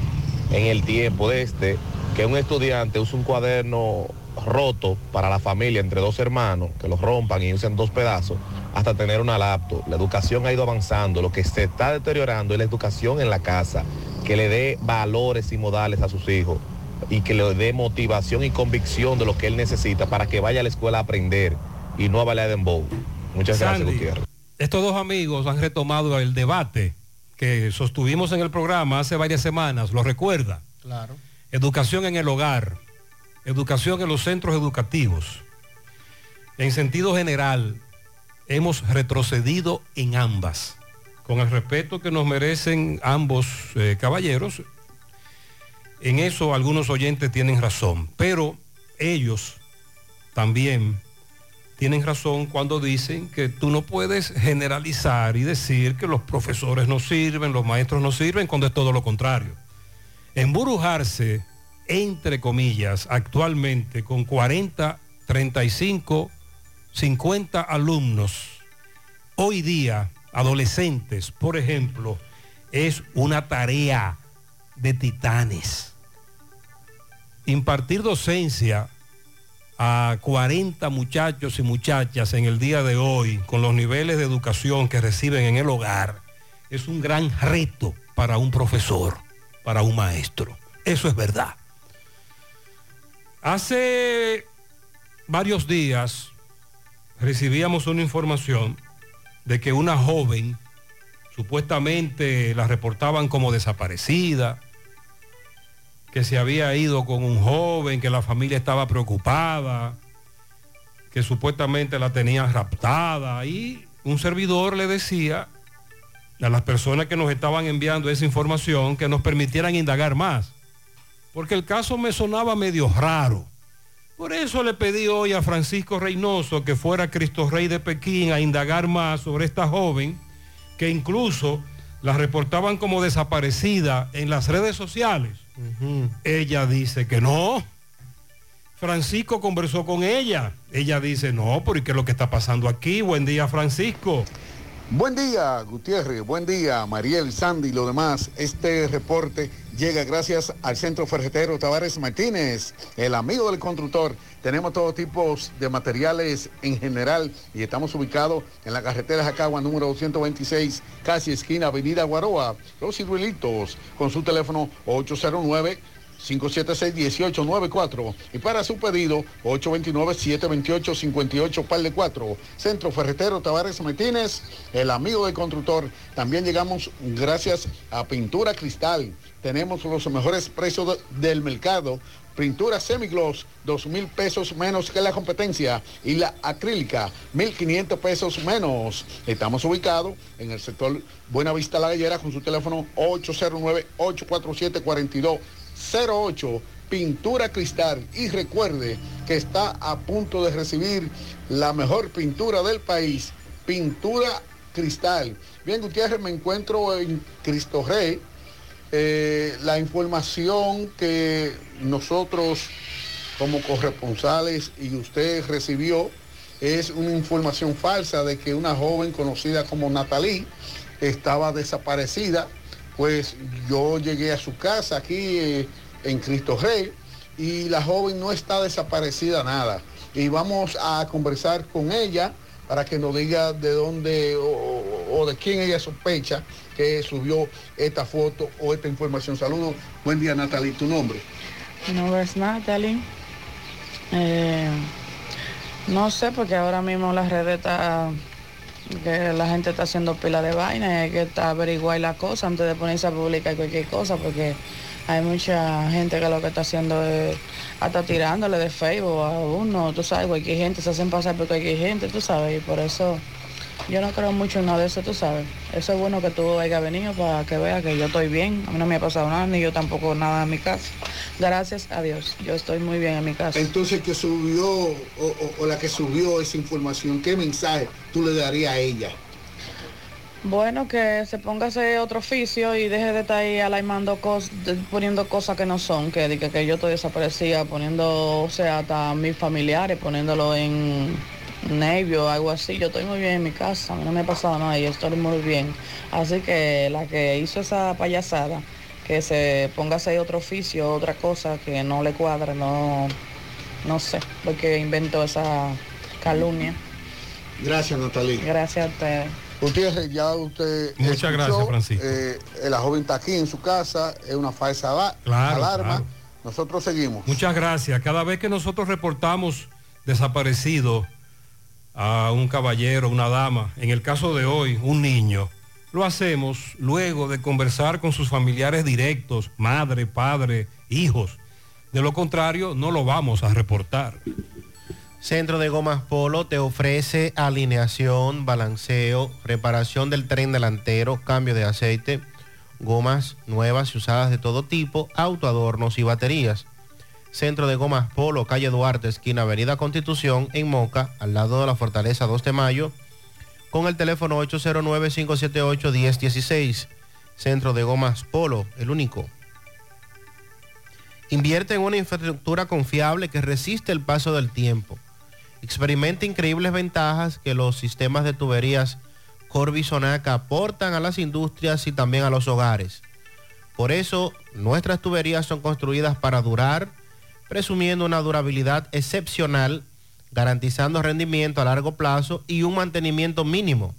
en el tiempo desde que un estudiante usa un cuaderno roto para la familia entre dos hermanos, que los rompan y usen dos pedazos, hasta tener una laptop. La educación ha ido avanzando. Lo que se está deteriorando es la educación en la casa, que le dé valores y modales a sus hijos y que le dé motivación y convicción de lo que él necesita para que vaya a la escuela a aprender y no a bailar de dembow. Muchas gracias, Gutiérrez. Estos dos amigos han retomado el debate que sostuvimos en el programa hace varias semanas, ¿lo recuerda? Claro. Educación en el hogar, educación en los centros educativos. En sentido general, hemos retrocedido en ambas. Con el respeto que nos merecen ambos eh, caballeros, en eso algunos oyentes tienen razón, pero ellos también tienen razón cuando dicen que tú no puedes generalizar y decir que los profesores no sirven, los maestros no sirven, cuando es todo lo contrario. Embrujarse, entre comillas, actualmente con 40, 35, 50 alumnos, hoy día, adolescentes, por ejemplo, es una tarea de titanes. Impartir docencia a 40 muchachos y muchachas en el día de hoy, con los niveles de educación que reciben en el hogar, es un gran reto para un profesor, para un maestro. Eso es verdad. Hace varios días recibíamos una información de que una joven, supuestamente la reportaban como desaparecida, que se había ido con un joven, que la familia estaba preocupada, que supuestamente la tenían raptada y un servidor le decía a las personas que nos estaban enviando esa información que nos permitieran indagar más. porque el caso me sonaba medio raro. Por eso le pedí hoy a Francisco Reynoso que fuera Cristo Rey de Pekín a indagar más sobre esta joven, que incluso la reportaban como desaparecida en las redes sociales. Ella dice que no. Francisco conversó con ella. Ella dice, no, porque ¿qué es lo que está pasando aquí? Buen día, Francisco. Buen día, Gutiérrez. Buen día, Mariel, Sandy y lo demás. Este reporte llega gracias al Centro Ferretero Tavares Martínez, el amigo del constructor. Tenemos todo tipo de materiales en general y estamos ubicados en la carretera Jacagua número 226, casi esquina Avenida Guaroa. Los ciruelitos con su teléfono 809 576-1894 y para su pedido 829-728-58 par de 4 Centro Ferretero Tavares Martínez el amigo del constructor. También llegamos gracias a Pintura Cristal. Tenemos los mejores precios de- del mercado. Pintura semigloss, 2 mil pesos menos que la competencia. Y la acrílica, 1.500 pesos menos. Estamos ubicados en el sector Buenavista La Gallera con su teléfono 809-847-4208. Pintura Cristal. Y recuerde que está a punto de recibir la mejor pintura del país. Pintura Cristal. Bien, Gutiérrez, me encuentro en Cristo Rey. Eh, la información que nosotros como corresponsales y usted recibió es una información falsa de que una joven conocida como Natalí estaba desaparecida. Pues yo llegué a su casa aquí eh, en Cristo Rey y la joven no está desaparecida nada. Y vamos a conversar con ella para que nos diga de dónde o, de quién ella sospecha que subió esta foto o esta información. Saludos. Buen día, Natalie. ¿Tu nombre? Mi nombre es Natalie. Eh, no sé, porque ahora mismo las redes está, que la gente está haciendo pila de vaina y hay que averiguar la cosa antes de ponerse a publicar cualquier cosa, porque hay mucha gente que lo que está haciendo es hasta tirándole de Facebook a uno, tú sabes, cualquier gente se hacen pasar por cualquier gente, tú sabes, y por eso yo no creo mucho en nada de eso, tú sabes. Eso es bueno que tú hayas venido para que veas que yo estoy bien. A mí no me ha pasado nada, ni yo tampoco nada en mi casa. Gracias a Dios, yo estoy muy bien en mi casa. Entonces, que subió o, o- o la que subió esa información, ¿qué mensaje tú le darías a ella? Bueno, que se ponga hacer otro oficio y deje de estar ahí alarmando cosas, poniendo cosas que no son, que, que, que yo estoy desaparecida, poniendo, o sea, hasta mis familiares, poniéndolo en nervio, algo así. Yo estoy muy bien en mi casa, a mí no me ha pasado nada y estoy muy bien. Así que la que hizo esa payasada, que se ponga a hacer otro oficio, otra cosa que no le cuadra, no, no sé, porque inventó esa calumnia. Gracias, Natalie. Gracias a ustedes. Gutiérrez, ya usted Muchas escuchó, gracias, Francisco. eh, la joven está aquí en su casa, es una falsa Claro, alarma. claro. Nosotros seguimos. Muchas gracias. Cada vez que nosotros reportamos desaparecido a un caballero, una dama, en el caso de hoy, un niño, lo hacemos luego de conversar con sus familiares directos, madre, padre, hijos. De lo contrario, no lo vamos a reportar. Centro de Gomas Polo te ofrece alineación, balanceo, reparación del tren delantero, cambio de aceite, gomas nuevas y usadas de todo tipo, autoadornos y baterías. Centro de Gomas Polo, calle Duarte, esquina Avenida Constitución, en Moca, al lado de la Fortaleza 2 de Mayo, con el teléfono 809-578-1016. Centro de Gomas Polo, el único. Invierte en una infraestructura confiable que resiste el paso del tiempo. Experimenta increíbles ventajas que los sistemas de tuberías Corby Sonaca aportan a las industrias y también a los hogares. Por eso, nuestras tuberías son construidas para durar, presumiendo una durabilidad excepcional, garantizando rendimiento a largo plazo y un mantenimiento mínimo.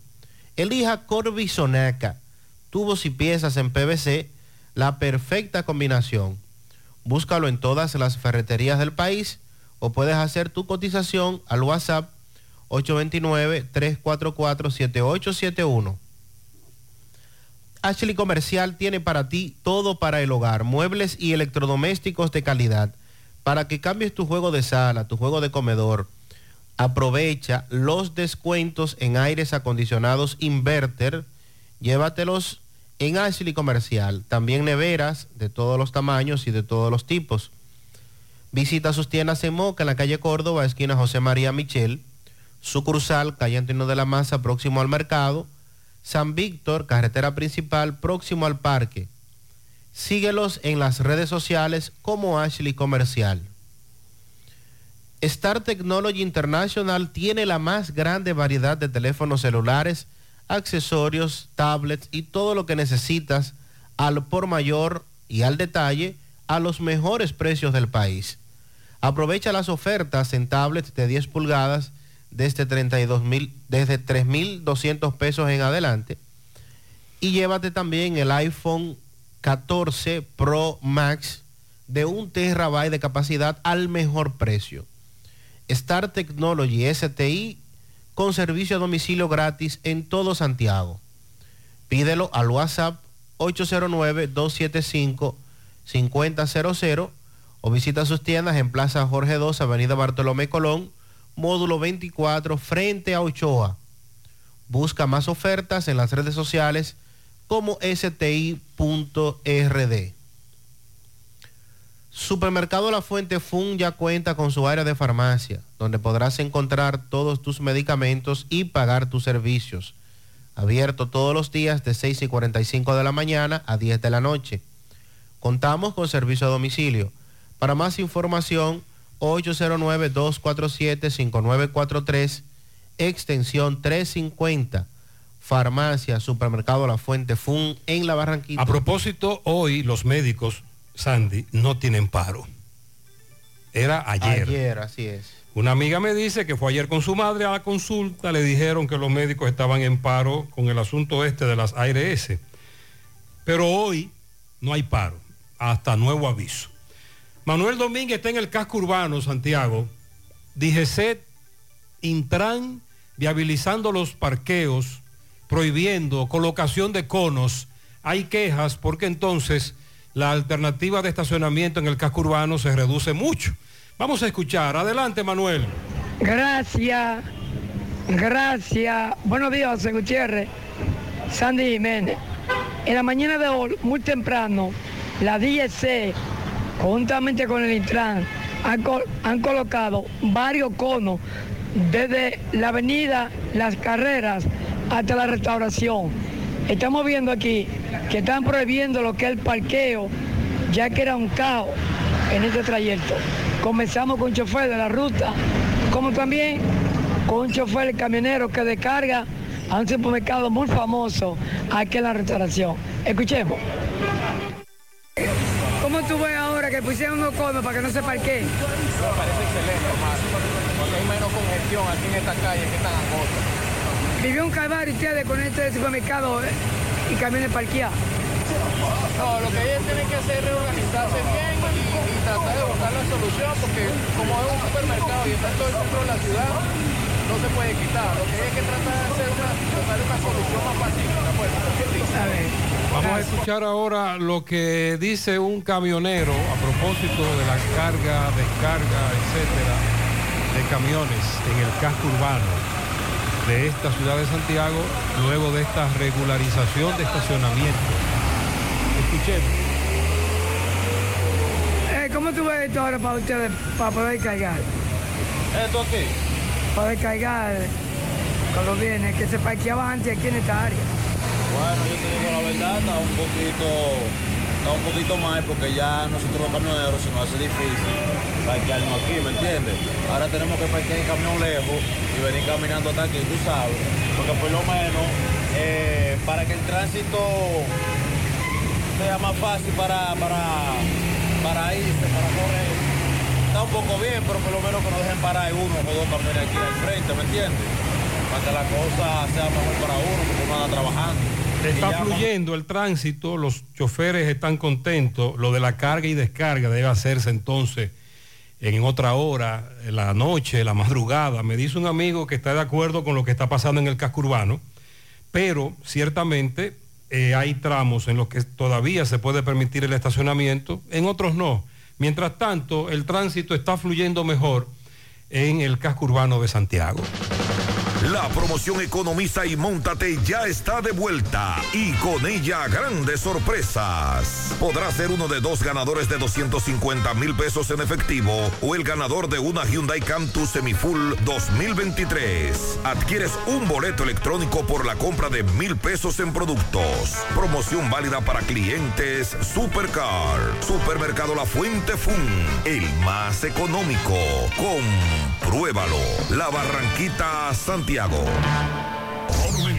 Elija Corby Sonaca, tubos y piezas en PVC, la perfecta combinación. Búscalo en todas las ferreterías del país o puedes hacer tu cotización al WhatsApp 829-344-7871. Ashley Comercial tiene para ti todo para el hogar, muebles y electrodomésticos de calidad, para que cambies tu juego de sala, tu juego de comedor. Aprovecha los descuentos en aires acondicionados inverter, llévatelos en Ashley Comercial. También neveras de todos los tamaños y de todos los tipos. Visita sus tiendas en Moca, en la calle Córdoba, esquina José María Michel. Sucursal, calle Antonio de la Maza, próximo al mercado. San Víctor, carretera principal, próximo al parque. Síguelos en las redes sociales como Ashley Comercial. Star Technology International tiene la más grande variedad de teléfonos celulares, accesorios, tablets y todo lo que necesitas al por mayor y al detalle a los mejores precios del país. Aprovecha las ofertas en tablets de 10 pulgadas desde 32 mil, desde 3.200 pesos en adelante. Y llévate también el iPhone 14 Pro Max de un terabyte de capacidad al mejor precio. Star Technology STI con servicio a domicilio gratis en todo Santiago. Pídelo al WhatsApp 809-275-5000 o visita sus tiendas en Plaza Jorge II, Avenida Bartolomé Colón, módulo 24, frente a Ochoa. Busca más ofertas en las redes sociales como sti.rd. Supermercado La Fuente Fun ya cuenta con su área de farmacia, donde podrás encontrar todos tus medicamentos y pagar tus servicios. Abierto todos los días de 6 y 45 de la mañana a 10 de la noche. Contamos con servicio a domicilio. Para más información, 809-247-5943, extensión 350. Farmacia, Supermercado La Fuente Fun en La Barranquita. A propósito, hoy los médicos, Sandy, no tienen paro. Era ayer. Ayer, así es. Una amiga me dice que fue ayer con su madre a la consulta, le dijeron que los médicos estaban en paro con el asunto este de las ARS. Pero hoy no hay paro, hasta nuevo aviso. Manuel Domínguez está en el casco urbano, Santiago. DGCET, Intran, viabilizando los parqueos, prohibiendo colocación de conos. Hay quejas porque entonces la alternativa de estacionamiento en el casco urbano se reduce mucho. Vamos a escuchar. Adelante, Manuel. Gracias, gracias. Buenos días, José Gutiérrez, Sandy Jiménez. En la mañana de hoy, muy temprano, la DGC, conjuntamente con el Intran, han, col- han colocado varios conos desde la avenida Las Carreras hasta la restauración. Estamos viendo aquí que están prohibiendo lo que es el parqueo, ya que era un caos en este trayecto. Comenzamos con chofer de la ruta, como también con un chofer camionero que descarga a un supermercado muy famoso aquí en la restauración. Escuchemos. ¿Cómo tú ves ahora que pusieron unos conos para que no se parqueen? Me parece excelente, Omar, porque hay menos congestión aquí en esta calle que están angosta. Vivió un calvario ustedes con este supermercado eh, y camiones parqueados. No, lo que ellos tienen que hacer es reorganizarse bien y, y tratar de buscar la solución, porque como es un supermercado y está todo el centro de la ciudad, no se puede quitar. Lo que hay es que tratar de hacer una, buscar una solución más pacífica. Pues, A ver. Vamos a escuchar ahora lo que dice un camionero a propósito de la carga, descarga, etcétera, de camiones en el casco urbano de esta ciudad de Santiago luego de esta regularización de estacionamiento. Escuchemos. Eh, ¿Cómo tú ves esto ahora para ustedes, para poder cargar? ¿Esto aquí? Para descargar cuando viene, que se parqueaba antes aquí en esta área. Bueno, yo te digo la verdad, está un poquito, está un poquito mal porque ya nosotros los camioneros se nos hace difícil parquearnos aquí, ¿me entiendes? Ahora tenemos que parquear el camión lejos y venir caminando hasta aquí, tú sabes, porque por lo menos eh, para que el tránsito sea más fácil para, para, para irse, para correr, está un poco bien, pero por lo menos que nos dejen parar uno o dos camiones aquí al frente, ¿me entiendes? Para que la cosa sea mejor para uno, porque uno anda trabajando. Está fluyendo el tránsito, los choferes están contentos, lo de la carga y descarga debe hacerse entonces en otra hora, en la noche, la madrugada. Me dice un amigo que está de acuerdo con lo que está pasando en el casco urbano, pero ciertamente eh, hay tramos en los que todavía se puede permitir el estacionamiento, en otros no. Mientras tanto, el tránsito está fluyendo mejor en el casco urbano de Santiago. La promoción Economiza y Móntate ya está de vuelta y con ella grandes sorpresas. Podrás ser uno de dos ganadores de 250 mil pesos en efectivo o el ganador de una Hyundai Cantus Semifull 2023. Adquieres un boleto electrónico por la compra de mil pesos en productos. Promoción válida para clientes Supercar. Supermercado La Fuente Fun. El más económico. Compruébalo. La Barranquita Santiago. Santiago.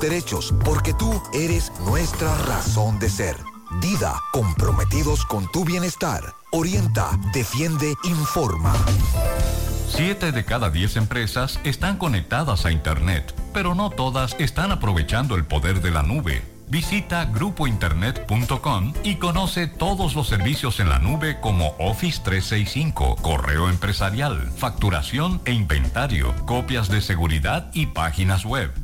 derechos, porque tú eres nuestra razón de ser. Dida, comprometidos con tu bienestar. Orienta, defiende, informa. Siete de cada diez empresas están conectadas a Internet, pero no todas están aprovechando el poder de la nube. Visita grupointernet.com y conoce todos los servicios en la nube como Office 365, correo empresarial, facturación e inventario, copias de seguridad y páginas web.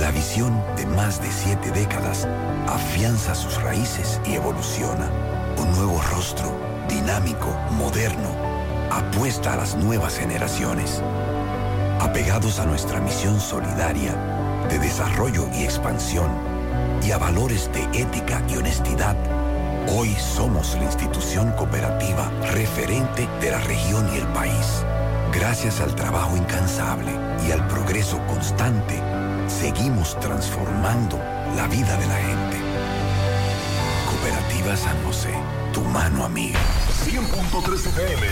La visión de más de siete décadas afianza sus raíces y evoluciona. Un nuevo rostro, dinámico, moderno, apuesta a las nuevas generaciones. Apegados a nuestra misión solidaria de desarrollo y expansión y a valores de ética y honestidad, hoy somos la institución cooperativa referente de la región y el país. Gracias al trabajo incansable y al progreso constante, seguimos transformando la vida de la gente. Cooperativa San José, tu mano amiga. 100.3 FM.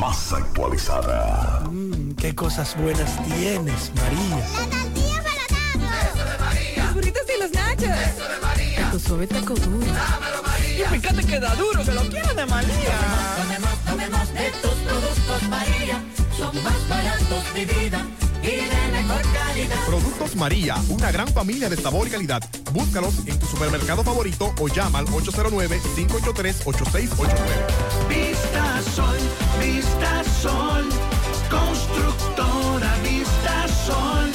Más actualizada. Mm, qué cosas buenas tienes, María. La tortilla para Eso de María. Los burritos y los nachos. Eso de María. Tu suave taco duro. Dámelo, María. Y fíjate que da duro, que lo quiero de María. Tomemos, tomemos de tus productos, María. Son más baratos de vida Productos María, una gran familia de sabor y calidad. Búscalos en tu supermercado favorito o llama al 809-583-8689. Vista Sol, Vista Sol, constructora Vista Sol,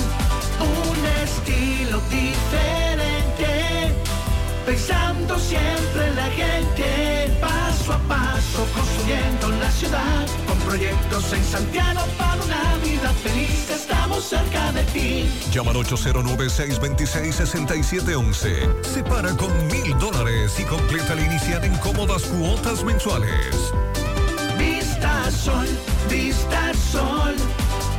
un estilo diferente, pensando siempre en la gente, paso a paso construyendo la ciudad, proyectos en Santiago para una vida feliz, estamos cerca de ti. Llama al 809-626-6711. Separa con mil dólares y completa la inicial en cómodas cuotas mensuales. Vista Sol, Vista Sol,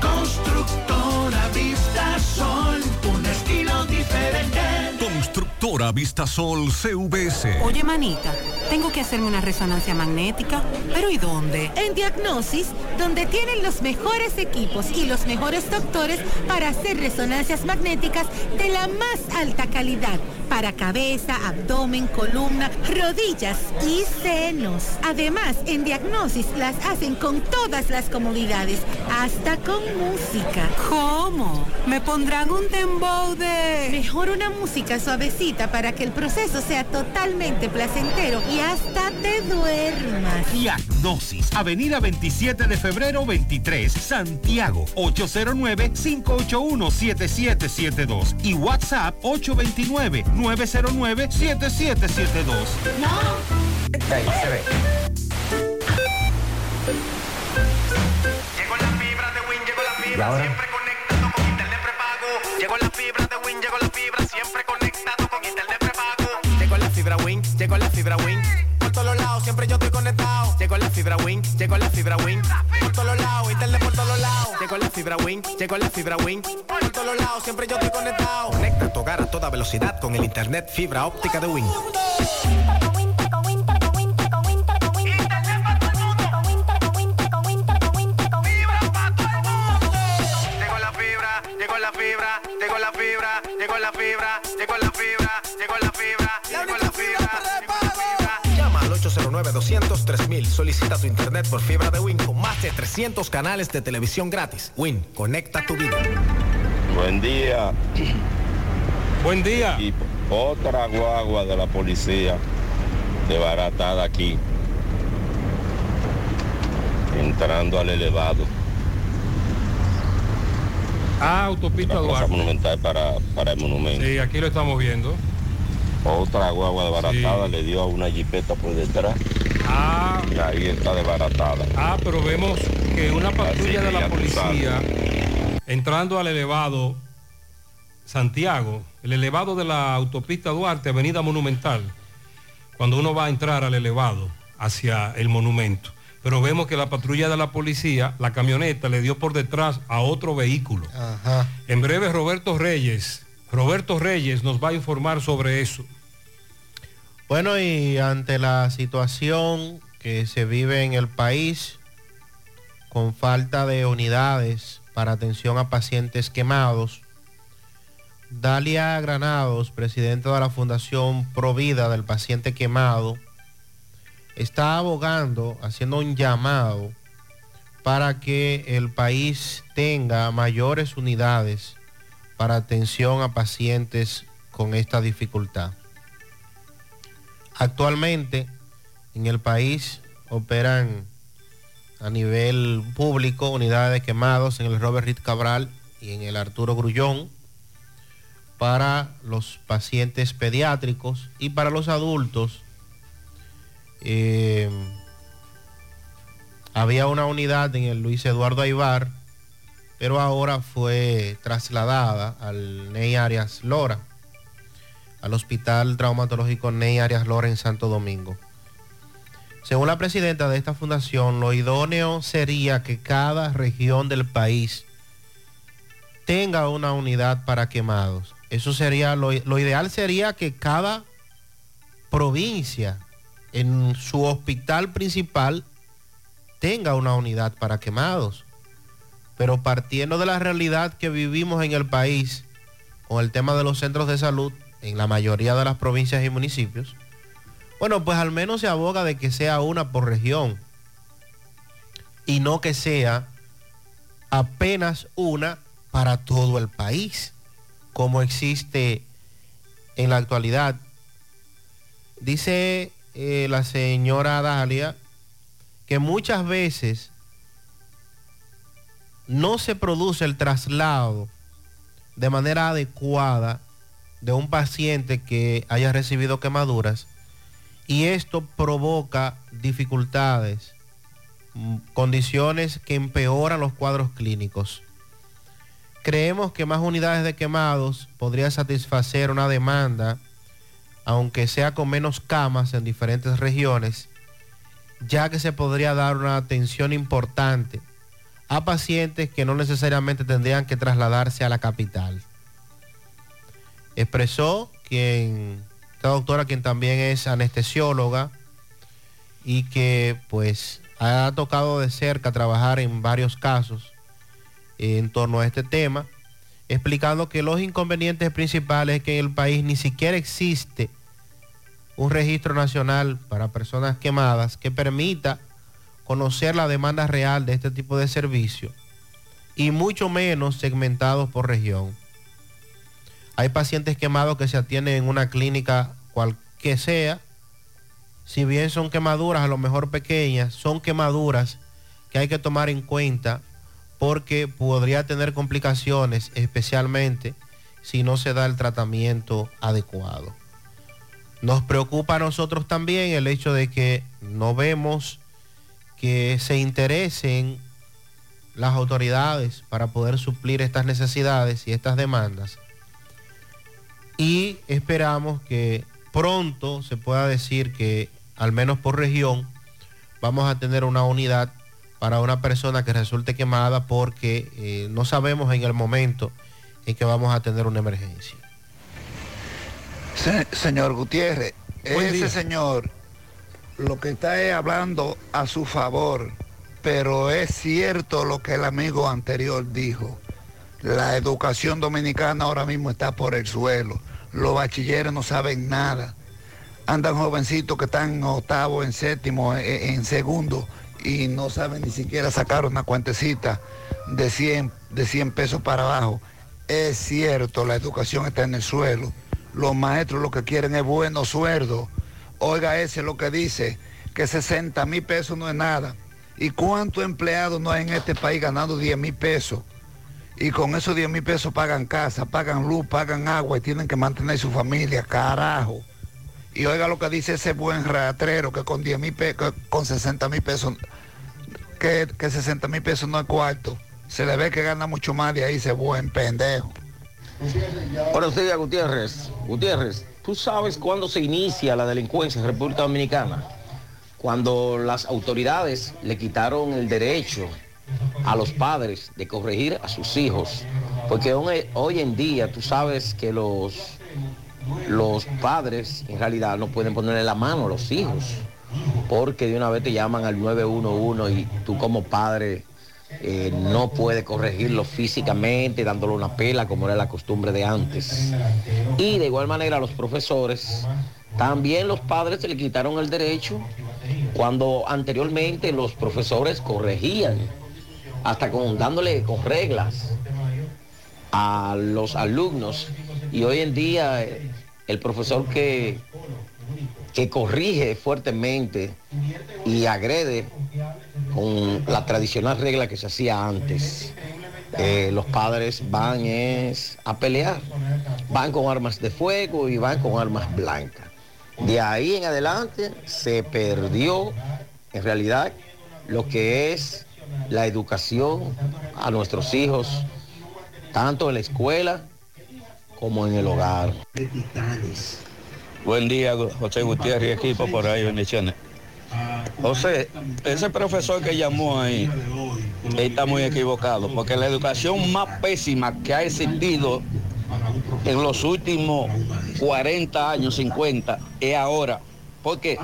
constructora Vista Sol, un estilo diferente. Constructora Vistasol CVS. Oye, manita, tengo que hacerme una resonancia magnética. ¿Pero y dónde? En Diagnosis, donde tienen los mejores equipos y los mejores doctores para hacer resonancias magnéticas de la más alta calidad para cabeza, abdomen, columna, rodillas y senos. Además, en Diagnosis las hacen con todas las comodidades, hasta con música. ¿Cómo? ¿Me pondrán un dembow de...? Mejor una música suavecita para que el proceso sea totalmente placentero y hasta te duermas. Diagnosis, Avenida 27 de febrero 23, Santiago, 809-581-7772 y WhatsApp 829-909-7772. No. Ahí se ve. Llegó la fibra de Win, llegó la fibra, siempre conectado con internet prepago. Llegó la fibra de Win, llegó la fibra, siempre conectado con internet prepago. Llegó la fibra Win, llegó la fibra Win. Por todos lados, siempre yo estoy conectado. Llegó la fibra Win, llegó la fibra Win. Por todos lados, internet por. Llegó la fibra Win, llegó la fibra Win. Por todos los lados, siempre yo estoy conectado. Conecta tu hogar a toda velocidad con el internet fibra óptica de Win. Llegó la fibra, llegó la fibra, llegó la fibra, llegó la fibra. 809-200-3000. Solicita tu internet por fibra de Win con más de 300 canales de televisión gratis. Win, conecta tu vida. Buen día. Buen día. Y otra guagua de la policía desbaratada aquí. Entrando al elevado. Ah, autopista Duarte. monumental para, para el monumento. Sí, aquí lo estamos viendo. Otra guagua desbaratada Sí. le dio a una jipeta por detrás. Ah. Y ahí está desbaratada. Ah, pero vemos que una patrulla Así de la policía entrando al elevado Santiago, el elevado de la autopista Duarte, Avenida Monumental, cuando uno va a entrar al elevado hacia el monumento. Pero vemos que la patrulla de la policía, la camioneta, le dio por detrás a otro vehículo. En breve Roberto Reyes, Roberto Reyes nos va a informar sobre eso. Bueno, y ante la situación que se vive en el país, con falta de unidades para atención a pacientes quemados, Dalia Granados, presidenta de la Fundación Provida del Paciente Quemado, está abogando, haciendo un llamado para que el país tenga mayores unidades para atención a pacientes con esta dificultad. Actualmente en el país operan a nivel público unidades de quemados en el Robert Reed Cabral y en el Arturo Grullón para los pacientes pediátricos y para los adultos. eh, había una unidad en el Luis Eduardo Aibar, pero ahora fue trasladada al Ney Arias Lora al Hospital Traumatológico Ney Arias Lora en Santo Domingo. Según la presidenta de esta fundación, lo idóneo sería que cada región del país tenga una unidad para quemados. Eso sería, lo, lo ideal sería que cada provincia en su hospital principal tenga una unidad para quemados. Pero partiendo de la realidad que vivimos en el país con el tema de los centros de salud, en la mayoría de las provincias y municipios, bueno, pues al menos se aboga de que sea una por región y no que sea apenas una para todo el país, como existe en la actualidad. Dice eh, la señora Dalia que muchas veces no se produce el traslado de manera adecuada de un paciente que haya recibido quemaduras y esto provoca dificultades, mm, condiciones que empeoran los cuadros clínicos. Creemos que más unidades de quemados podría satisfacer una demanda, aunque sea con menos camas en diferentes regiones, ya que se podría dar una atención importante a pacientes que no necesariamente tendrían que trasladarse a la capital expresó quien, esta doctora quien también es anestesióloga y que pues ha tocado de cerca trabajar en varios casos en torno a este tema, explicando que los inconvenientes principales es que en el país ni siquiera existe un registro nacional para personas quemadas que permita conocer la demanda real de este tipo de servicio y mucho menos segmentados por región. Hay pacientes quemados que se atienden en una clínica cual que sea. Si bien son quemaduras a lo mejor pequeñas, son quemaduras que hay que tomar en cuenta porque podría tener complicaciones, especialmente si no se da el tratamiento adecuado. Nos preocupa a nosotros también el hecho de que no vemos que se interesen las autoridades para poder suplir estas necesidades y estas demandas y esperamos que pronto se pueda decir que al menos por región vamos a tener una unidad para una persona que resulte quemada porque eh, no sabemos en el momento en que vamos a tener una emergencia. Se- señor Gutiérrez, Buen ese día. señor lo que está es hablando a su favor, pero es cierto lo que el amigo anterior dijo. La educación dominicana ahora mismo está por el suelo. Los bachilleres no saben nada. Andan jovencitos que están en octavo, en séptimo, en, en segundo y no saben ni siquiera sacar una cuentecita de 100, de 100 pesos para abajo. Es cierto, la educación está en el suelo. Los maestros lo que quieren es buenos sueldos. Oiga ese lo que dice, que 60 mil pesos no es nada. ¿Y cuántos empleados no hay en este país ganando 10 mil pesos? Y con esos 10 mil pesos pagan casa, pagan luz, pagan agua y tienen que mantener su familia, carajo. Y oiga lo que dice ese buen ratrero que con 10 mil pesos, con 60 mil pesos, que, que 60 mil pesos no es cuarto. Se le ve que gana mucho más de ahí ese buen pendejo. Buenos días, Gutiérrez. Gutiérrez, ¿tú sabes cuándo se inicia la delincuencia en República Dominicana? Cuando las autoridades le quitaron el derecho a los padres de corregir a sus hijos. Porque hoy, en día tú sabes que los, los padres en realidad no pueden ponerle la mano a los hijos. Porque de una vez te llaman al 911 y tú como padre eh, no puede corregirlo físicamente, dándole una pela como era la costumbre de antes. Y de igual manera los profesores, también los padres se le quitaron el derecho cuando anteriormente los profesores corregían, hasta con, dándole con reglas a los alumnos. Y hoy en día eh, el profesor que, que corrige fuertemente y agrede con la tradicional regla que se hacía antes. Eh, los padres van es a pelear, van con armas de fuego y van con armas blancas. De ahí en adelante se perdió en realidad lo que es la educación a nuestros hijos, tanto en la escuela como en el hogar. Buen día, José Gutiérrez y equipo por ahí, bendiciones. José, ese profesor que llamó ahí está muy equivocado, porque la educación más pésima que ha existido en los últimos 40 años, 50, es ahora. Porque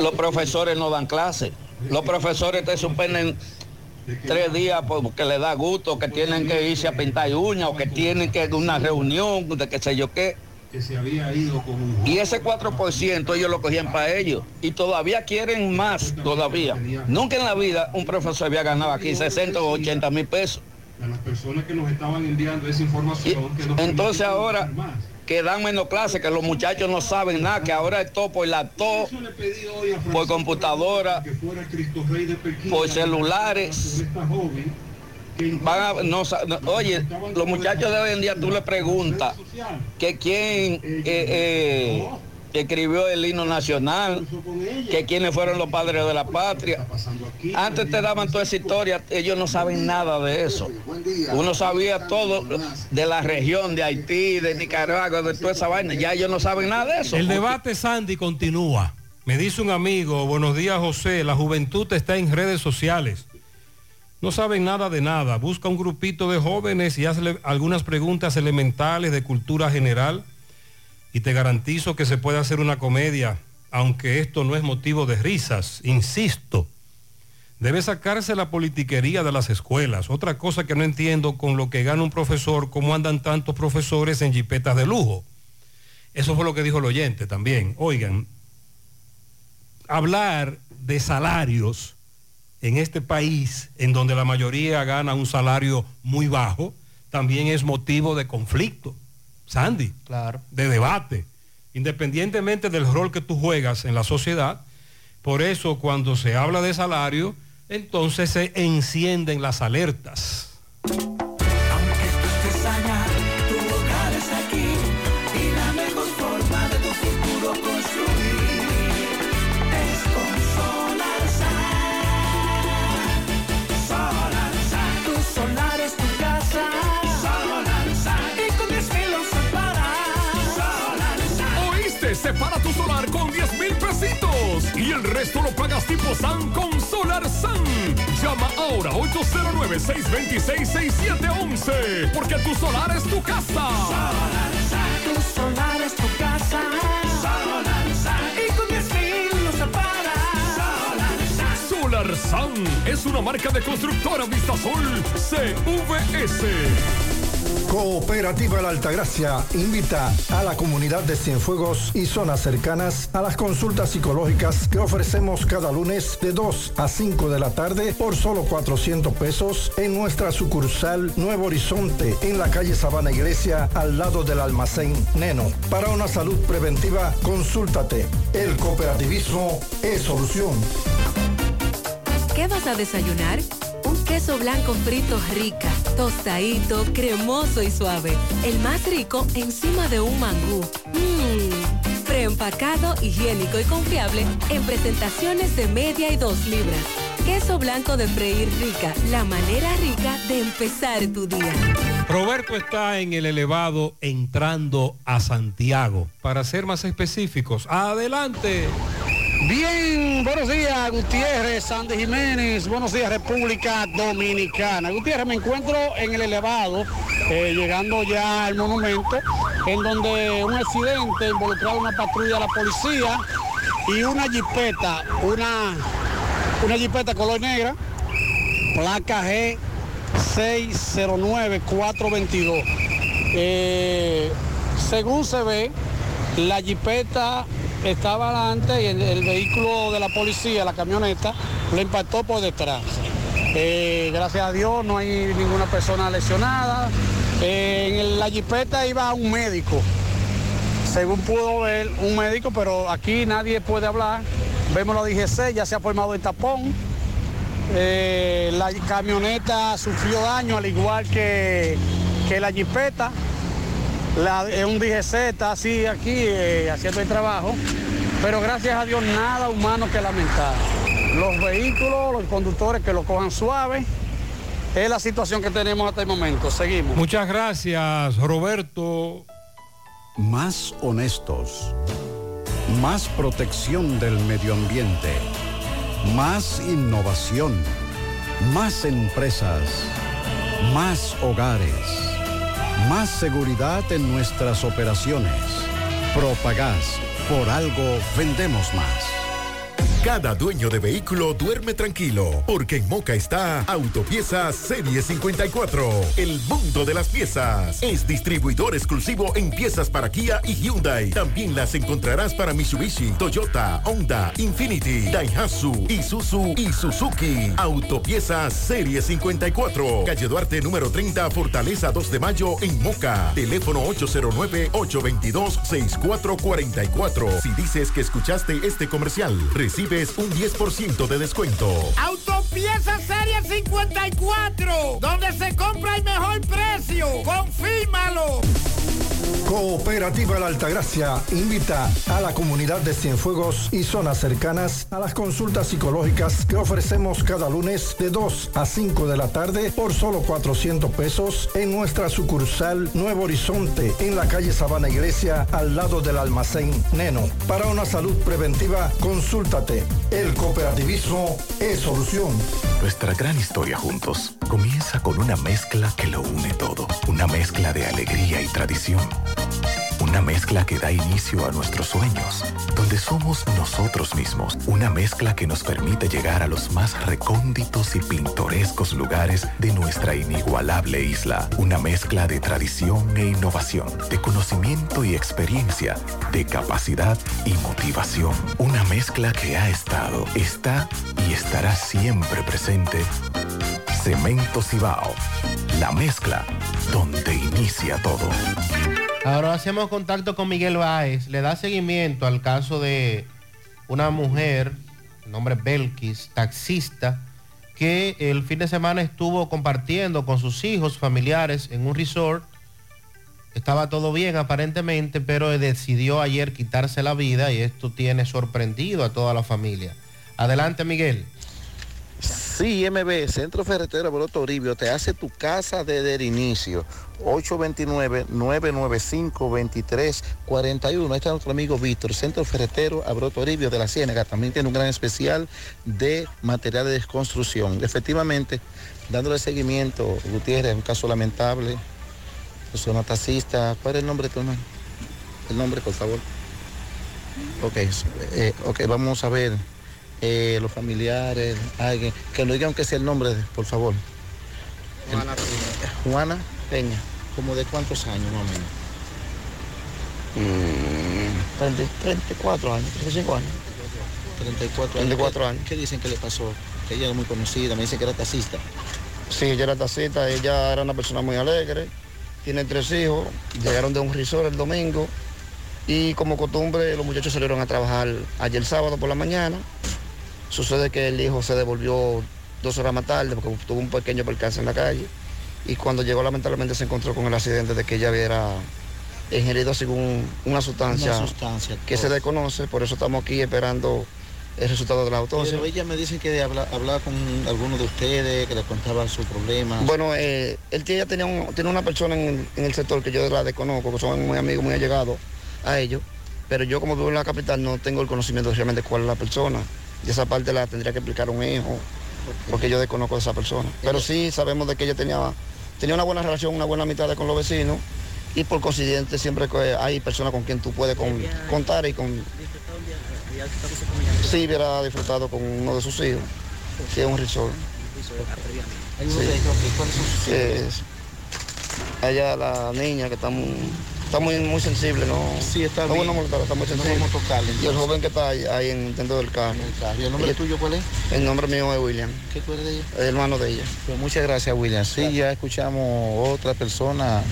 los profesores no dan clase. Los profesores te suspenden tres días porque le da gusto, que tienen que irse a pintar uñas o que tienen que ir a una reunión de qué sé yo qué. que se había ido con un... Y ese 4% ellos lo cogían para ellos. Y todavía quieren más, todavía. Nunca en la vida un profesor había ganado aquí 60 o 80 mil pesos. a las personas que nos estaban enviando esa información. Entonces ahora que dan menos clases, que los muchachos no saben nada, que ahora es todo por laptop, por computadora, por celulares. Van a- no no, oye, los muchachos de hoy en día tú le preguntas que quién eh, eh, escribió el himno nacional, que quiénes fueron los padres de la patria. Antes te daban toda esa historia, ellos no saben nada de eso. Uno sabía todo de la región de Haití, de Nicaragua, de toda esa vaina. Ya ellos no saben nada de eso. El debate, Sandy, continúa. Me dice un amigo, buenos días José, la juventud está en redes sociales. No saben nada de nada. Busca un grupito de jóvenes y hazle algunas preguntas elementales de cultura general y te garantizo que se puede hacer una comedia, aunque esto no es motivo de risas, insisto. Debe sacarse la politiquería de las escuelas. Otra cosa que no entiendo con lo que gana un profesor, cómo andan tantos profesores en jipetas de lujo. Eso fue lo que dijo el oyente también. Oigan, hablar de salarios en este país, en donde la mayoría gana un salario muy bajo, también es motivo de conflicto. Sandy, Claro. de debate, independientemente del rol que tú juegas en la sociedad. Por eso cuando se habla de salario, entonces se encienden las alertas. El resto lo pagas tipo SAN con Solar SAN. Llama ahora 809-626-6711 porque tu solar es tu casa. Solar Sun. Tu solar es tu casa. Solar Sun. Y con 10 mil lo separas. Solar SAN San es una marca de constructora Vistasol CVS. Cooperativa La Altagracia invita a la comunidad de Cienfuegos y zonas cercanas a las consultas psicológicas que ofrecemos cada lunes de 2 a 5 de la tarde por solo 400 pesos en nuestra sucursal Nuevo Horizonte en la calle Sabana Iglesia al lado del almacén Neno. Para una salud preventiva, consúltate. El cooperativismo es solución. ¿Qué vas a desayunar? Queso blanco frito rica, tostadito, cremoso y suave. El más rico encima de un mangú. Mmm. Preempacado, higiénico y confiable en presentaciones de media y dos libras. Queso blanco de freír rica, la manera rica de empezar tu día. Roberto está en el elevado entrando a Santiago. Para ser más específicos, adelante. Bien, buenos días Gutiérrez, Sandy Jiménez, buenos días República Dominicana. Gutiérrez, me encuentro en el elevado, eh, llegando ya al monumento, en donde un accidente involucrado una patrulla de la policía y una jipeta, una, una jipeta color negra, placa G 609422. Eh, según se ve, la jipeta estaba adelante y el, vehículo de la policía, la camioneta, lo impactó por detrás. Eh, gracias a Dios no hay ninguna persona lesionada. Eh, en la jipeta iba un médico, según pudo ver un médico, pero aquí nadie puede hablar. Vemos la DGC, ya se ha formado el tapón. Eh, la camioneta sufrió daño al igual que, que la jipeta. La, es un DGC, está así aquí eh, haciendo el trabajo, pero gracias a Dios nada humano que lamentar. Los vehículos, los conductores que lo cojan suave, es la situación que tenemos hasta el momento. Seguimos. Muchas gracias, Roberto. Más honestos. Más protección del medio ambiente. Más innovación. Más empresas. Más hogares. Más seguridad en nuestras operaciones. Propagás. Por algo vendemos más. Cada dueño de vehículo duerme tranquilo, porque en Moca está Autopiezas Serie 54, el mundo de las piezas. Es distribuidor exclusivo en piezas para Kia y Hyundai. También las encontrarás para Mitsubishi, Toyota, Honda, Infinity, Daihatsu, Isuzu y Suzuki. Autopiezas Serie 54, calle Duarte número 30, Fortaleza 2 de Mayo en Moca. Teléfono 809-822-6444. Si dices que escuchaste este comercial, recibe un 10% de descuento. Autopieza Serie 54, donde se compra el mejor precio. Confírmalo. Cooperativa La Altagracia invita a la comunidad de Cienfuegos y zonas cercanas a las consultas psicológicas que ofrecemos cada lunes de 2 a 5 de la tarde por solo 400 pesos en nuestra sucursal Nuevo Horizonte en la calle Sabana Iglesia al lado del almacén Neno. Para una salud preventiva, consúltate. El cooperativismo es solución. Nuestra gran historia juntos comienza con una mezcla que lo une todo. Una mezcla de alegría y tradición. Una mezcla que da inicio a nuestros sueños, donde somos nosotros mismos. Una mezcla que nos permite llegar a los más recónditos y pintorescos lugares de nuestra inigualable isla. Una mezcla de tradición e innovación, de conocimiento y experiencia, de capacidad y motivación. Una mezcla que ha estado, está y estará siempre presente. Cemento Cibao. La mezcla donde inicia todo. Ahora hacemos contacto con Miguel Báez. Le da seguimiento al caso de una mujer, nombre Belkis, taxista, que el fin de semana estuvo compartiendo con sus hijos familiares en un resort. Estaba todo bien aparentemente, pero decidió ayer quitarse la vida y esto tiene sorprendido a toda la familia. Adelante, Miguel. Sí, MB, Centro Ferretero Broto Toribio, te hace tu casa desde el inicio. 829-995-2341. Ahí está nuestro amigo Víctor, Centro Ferretero Abroto Toribio de la Ciénaga. También tiene un gran especial de materiales de construcción. Efectivamente, dándole seguimiento, Gutiérrez, un caso lamentable. Persona taxista. ¿Cuál es el nombre de tu hermano? El nombre, por favor. Ok, eh, ok, vamos a ver. Eh, los familiares, alguien, que nos digan aunque sea el nombre, por favor. Juana El- Juana Peña, como de cuántos años más o menos. Mm, 30, 34 años, 35 años. 34 años. 34 años. ¿Qué dicen que le pasó? Que ella es muy conocida, me dicen que era taxista. Sí, ella era tacita, ella era una persona muy alegre, tiene tres hijos, llegaron de un resort el domingo y como costumbre los muchachos salieron a trabajar ayer sábado por la mañana. Sucede que el hijo se devolvió dos horas más tarde porque tuvo un pequeño percance en la calle y cuando llegó lamentablemente se encontró con el accidente de que ella hubiera ingerido según una sustancia, Una sustancia, que se desconoce, por eso estamos aquí esperando el resultado de la autopsia. Pero ella me dice que habla- hablaba con alguno de ustedes, que le contaba su problema. Bueno, eh, él ella tenía, un- una persona en el, en el sector que yo la desconozco, que son muy amigos, muy allegados a ellos, pero yo como vivo en la capital no tengo el conocimiento de realmente cuál es la persona. Y esa parte la tendría que explicar un hijo, porque yo desconozco a esa persona. Pero sí sabemos de que ella tenía, tenía una buena relación, una buena amistad con los vecinos, y por consiguiente siempre hay personas con quien tú puedes con- contar y con... Sí, hubiera disfrutado con uno de sus hijos, que es un resort. Hay uno de ellos aquí, ¿cuáles son sus que es ella la niña que está muy, está muy, muy sensible, ¿no? Sí, está no, bien. bueno, está muy No sensible. vamos a tocarle, Y el joven que está ahí, ahí en, dentro del carro. ¿Y el nombre tuyo cuál es? El nombre mío es William, ¿Qué tú eres de ella? el hermano de ella. Pues muchas gracias, William. Sí, ya escuchamos otra persona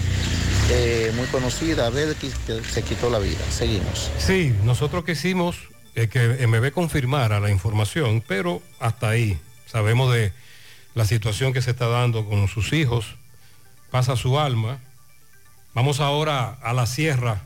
eh, muy conocida, a ver, que que se quitó la vida. Seguimos. Sí, nosotros quisimos eh, que MB confirmara la información, pero hasta ahí. Sabemos de la situación que se está dando con sus hijos, pasa su alma. Vamos ahora a la sierra.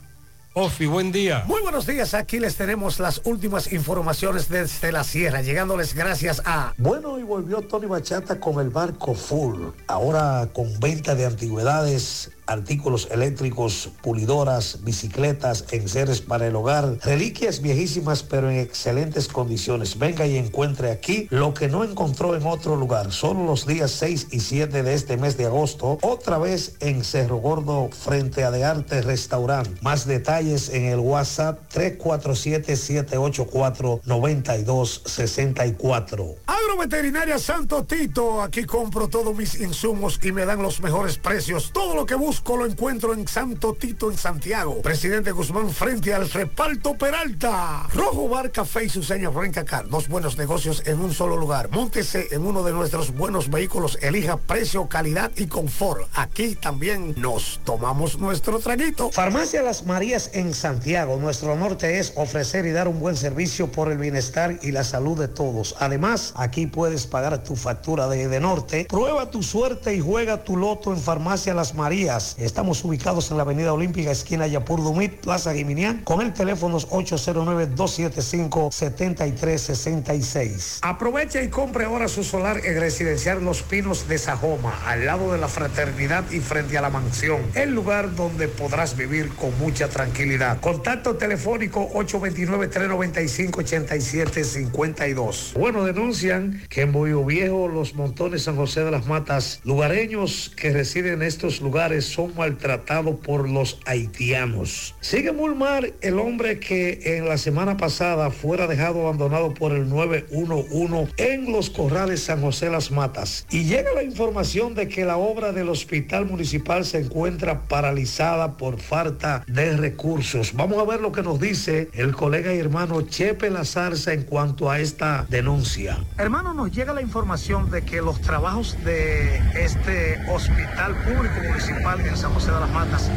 Ofi, buen día. Muy buenos días, aquí les tenemos las últimas informaciones desde la sierra, llegándoles gracias a... Bueno, y volvió Tony Bachata con el barco full, ahora con venta de antigüedades, artículos eléctricos, pulidoras, bicicletas, enseres para el hogar, reliquias viejísimas pero en excelentes condiciones. Venga y encuentre aquí lo que no encontró en otro lugar, solo los días 6 y 7 de este mes de agosto, otra vez en Cerro Gordo frente a De Arte Restaurant. Más detalles en el WhatsApp 347-784-9264. Agroveterinaria Santo Tito, aquí compro todos mis insumos y me dan los mejores precios. Todo lo que busco lo encuentro en Santo Tito en Santiago. Presidente Guzmán frente al reparto Peralta. Rojo Bar Café y su seña Car. Dos buenos negocios en un solo lugar. Móntese en uno de nuestros buenos vehículos. Elija precio, calidad y confort. Aquí también nos tomamos nuestro traguito. Farmacia Las Marías en Santiago. Nuestro norte es ofrecer y dar un buen servicio por el bienestar y la salud de todos. Además, aquí puedes pagar tu factura de, de norte. Prueba tu suerte y juega tu loto en Farmacia Las Marías. Estamos ubicados en la Avenida Olímpica, esquina Yapur Dumit, Plaza Guiminián, con el teléfono 809-275-7366. Aprovecha y compre ahora su solar en Residencial Los Pinos de Sajoma, al lado de la Fraternidad y frente a la mansión. El lugar donde podrás vivir con mucha tranquilidad. Contacto telefónico 829-395-8752. Bueno, denuncian que en Boyo Viejo, Los Montones, San José de las Matas, lugareños que residen en estos lugares son maltratados por los haitianos. Sigue Mulmar, el hombre que en la semana pasada fuera dejado abandonado por el 911 en los corrales San José las Matas. Y llega la información de que la obra del hospital municipal se encuentra paralizada por falta de recursos. Vamos a ver lo que nos dice el colega y hermano Chepe La Zarza en cuanto a esta denuncia. Hermano, nos llega la información de que los trabajos de este hospital público municipal en San José de las Matas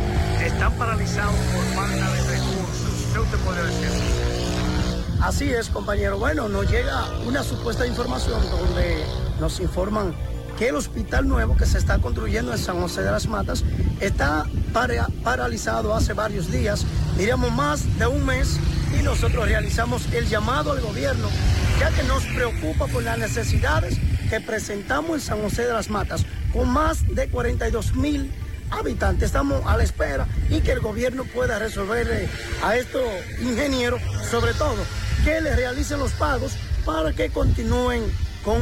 están paralizados por falta de recursos. ¿Qué usted puede decir? Así es, compañero. Bueno, nos llega una supuesta información donde nos informan que el hospital nuevo que se está construyendo en San José de las Matas está para- paralizado hace varios días, diríamos más de un mes, y nosotros realizamos el llamado al gobierno, ya que nos preocupa por las necesidades que presentamos en San José de las Matas, con más de 42 mil habitantes. Estamos a la espera y que el gobierno pueda resolver a estos ingenieros, sobre todo, que les realicen los pagos para que continúen con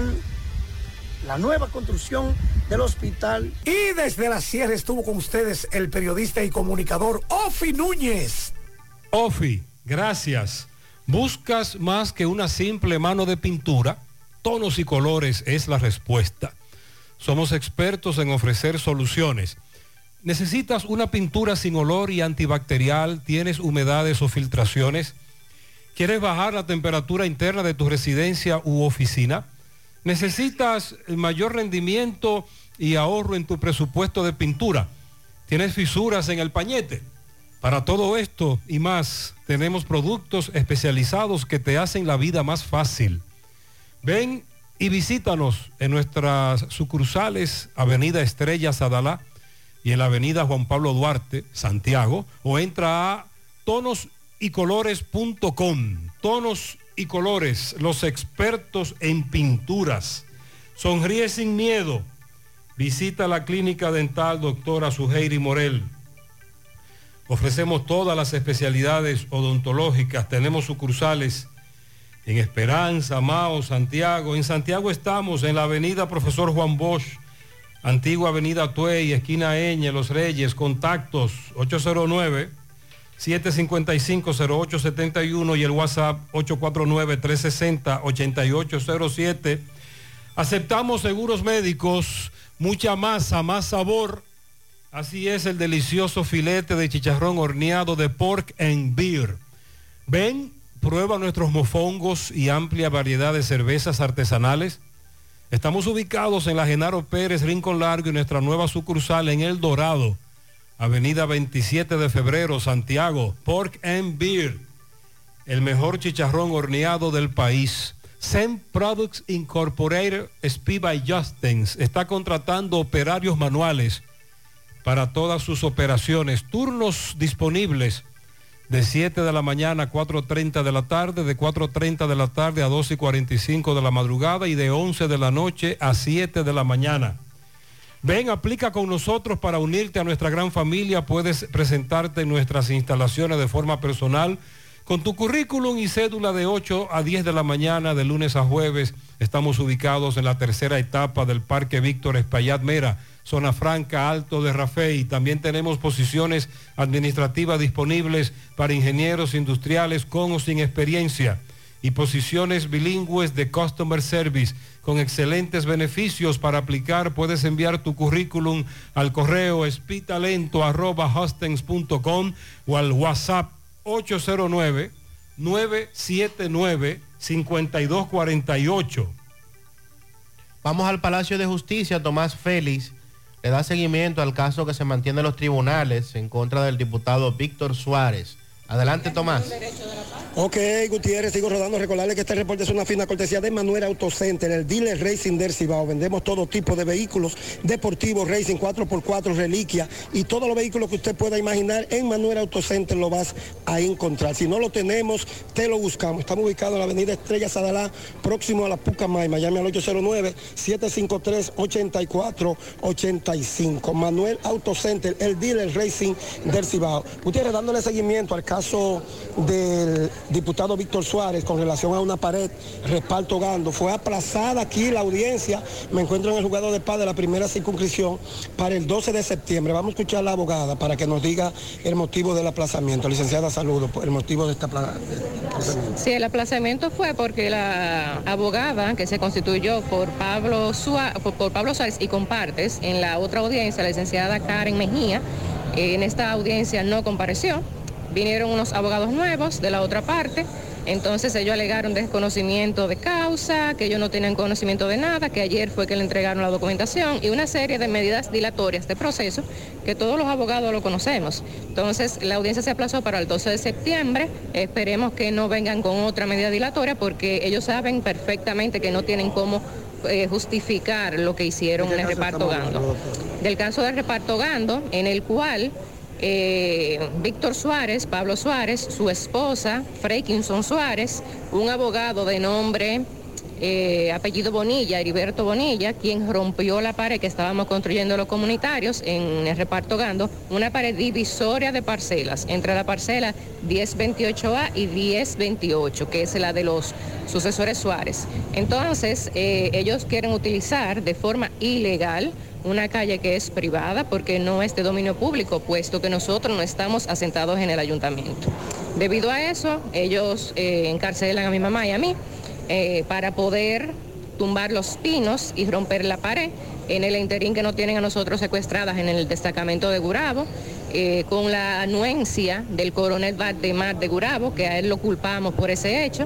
la nueva construcción del hospital. Y desde la sierra estuvo con ustedes el periodista y comunicador Ofi Núñez. Ofi, gracias. ¿Buscas más que una simple mano de pintura? Tonos y colores es la respuesta. Somos expertos en ofrecer soluciones. ¿Necesitas una pintura sin olor y antibacterial? ¿Tienes humedades o filtraciones? ¿Quieres bajar la temperatura interna de tu residencia u oficina? ¿Necesitas mayor rendimiento y ahorro en tu presupuesto de pintura? ¿Tienes fisuras en el pañete? Para todo esto y más, tenemos productos especializados que te hacen la vida más fácil. Ven y visítanos en nuestras sucursales Avenida Estrella Sadalá y en la Avenida Juan Pablo Duarte, Santiago, o entra a tonosycolores.com. Tonos y colores, los expertos en pinturas. Sonríe sin miedo. Visita la clínica dental doctora Suheiri Morel. Ofrecemos todas las especialidades odontológicas. Tenemos sucursales en Esperanza, Mao, Santiago. En Santiago estamos en la avenida Profesor Juan Bosch, antigua avenida Tuey, esquina Eñe, Los Reyes, contactos 809-755-0871 y el WhatsApp 849-360-8807. Aceptamos seguros médicos, mucha masa, más sabor. Así es el delicioso filete de chicharrón horneado de pork and beer. Ven, prueba nuestros mofongos y amplia variedad de cervezas artesanales. Estamos ubicados en la Genaro Pérez, Rincón Largo y nuestra nueva sucursal en El Dorado, Avenida 27 de Febrero, Santiago. Pork and Beer, el mejor chicharrón horneado del país. Zen Products Incorporated, Speed by Justins, está contratando operarios manuales para todas sus operaciones. Turnos disponibles de 7 de la mañana a 4.30 de la tarde, de 4.30 de la tarde a 2.45 de la madrugada y de 11 de la noche a 7 de la mañana. Ven, aplica con nosotros para unirte a nuestra gran familia. Puedes presentarte en nuestras instalaciones de forma personal con tu currículum y cédula de 8 a 10 de la mañana, de lunes a jueves. Estamos ubicados en la tercera etapa del Parque Víctor Espaillat Mera Zona Franca, Alto de Rafey. También tenemos posiciones administrativas disponibles para ingenieros industriales con o sin experiencia y posiciones bilingües de Customer Service con excelentes beneficios para aplicar. Puedes enviar tu currículum al correo espitalento.com o al WhatsApp 809 979 5248. Vamos al Palacio de Justicia, Tomás Félix le da seguimiento al caso que se mantiene en los tribunales en contra del diputado Víctor Suárez. Adelante, Tomás. Ok, Gutiérrez, sigo rodando. Recordarle que este reporte es una fina cortesía de Manuel Autocenter, el dealer Racing del Cibao. Vendemos todo tipo de vehículos deportivos, Racing 4x4, reliquia y todos los vehículos que usted pueda imaginar en Manuel Autocenter lo vas a encontrar. Si no lo tenemos, te lo buscamos. Estamos ubicados en la avenida Estrella Sadalá, próximo a la Pucamay, Miami al 809-753-8485. Manuel Autocenter, el dealer Racing del Cibao. Gutiérrez, dándole seguimiento al caso del diputado Víctor Suárez con relación a una pared, respaldo Gando. Fue aplazada aquí la audiencia, me encuentro en el juzgado de paz de la primera circunscripción para el 12 de septiembre. Vamos a escuchar a la abogada para que nos diga el motivo del aplazamiento. Licenciada, saludo, el motivo de este aplazamiento. Sí, el aplazamiento fue porque la abogada que se constituyó por Pablo, Suárez, por Pablo Suárez y compartes en la otra audiencia, la licenciada Karen Mejía, en esta audiencia no compareció vinieron unos abogados nuevos de la otra parte, entonces ellos alegaron desconocimiento de causa, que ellos no tenían conocimiento de nada, que ayer fue que le entregaron la documentación y una serie de medidas dilatorias de proceso que todos los abogados lo conocemos. Entonces la audiencia se aplazó para el 12 de septiembre, esperemos que no vengan con otra medida dilatoria porque ellos saben perfectamente que no tienen cómo eh, justificar lo que hicieron en el reparto Gando. Del caso del reparto Gando, en el cual eh, Víctor Suárez, Pablo Suárez, su esposa, Freikinson Suárez, un abogado de nombre, eh, apellido Bonilla, Heriberto Bonilla, quien rompió la pared que estábamos construyendo los comunitarios en el reparto Gando, una pared divisoria de parcelas, entre la parcela 1028A y 1028, que es la de los sucesores Suárez. Entonces, eh, ellos quieren utilizar de forma ilegal una calle que es privada porque no es de dominio público, puesto que nosotros no estamos asentados en el ayuntamiento. Debido a eso, ellos eh, encarcelan a mi mamá y a mí eh, para poder tumbar los pinos y romper la pared en el interín que nos tienen a nosotros secuestradas en el destacamento de Gurabo, eh, con la anuencia del coronel Valdemar de Gurabo, que a él lo culpamos por ese hecho.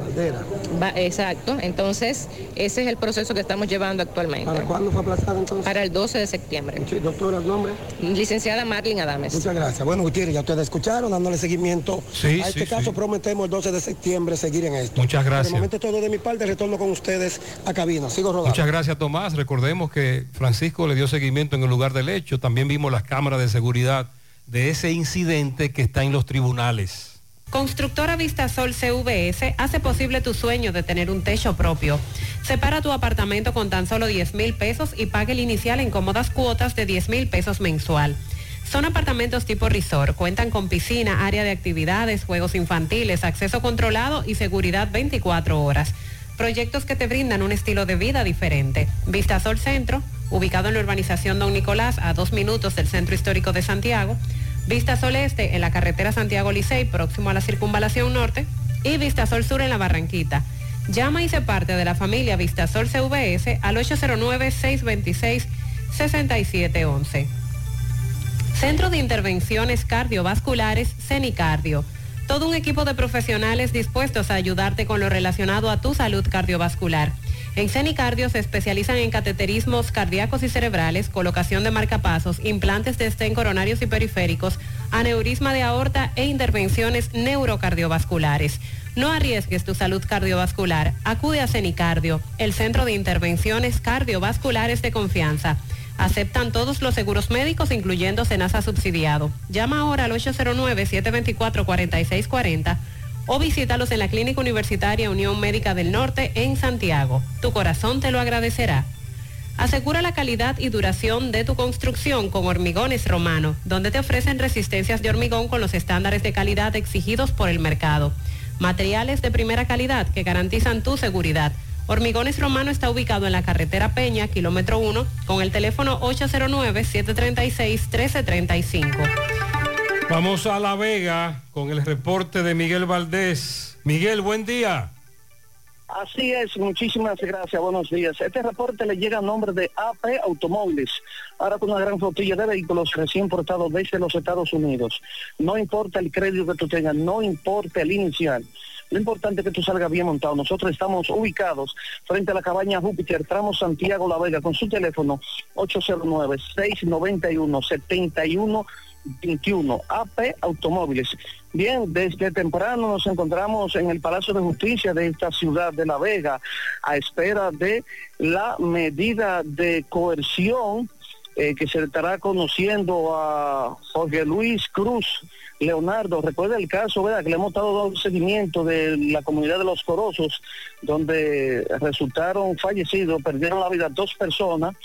Va- exacto, entonces ese es el proceso que estamos llevando actualmente. ¿Para cuándo fue aplazado entonces? Para el 12 de septiembre. doctora, el nombre. Licenciada Marlene Adames. Muchas gracias. Bueno, Gutiérrez, ya ustedes escucharon, dándole seguimiento Sí, a este sí, caso. sí. Prometemos el 12 de septiembre seguir en esto. Muchas Por gracias. el momento todo de mi parte, retorno con ustedes a cabina. Sigo rodando. Muchas gracias Tomás. Recordemos que Francisco le dio seguimiento en el lugar del hecho. También vimos las cámaras de seguridad de ese incidente que está en los tribunales. Constructora Vistasol CVS hace posible tu sueño de tener un techo propio. Separa tu apartamento con tan solo 10 mil pesos y pague el inicial en cómodas cuotas de 10 mil pesos mensual. Son apartamentos tipo resort, cuentan con piscina, área de actividades, juegos infantiles, acceso controlado y seguridad 24 horas. Proyectos que te brindan un estilo de vida diferente. Vistasol Centro, ubicado en la urbanización Don Nicolás, a dos minutos del Centro Histórico de Santiago. Vista Sol Este en la carretera Santiago Licey, próximo a la circunvalación norte. Y Vista Sol Sur en la Barranquita. Llama y se parte de la familia Vista Sol CVS al 809-626-6711. Centro de Intervenciones Cardiovasculares, CENICardio. Todo un equipo de profesionales dispuestos a ayudarte con lo relacionado a tu salud cardiovascular. En CENICardio se especializan en cateterismos cardíacos y cerebrales, colocación de marcapasos, implantes de estén coronarios y periféricos, aneurisma de aorta e intervenciones neurocardiovasculares. No arriesgues tu salud cardiovascular. Acude a CENICardio, el centro de intervenciones cardiovasculares de confianza. Aceptan todos los seguros médicos, incluyendo Senasa subsidiado. Llama ahora al 809-724-4640 o visítalos en la Clínica Universitaria Unión Médica del Norte en Santiago. Tu corazón te lo agradecerá. Asegura la calidad y duración de tu construcción con Hormigones Romano, donde te ofrecen resistencias de hormigón con los estándares de calidad exigidos por el mercado. Materiales de primera calidad que garantizan tu seguridad. Hormigones Romano está ubicado en la carretera Peña, kilómetro 1, con el teléfono 809-736-1335. Vamos a La Vega con el reporte de Miguel Valdés. Miguel, buen día. Así es, muchísimas gracias, buenos días. Este reporte le llega a nombre de AP Automóviles, ahora con una gran flotilla de vehículos recién importados desde los Estados Unidos. No importa el crédito que tú tengas, no importa el inicial. Lo importante es que tú salgas bien montado. Nosotros estamos ubicados frente a la cabaña Júpiter, tramo Santiago La Vega, con su teléfono 809-691-7121. AP Automóviles. Bien, desde temprano nos encontramos en el Palacio de Justicia de esta ciudad de La Vega a espera de la medida de coerción eh, que se estará conociendo a Jorge Luis Cruz Leonardo. Recuerda el caso, ¿verdad? Que le hemos estado dando seguimiento de la comunidad de los Corosos, donde resultaron fallecidos, perdieron la vida dos personas.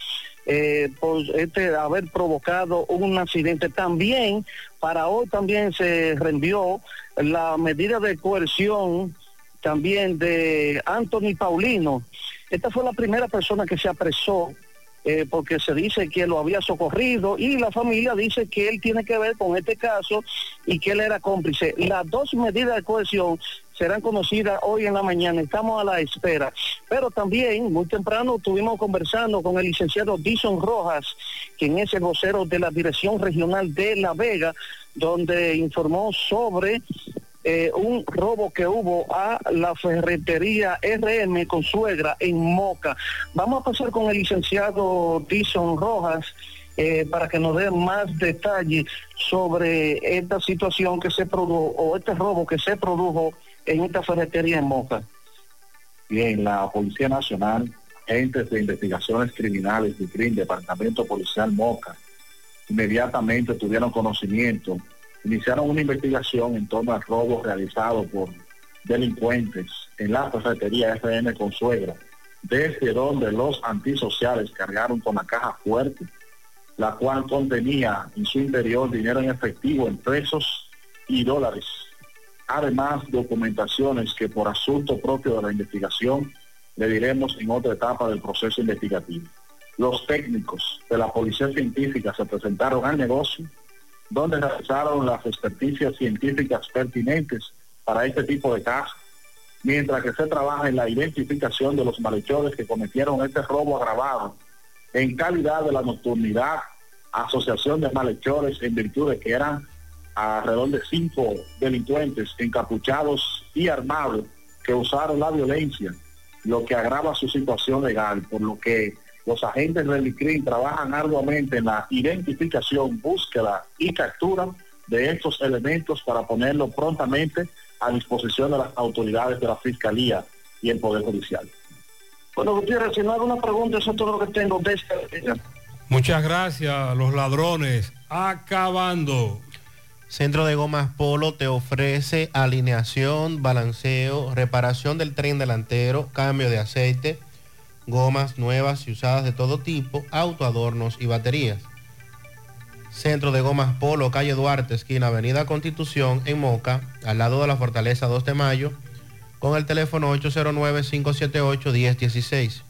Eh, por este haber provocado un accidente también para hoy también se reenvió la medida de coerción también de Anthony Paulino esta fue la primera persona que se apresó eh, porque se dice que lo había socorrido y la familia dice que él tiene que ver con este caso y que él era cómplice. Las dos medidas de cohesión serán conocidas hoy en la mañana, estamos a la espera. Pero también, muy temprano, estuvimos conversando con el licenciado Dison Rojas, quien es el vocero de la Dirección Regional de La Vega, donde informó sobre eh, un robo que hubo a la ferretería RM con suegra en Moca. Vamos a pasar con el licenciado Dison Rojas eh, para que nos dé más detalles sobre esta situación que se produjo o este robo que se produjo en esta ferretería en Moca. Bien, la Policía Nacional, agentes de investigaciones criminales de CRIM, Departamento Policial Moca, inmediatamente tuvieron conocimiento, iniciaron una investigación en torno al robo realizado por delincuentes en la ferretería FM Consuegra, desde donde los antisociales cargaron con la caja fuerte, la cual contenía en su interior dinero en efectivo en pesos y dólares. Además, documentaciones que por asunto propio de la investigación le diremos en otra etapa del proceso investigativo. Los técnicos de la Policía Científica se presentaron al negocio, donde realizaron las experticias científicas pertinentes para este tipo de casos, mientras que se trabaja en la identificación de los malhechores que cometieron este robo agravado en calidad de la nocturnidad, asociación de malhechores en virtud de que eran alrededor de cinco delincuentes encapuchados y armados que usaron la violencia, lo que agrava su situación legal, por lo que los agentes del ICRIM trabajan arduamente en la identificación, búsqueda y captura de estos elementos para ponerlo prontamente a disposición de las autoridades de la Fiscalía y el Poder Judicial. Bueno, Gutiérrez, si no hago una pregunta, eso es todo lo que tengo de esta. Muchas gracias, los ladrones. Acabando. Centro de Gomas Polo te ofrece alineación, balanceo, reparación del tren delantero, cambio de aceite, gomas nuevas y usadas de todo tipo, autoadornos y baterías. Centro de Gomas Polo, calle Duarte, esquina Avenida Constitución, en Moca, al lado de la Fortaleza 2 de Mayo, con el teléfono 809-578-1016.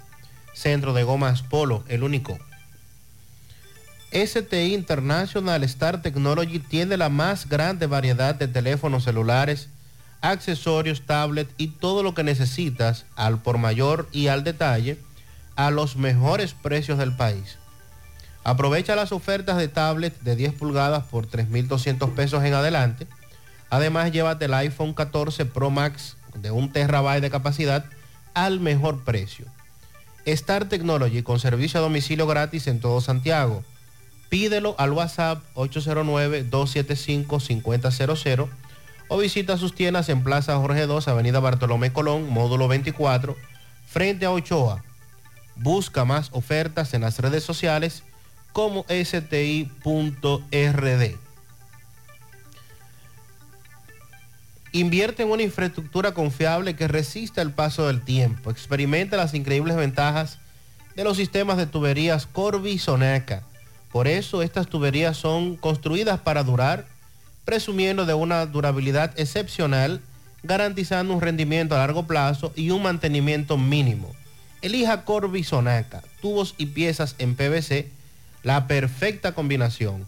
Centro de Gomas Polo, el único. STI International Star Technology tiene la más grande variedad de teléfonos celulares, accesorios, tablet y todo lo que necesitas al por mayor y al detalle a los mejores precios del país. Aprovecha las ofertas de tablet de 10 pulgadas por 3.200 pesos en adelante. Además, llévate el iPhone 14 Pro Max de un terabyte de capacidad al mejor precio. Star Technology con servicio a domicilio gratis en todo Santiago. Pídelo al WhatsApp 809-275-5000 o visita sus tiendas en Plaza Jorge II, Avenida Bartolomé Colón, módulo 24, frente a Ochoa. Busca más ofertas en las redes sociales como sti.rd. Invierte en una infraestructura confiable que resista el paso del tiempo. Experimenta las increíbles ventajas de los sistemas de tuberías Corby Soneca. Por eso estas tuberías son construidas para durar, presumiendo de una durabilidad excepcional, garantizando un rendimiento a largo plazo y un mantenimiento mínimo. Elija Corby Sonaca, tubos y piezas en PVC, la perfecta combinación.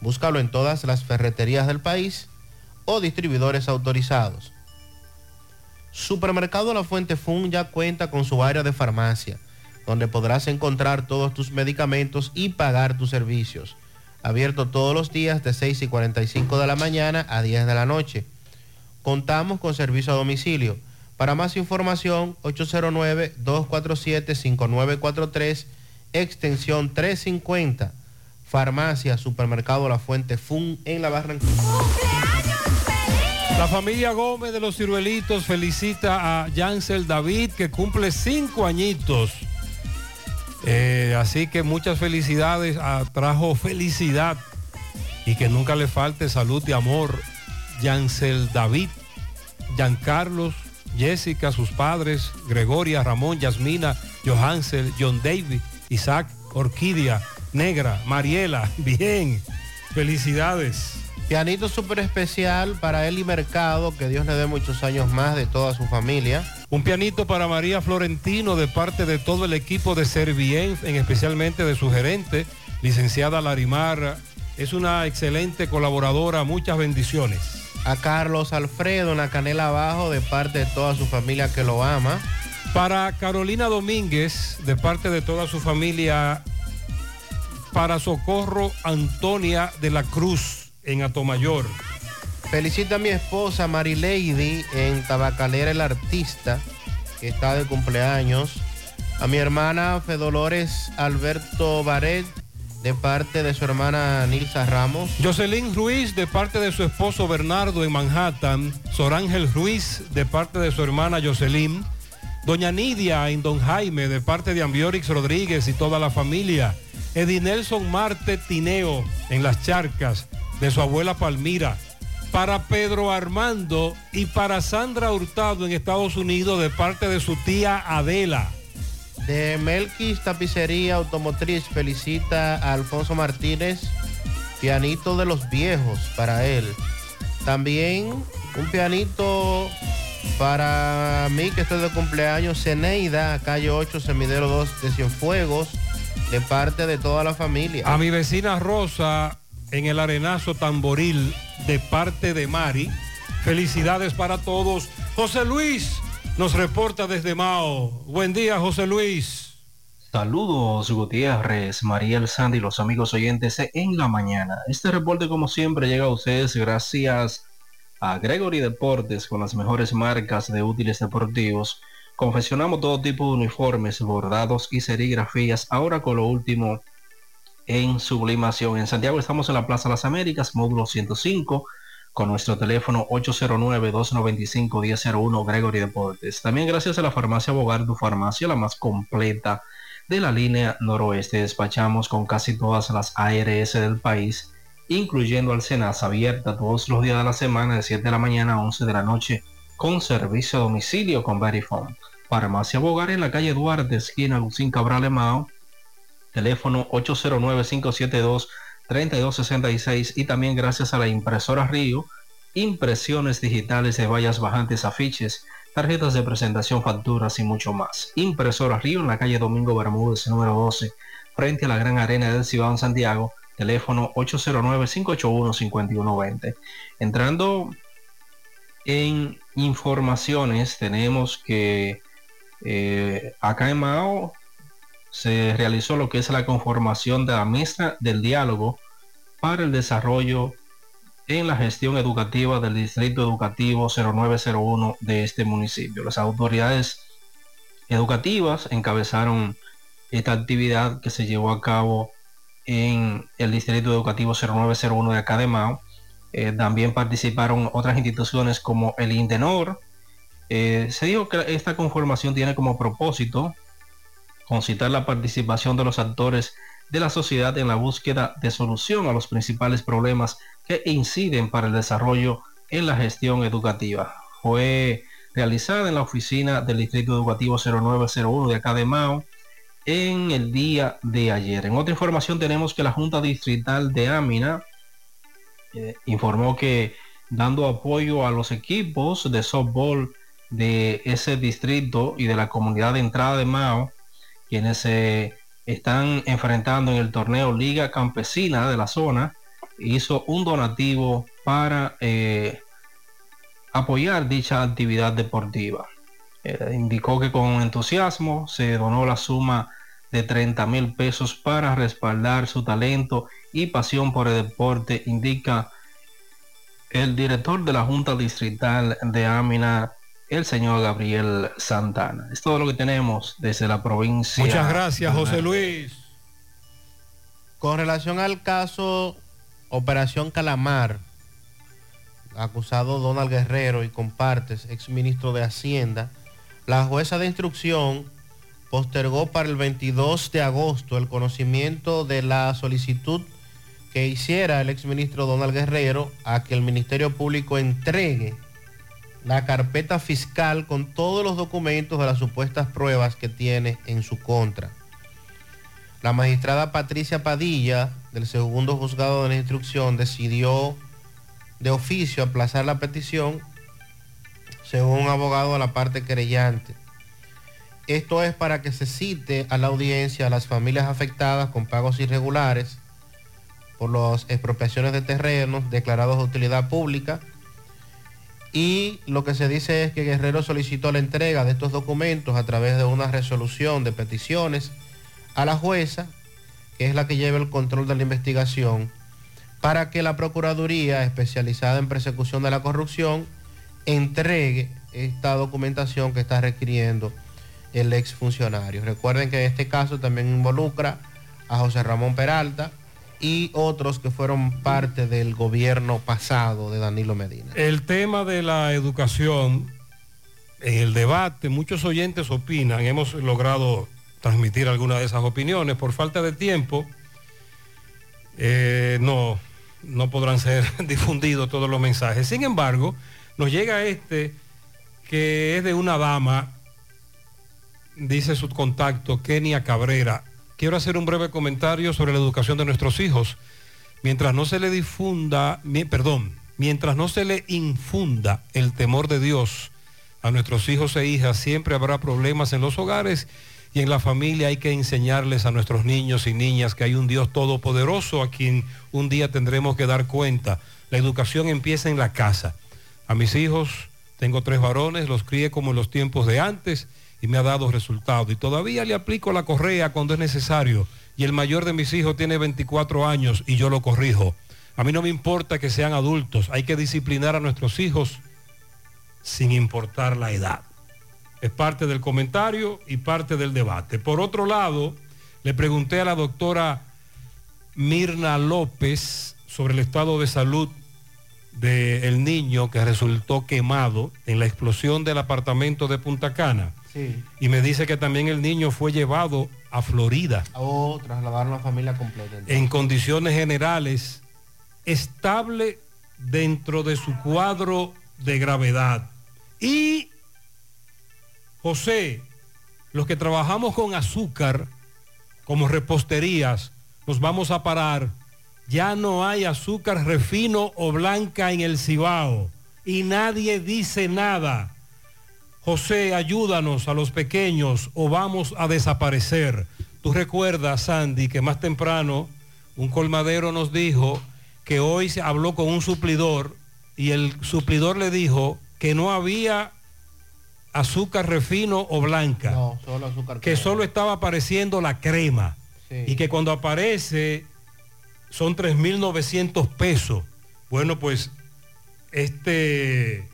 Búscalo en todas las ferreterías del país o distribuidores autorizados. Supermercado La Fuente Fun ya cuenta con su área de farmacia, donde podrás encontrar todos tus medicamentos y pagar tus servicios. Abierto todos los días de 6 y 45 de la mañana a 10 de la noche. Contamos con servicio a domicilio. Para más información, 809-247-5943, extensión 350. Farmacia, Supermercado La Fuente Fun en la Barranquilla. La familia Gómez de los Ciruelitos felicita a Yancel David que cumple cinco añitos. Eh, así que muchas felicidades, trajo felicidad y que nunca le falte salud y amor. Yancel David, Giancarlos, Jessica, sus padres, Gregoria, Ramón, Yasmina, Johansel, John David, Isaac, Orquídea, Negra, Mariela, bien, felicidades. Pianito súper especial para él y Mercado, que Dios le dé muchos años más de toda su familia. Un pianito para María Florentino de parte de todo el equipo de Servien, en especialmente de su gerente, licenciada Larimar. Es una excelente colaboradora, muchas bendiciones. A Carlos Alfredo en la canela abajo de parte de toda su familia que lo ama. Para Carolina Domínguez, de parte de toda su familia, para Socorro Antonia de la Cruz en Atomayor. Felicita a mi esposa Marilady en Tabacalera el Artista, que está de cumpleaños. A mi hermana Fedolores Alberto Baret, de parte de su hermana Nilsa Ramos. Jocelyn Ruiz, de parte de su esposo Bernardo en Manhattan. Sorángel Ruiz, de parte de su hermana Jocelyn. Doña Nidia en Don Jaime, de parte de Ambiorix Rodríguez y toda la familia. Edinelson Marte Tineo en Las Charcas, de su abuela Palmira. Para Pedro Armando y para Sandra Hurtado en Estados Unidos, de parte de su tía Adela. De Melquis Tapicería Automotriz felicita a Alfonso Martínez, pianito de los viejos para él. También un pianito para mí que estoy de cumpleaños, Ceneida, calle 8, Semidero 2 de Cienfuegos, de parte de toda la familia. A mi vecina Rosa en el Arenazo Tamboril, de parte de Mari. Felicidades para todos. José Luis nos reporta desde Mao. Buen día, José Luis. Saludos Gutiérrez, Mariel Sandy y los amigos oyentes en la mañana. Este reporte como siempre llega a ustedes gracias a Gregory Deportes con las mejores marcas de útiles deportivos. Confeccionamos todo tipo de uniformes, bordados y serigrafías, ahora con lo último en sublimación. En Santiago estamos en la Plaza Las Américas, módulo 105, con nuestro teléfono 809-295-1001 Gregory Deportes. También gracias a la farmacia Bogar, tu farmacia, la más completa de la línea noroeste. Despachamos con casi todas las ARS del país, incluyendo Alcenas, abierta todos los días de la semana de 7 de la mañana a 11 de la noche, con servicio a domicilio con Verifone. Farmacia Bogar en la calle Duarte, esquina Lucín Cabral Emao, teléfono 809-572-3266 y también gracias a la impresora Río, impresiones digitales de vallas bajantes, afiches, tarjetas de presentación, facturas y mucho más. Impresora Río en la calle Domingo Bermúdez, número 12, frente a la Gran Arena del Cibao en Santiago, teléfono 809-581-5120. Entrando en informaciones, tenemos que eh, acá en Mao se realizó lo que es la conformación de la mesa del diálogo para el desarrollo en la gestión educativa del Distrito Educativo 0901 de este municipio. Las autoridades educativas encabezaron esta actividad que se llevó a cabo en el Distrito Educativo 0901 de acá de Mao. Eh, también participaron otras instituciones como el INDENOR. Eh, se dijo que esta conformación tiene como propósito concitar la participación de los actores de la sociedad en la búsqueda de solución a los principales problemas que inciden para el desarrollo en la gestión educativa. Fue realizada en la oficina del Distrito Educativo 0901 de acá de Mao en el día de ayer. En otra información tenemos que la Junta Distrital de Amina eh, informó que dando apoyo a los equipos de softball de ese distrito y de la comunidad de entrada de Mao, quienes se están enfrentando en el torneo Liga Campesina de la zona, hizo un donativo para eh, apoyar dicha actividad deportiva. Eh, indicó que con entusiasmo se donó la suma de 30 mil pesos para respaldar su talento y pasión por el deporte, indica el director de la Junta Distrital de Amina, el señor Gabriel Santana. Es todo lo que tenemos desde la provincia. Muchas gracias, José Luis. Con relación al caso Operación Calamar, acusado Donald Guerrero y compartes, ex ministro de Hacienda, la jueza de instrucción postergó para el 22 de agosto el conocimiento de la solicitud que hiciera el exministro Donald Guerrero a que el Ministerio Público entregue la carpeta fiscal con todos los documentos de las supuestas pruebas que tiene en su contra. La magistrada Patricia Padilla, del segundo juzgado de la instrucción, decidió de oficio aplazar la petición según un abogado de la parte querellante. Esto es para que se cite a la audiencia a las familias afectadas con pagos irregulares por las expropiaciones de terrenos declarados de utilidad pública y lo que se dice es que Guerrero solicitó la entrega de estos documentos a través de una resolución de peticiones a la jueza, que es la que lleva el control de la investigación, para que la Procuraduría especializada en persecución de la corrupción entregue esta documentación que está requiriendo el exfuncionario. Recuerden que este caso también involucra a José Ramón Peralta, y otros que fueron parte del gobierno pasado de Danilo Medina. El tema de la educación, en el debate, muchos oyentes opinan, hemos logrado transmitir algunas de esas opiniones, por falta de tiempo, eh, no, no podrán ser difundidos todos los mensajes. Sin embargo, nos llega este que es de una dama, dice su contacto, Kenia Cabrera, quiero hacer un breve comentario sobre la educación de nuestros hijos. Mientras no se le difunda, perdón, mientras no se le infunda el temor de Dios a nuestros hijos e hijas, siempre habrá problemas en los hogares y en la familia hay que enseñarles a nuestros niños y niñas que hay un Dios todopoderoso a quien un día tendremos que dar cuenta. La educación empieza en la casa. a mis hijos, tengo tres varones, los crié como en los tiempos de antes y me ha dado resultado. Y todavía le aplico la correa cuando es necesario. Y el mayor de mis hijos tiene 24 años y yo lo corrijo. A mí no me importa que sean adultos, hay que disciplinar a nuestros hijos sin importar la edad. Es parte del comentario y parte del debate. Por otro lado, le pregunté a la doctora Mirna López sobre el estado de salud del niño que resultó quemado en la explosión del apartamento de Punta Cana. Sí. Y me dice que también el niño fue llevado a Florida O trasladaron a la familia completa. en condiciones generales, estable dentro de su cuadro de gravedad. Y, José, los que trabajamos con azúcar, como reposterías, nos vamos a parar. Ya no hay azúcar refino o blanca en el Cibao y nadie dice nada. José, ayúdanos a los pequeños o vamos a desaparecer. Tú recuerdas, Sandy, que más temprano un colmadero nos dijo que hoy se habló con un suplidor y el suplidor le dijo que no había azúcar refino o blanca, No, solo azúcar. que solo estaba apareciendo la crema Sí. y que cuando aparece son 3.900 pesos. Bueno, pues este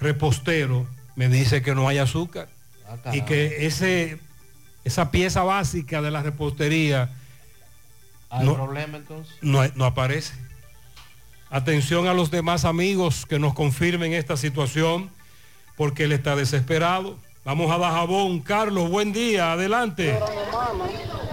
repostero me dice que no hay azúcar Ah, y que ese, esa pieza básica de la repostería ¿Hay no- problema entonces? no, no aparece. Atención a los demás amigos que nos confirmen esta situación porque él está desesperado. Vamos a Dajabón. Carlos, buen día, adelante.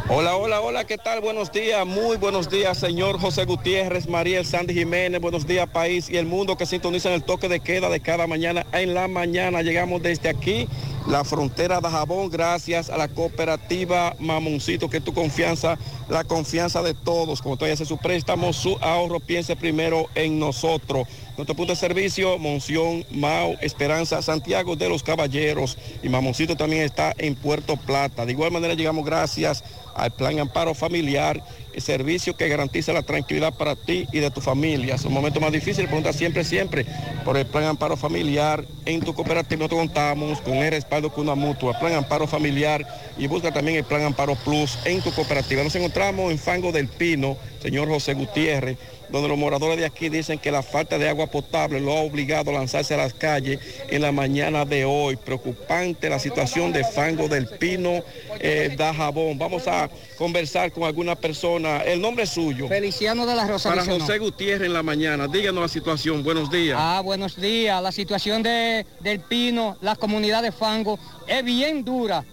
Hola, hola, hola, ¿qué tal? Buenos días, muy buenos días, señor José Gutiérrez, Mariel Sandy Jiménez, buenos días, país y el mundo que sintonizan el toque de queda de cada mañana en la mañana. Llegamos desde aquí, la frontera de Jabón, gracias a la cooperativa Mamoncito, que tu confianza, la confianza de todos. Como todavía hace su préstamo, su ahorro, piense primero en nosotros. Nuestro punto de servicio, Monción, Mau, Esperanza, Santiago de los Caballeros y Mamoncito también está en Puerto Plata. De igual manera llegamos gracias al Plan Amparo Familiar, el servicio que garantiza la tranquilidad para ti y de tu familia. Es un momento más difícil, pregunta siempre, siempre por el Plan Amparo Familiar. En tu cooperativa nosotros contamos con el respaldo con una mutua, Plan Amparo Familiar y busca también el Plan Amparo Plus en tu cooperativa. Nos encontramos en Fango del Pino, señor José Gutiérrez, donde los moradores de aquí dicen que la falta de agua potable lo ha obligado a lanzarse a las calles en la mañana de hoy. Preocupante la situación de Fango del Pino, eh, Dajabón. Vamos a conversar con alguna persona. El nombre es suyo. Feliciano de la Rosa. Para. José Gutiérrez en la mañana. Díganos la situación. Buenos días. Ah, buenos días. La situación de, del Pino, la comunidad de Fango, es bien dura.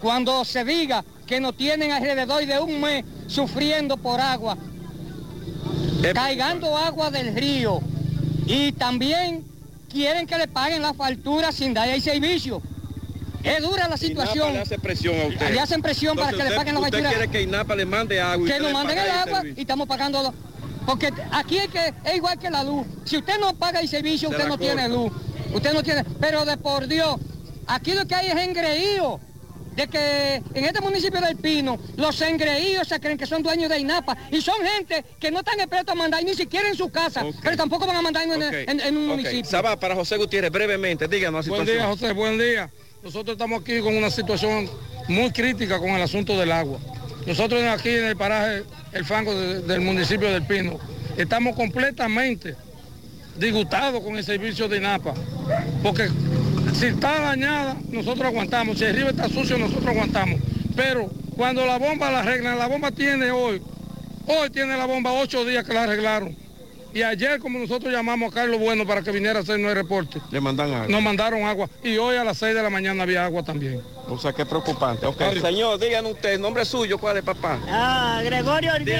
Cuando se diga que nos tienen alrededor de un mes sufriendo por agua, caigando agua del río, y también quieren que le paguen la factura sin dar el servicio. Es dura la situación. INAPA le hace presión a usted. Le hacen presión para que le paguen la usted factura. quiere que INAPA le mande agua. y que nos manden el agua servicio. y estamos pagando porque aquí es que es igual que la luz si usted no paga el servicio Se usted no tiene luz usted no tiene pero de por Dios aquí lo que hay es engreído de que en este municipio del Pino los engreídos se creen que son dueños de INAPA y son gente que no están expertos a mandar ni siquiera en su casa pero tampoco van a mandar en, Ok, en- en un municipio Saba, para José Gutiérrez, brevemente, díganos la Buen situación. día, José, buen día. Nosotros estamos aquí con una situación muy crítica con el asunto del agua. Nosotros aquí en el paraje El Fango de- del municipio del Pino estamos completamente disgustados con el servicio de INAPA, porque si está dañada, nosotros aguantamos, si el río está sucio, nosotros aguantamos. Pero cuando la bomba la arreglan, la bomba tiene hoy, hoy tiene la bomba ocho días que la arreglaron. Y ayer, como nosotros llamamos a Carlos Bueno para que viniera a hacernos el reporte, Le mandan agua. nos mandaron agua y hoy a las 6 de la mañana había agua también. O sea, qué preocupante. Señor, díganos usted, nombre suyo, ¿cuál es, papá? Ah, Gregorio Ortiz.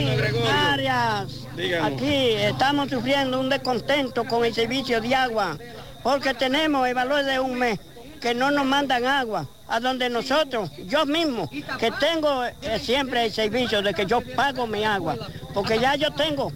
Arias. Díganos. Aquí estamos sufriendo un descontento con el servicio de agua, porque tenemos el valor de un mes que no nos mandan agua. A donde nosotros, yo mismo, que tengo eh, siempre el servicio de que yo pago mi agua, porque ya yo tengo,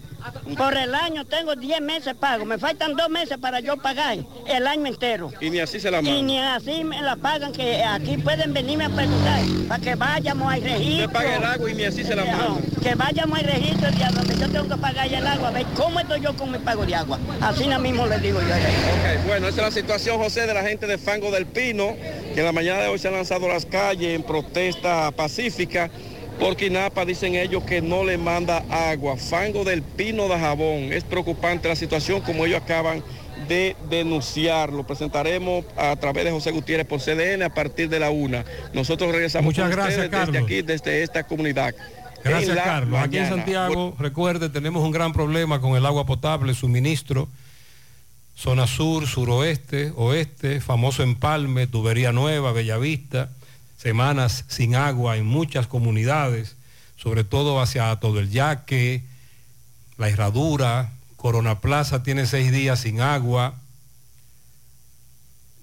por el año tengo 10 meses pago, me faltan dos meses para yo pagar el año entero. Y ni así se la Y mandan. ni así me la pagan, que aquí pueden venirme a preguntar, para que vayamos al registro. Usted paga el agua y ni así se la Eh, no, que vayamos al registro de a donde yo tengo que pagar el agua, a ver cómo estoy yo con mi pago de agua. Así mismo le digo yo. Ok, bueno, esa es la situación, José, de la gente de Fango del Pino, que en la mañana de hoy se han lanzado a las calles en protesta pacífica, porque INAPA dicen ellos que no le manda agua. Fango del Pino de Jabón. Es preocupante la situación como ellos acaban de denunciar. Lo presentaremos a través de José Gutiérrez por CDN a partir de la una. Nosotros regresamos Muchas con gracias, ustedes desde Carlos. aquí, desde esta comunidad. Gracias, Carlos. Aquí en. Santiago, recuerde, tenemos un gran problema con el agua potable, suministro. Zona sur, suroeste, oeste, famoso empalme, tubería nueva, Bellavista, semanas sin agua en muchas comunidades, sobre todo hacia todo el Yaque, La Herradura, Corona Plaza tiene seis días sin agua.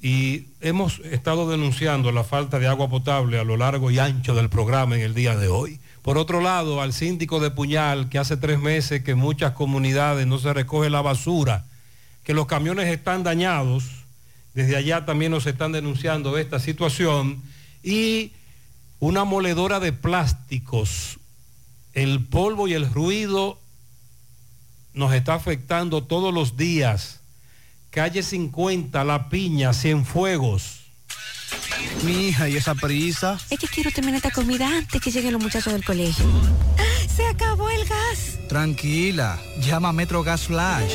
Y hemos estado denunciando la falta de agua potable a lo largo y ancho del programa en el día de hoy. Por otro lado, al síndico de Puñal, que hace tres meses que en muchas comunidades no se recoge la basura, que los camiones están dañados, desde allá también nos están denunciando esta situación, y una moledora de plásticos, el polvo y el ruido nos está afectando todos los días. Calle 50, La Piña, Cienfuegos. Mi hija, ¿y esa prisa? Es que quiero terminar esta comida antes que lleguen los muchachos del colegio. ¡Se acabó el gas! Tranquila, llama a Metro Gas Flash.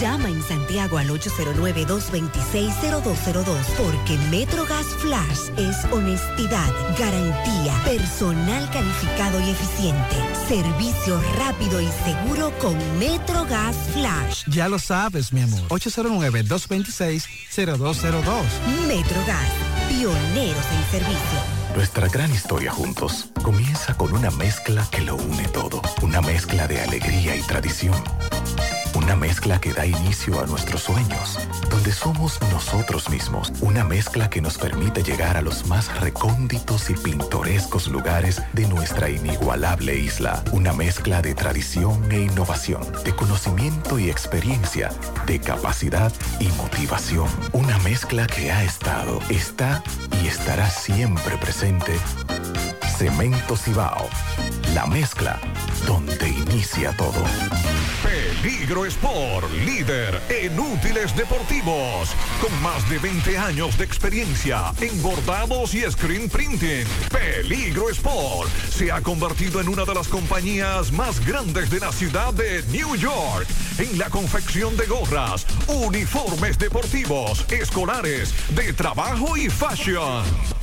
Llama en Santiago al 809-226-0202 porque MetroGas Flash es honestidad, garantía, personal calificado y eficiente, servicio rápido y seguro con MetroGas Flash. Ya lo sabes, mi amor. 809-226-0202. MetroGas, pioneros en servicio. Nuestra gran historia juntos comienza con una mezcla que lo une todo. Una mezcla de alegría y tradición. Una mezcla que da inicio a nuestros sueños, donde somos nosotros mismos. Una mezcla que nos permite llegar a los más recónditos y pintorescos lugares de nuestra inigualable isla. Una mezcla de tradición e innovación, de conocimiento y experiencia, de capacidad y motivación. Una mezcla que ha estado, está y estará siempre presente. Cemento Cibao. La mezcla donde inicia todo. Peligro Sport, líder en útiles deportivos, con más de 20 años de experiencia en bordados y screen printing. Peligro Sport se ha convertido en una de las compañías más grandes de la ciudad de New York en la confección de gorras, uniformes deportivos, escolares, de trabajo y fashion.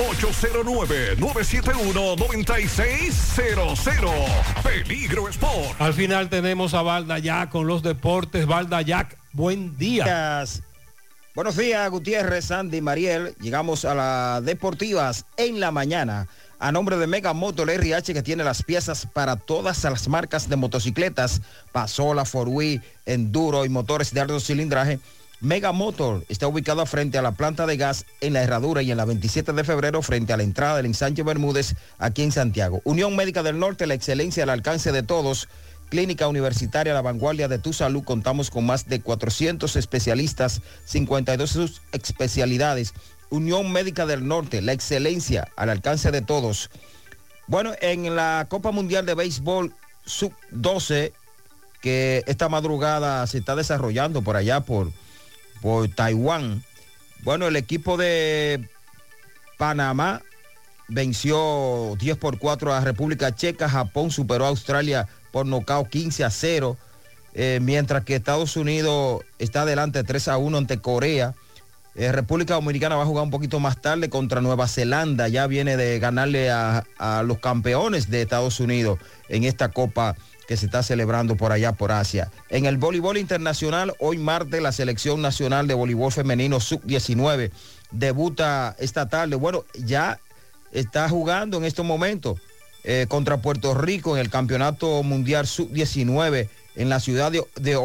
809-971-9600. Peligro Sport. Al final tenemos a Valda ya con los deportes. Valda Jack, buen día. Buenos días, Gutiérrez, Sandy, Mariel. Llegamos a las deportivas en la mañana. A nombre de Mega Motor RH que tiene las piezas para todas las marcas de motocicletas, Pasola, Forwheel, Enduro y motores de alto cilindraje. Mega Motor está ubicado frente a la planta de gas en la Herradura y en la 27 de febrero frente a la entrada del ensanche Bermúdez aquí en Santiago. Unión Médica del Norte, la excelencia al alcance de todos. Clínica Universitaria La Vanguardia de Tu Salud. Contamos con más de 400 especialistas, 52 sus especialidades. Unión Médica del Norte, la excelencia al alcance de todos. Bueno, en la Copa Mundial de Béisbol Sub-12, que esta madrugada se está desarrollando por allá, por, por Taiwán. Bueno, el equipo de Panamá venció 10 por 4 a República Checa, Japón superó a Australia por nocaut 15 a 0, eh, mientras que Estados Unidos está adelante 3 a 1 ante Corea. Eh, República Dominicana va a jugar un poquito más tarde contra Nueva Zelanda. Ya viene de ganarle a, a los campeones de Estados Unidos en esta Copa que se está celebrando por allá por Asia. En el voleibol internacional, hoy martes la selección nacional de voleibol femenino sub-19 debuta esta tarde. Bueno, ya está jugando en estos momentos eh, contra Puerto Rico en el Campeonato Mundial Sub-19 en la ciudad de, de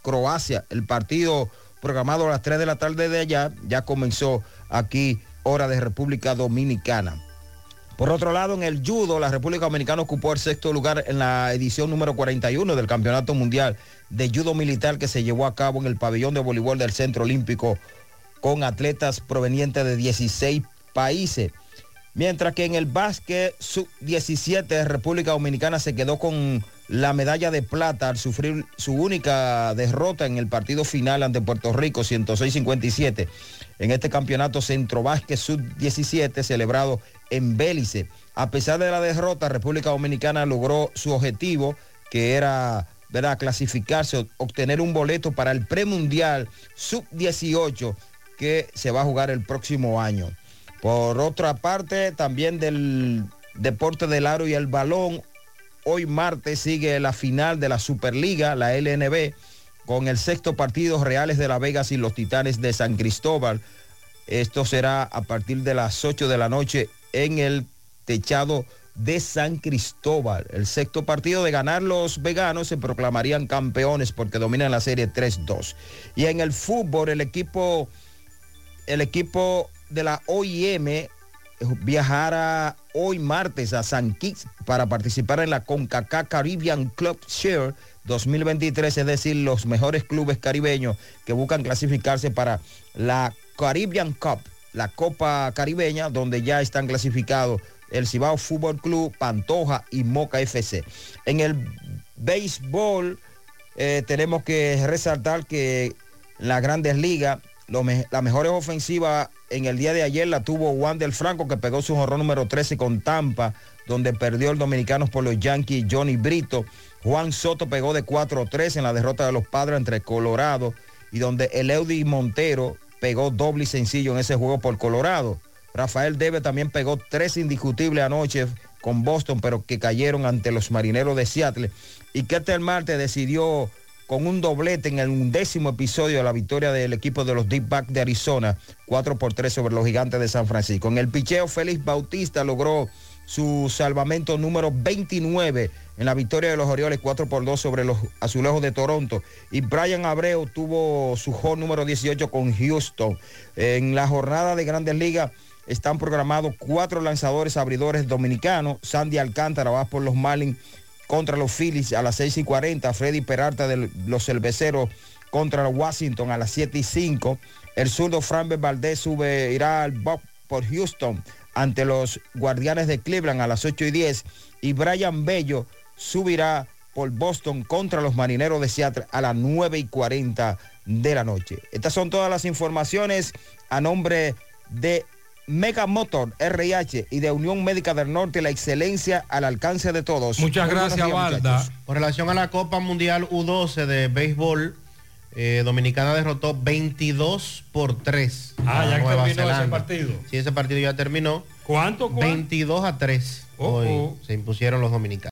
Croacia. El partido programado a las 3 de la tarde de allá ya comenzó aquí, hora de República Dominicana. Por otro lado, en el judo, la República Dominicana ocupó el sexto lugar en la edición número 41 del Campeonato Mundial de Judo Militar que se llevó a cabo en el pabellón de voleibol del Centro Olímpico con atletas provenientes de 16 países. Mientras que en el básquet sub-17, República Dominicana se quedó con la medalla de plata al sufrir su única derrota en el partido final ante Puerto Rico, 106-57, en este campeonato Centro Básquet sub-17 celebrado en Bélice. A pesar de la derrota, República Dominicana logró su objetivo, que era ¿verdad? clasificarse, obtener un boleto para el premundial sub-18 que se va a jugar el próximo año. Por otra parte, también del deporte del aro y el balón, hoy martes sigue la final de la Superliga, la LNB, con el sexto partido Reales de la Vegas y los Titanes de San Cristóbal. Esto será a partir de las 8 de la noche en el techado de San Cristóbal. El sexto partido de ganar los veganos se proclamarían campeones porque dominan la serie 3-2. Y en el fútbol, el equipo, el equipo de la OIM viajará hoy martes a San Kitts para participar en la CONCACAF Caribbean Club Share 2023, es decir, los mejores clubes caribeños que buscan clasificarse para la Caribbean Cup, la Copa Caribeña, donde ya están clasificados el Cibao Fútbol Club, Pantoja y Moca FC. En el béisbol eh, tenemos que resaltar que en las grandes ligas, me la mejor ofensiva en el día de ayer la tuvo Juan del Franco, que pegó su jorrón número 13 con Tampa, donde perdió el dominicano por los Yankees Johnny Brito. Juan Soto pegó de 4-3 en la derrota de los padres entre Colorado y donde Eleudi Montero pegó doble y sencillo en ese juego por Colorado. Rafael Debe también pegó tres indiscutibles anoche con Boston, pero que cayeron ante los marineros de Seattle. Y Ketel Marte decidió con un doblete en el undécimo episodio de la victoria del equipo de los Deep Back de Arizona, 4 por 3 sobre los gigantes de San Francisco. En el picheo, Félix Bautista logró su salvamento número 29 en la victoria de los Orioles 4 por 2 sobre los Azulejos de Toronto. Y Brian Abreu tuvo su home número 18 con Houston. En la jornada de Grandes Ligas están programados cuatro lanzadores abridores dominicanos. Sandy Alcántara va por los Marlins contra los Phillies a las 6 y 40. Freddy Peralta de los Cerveceros contra Washington a las 7 y 5. El zurdo Franber Valdés sube, irá al Bob por Houston ante los Guardianes de Cleveland a las 8 y 10. Y Brian Bello subirá por Boston contra los Marineros de Seattle a las 9 y 40 de la noche. Estas son todas las informaciones a nombre de Mega Motor RH y de Unión Médica del Norte, la excelencia al alcance de todos. Muchas Muy gracias, días, Valda. muchachos. Con relación a la Copa Mundial U12 de béisbol, eh, Dominicana derrotó 22 por 3. Ah, ya Nueva terminó ese partido. Sí, ese partido ya terminó. ¿Cuánto? cuánto? 22 a 3. Oh, Hoy oh. se impusieron los dominicanos.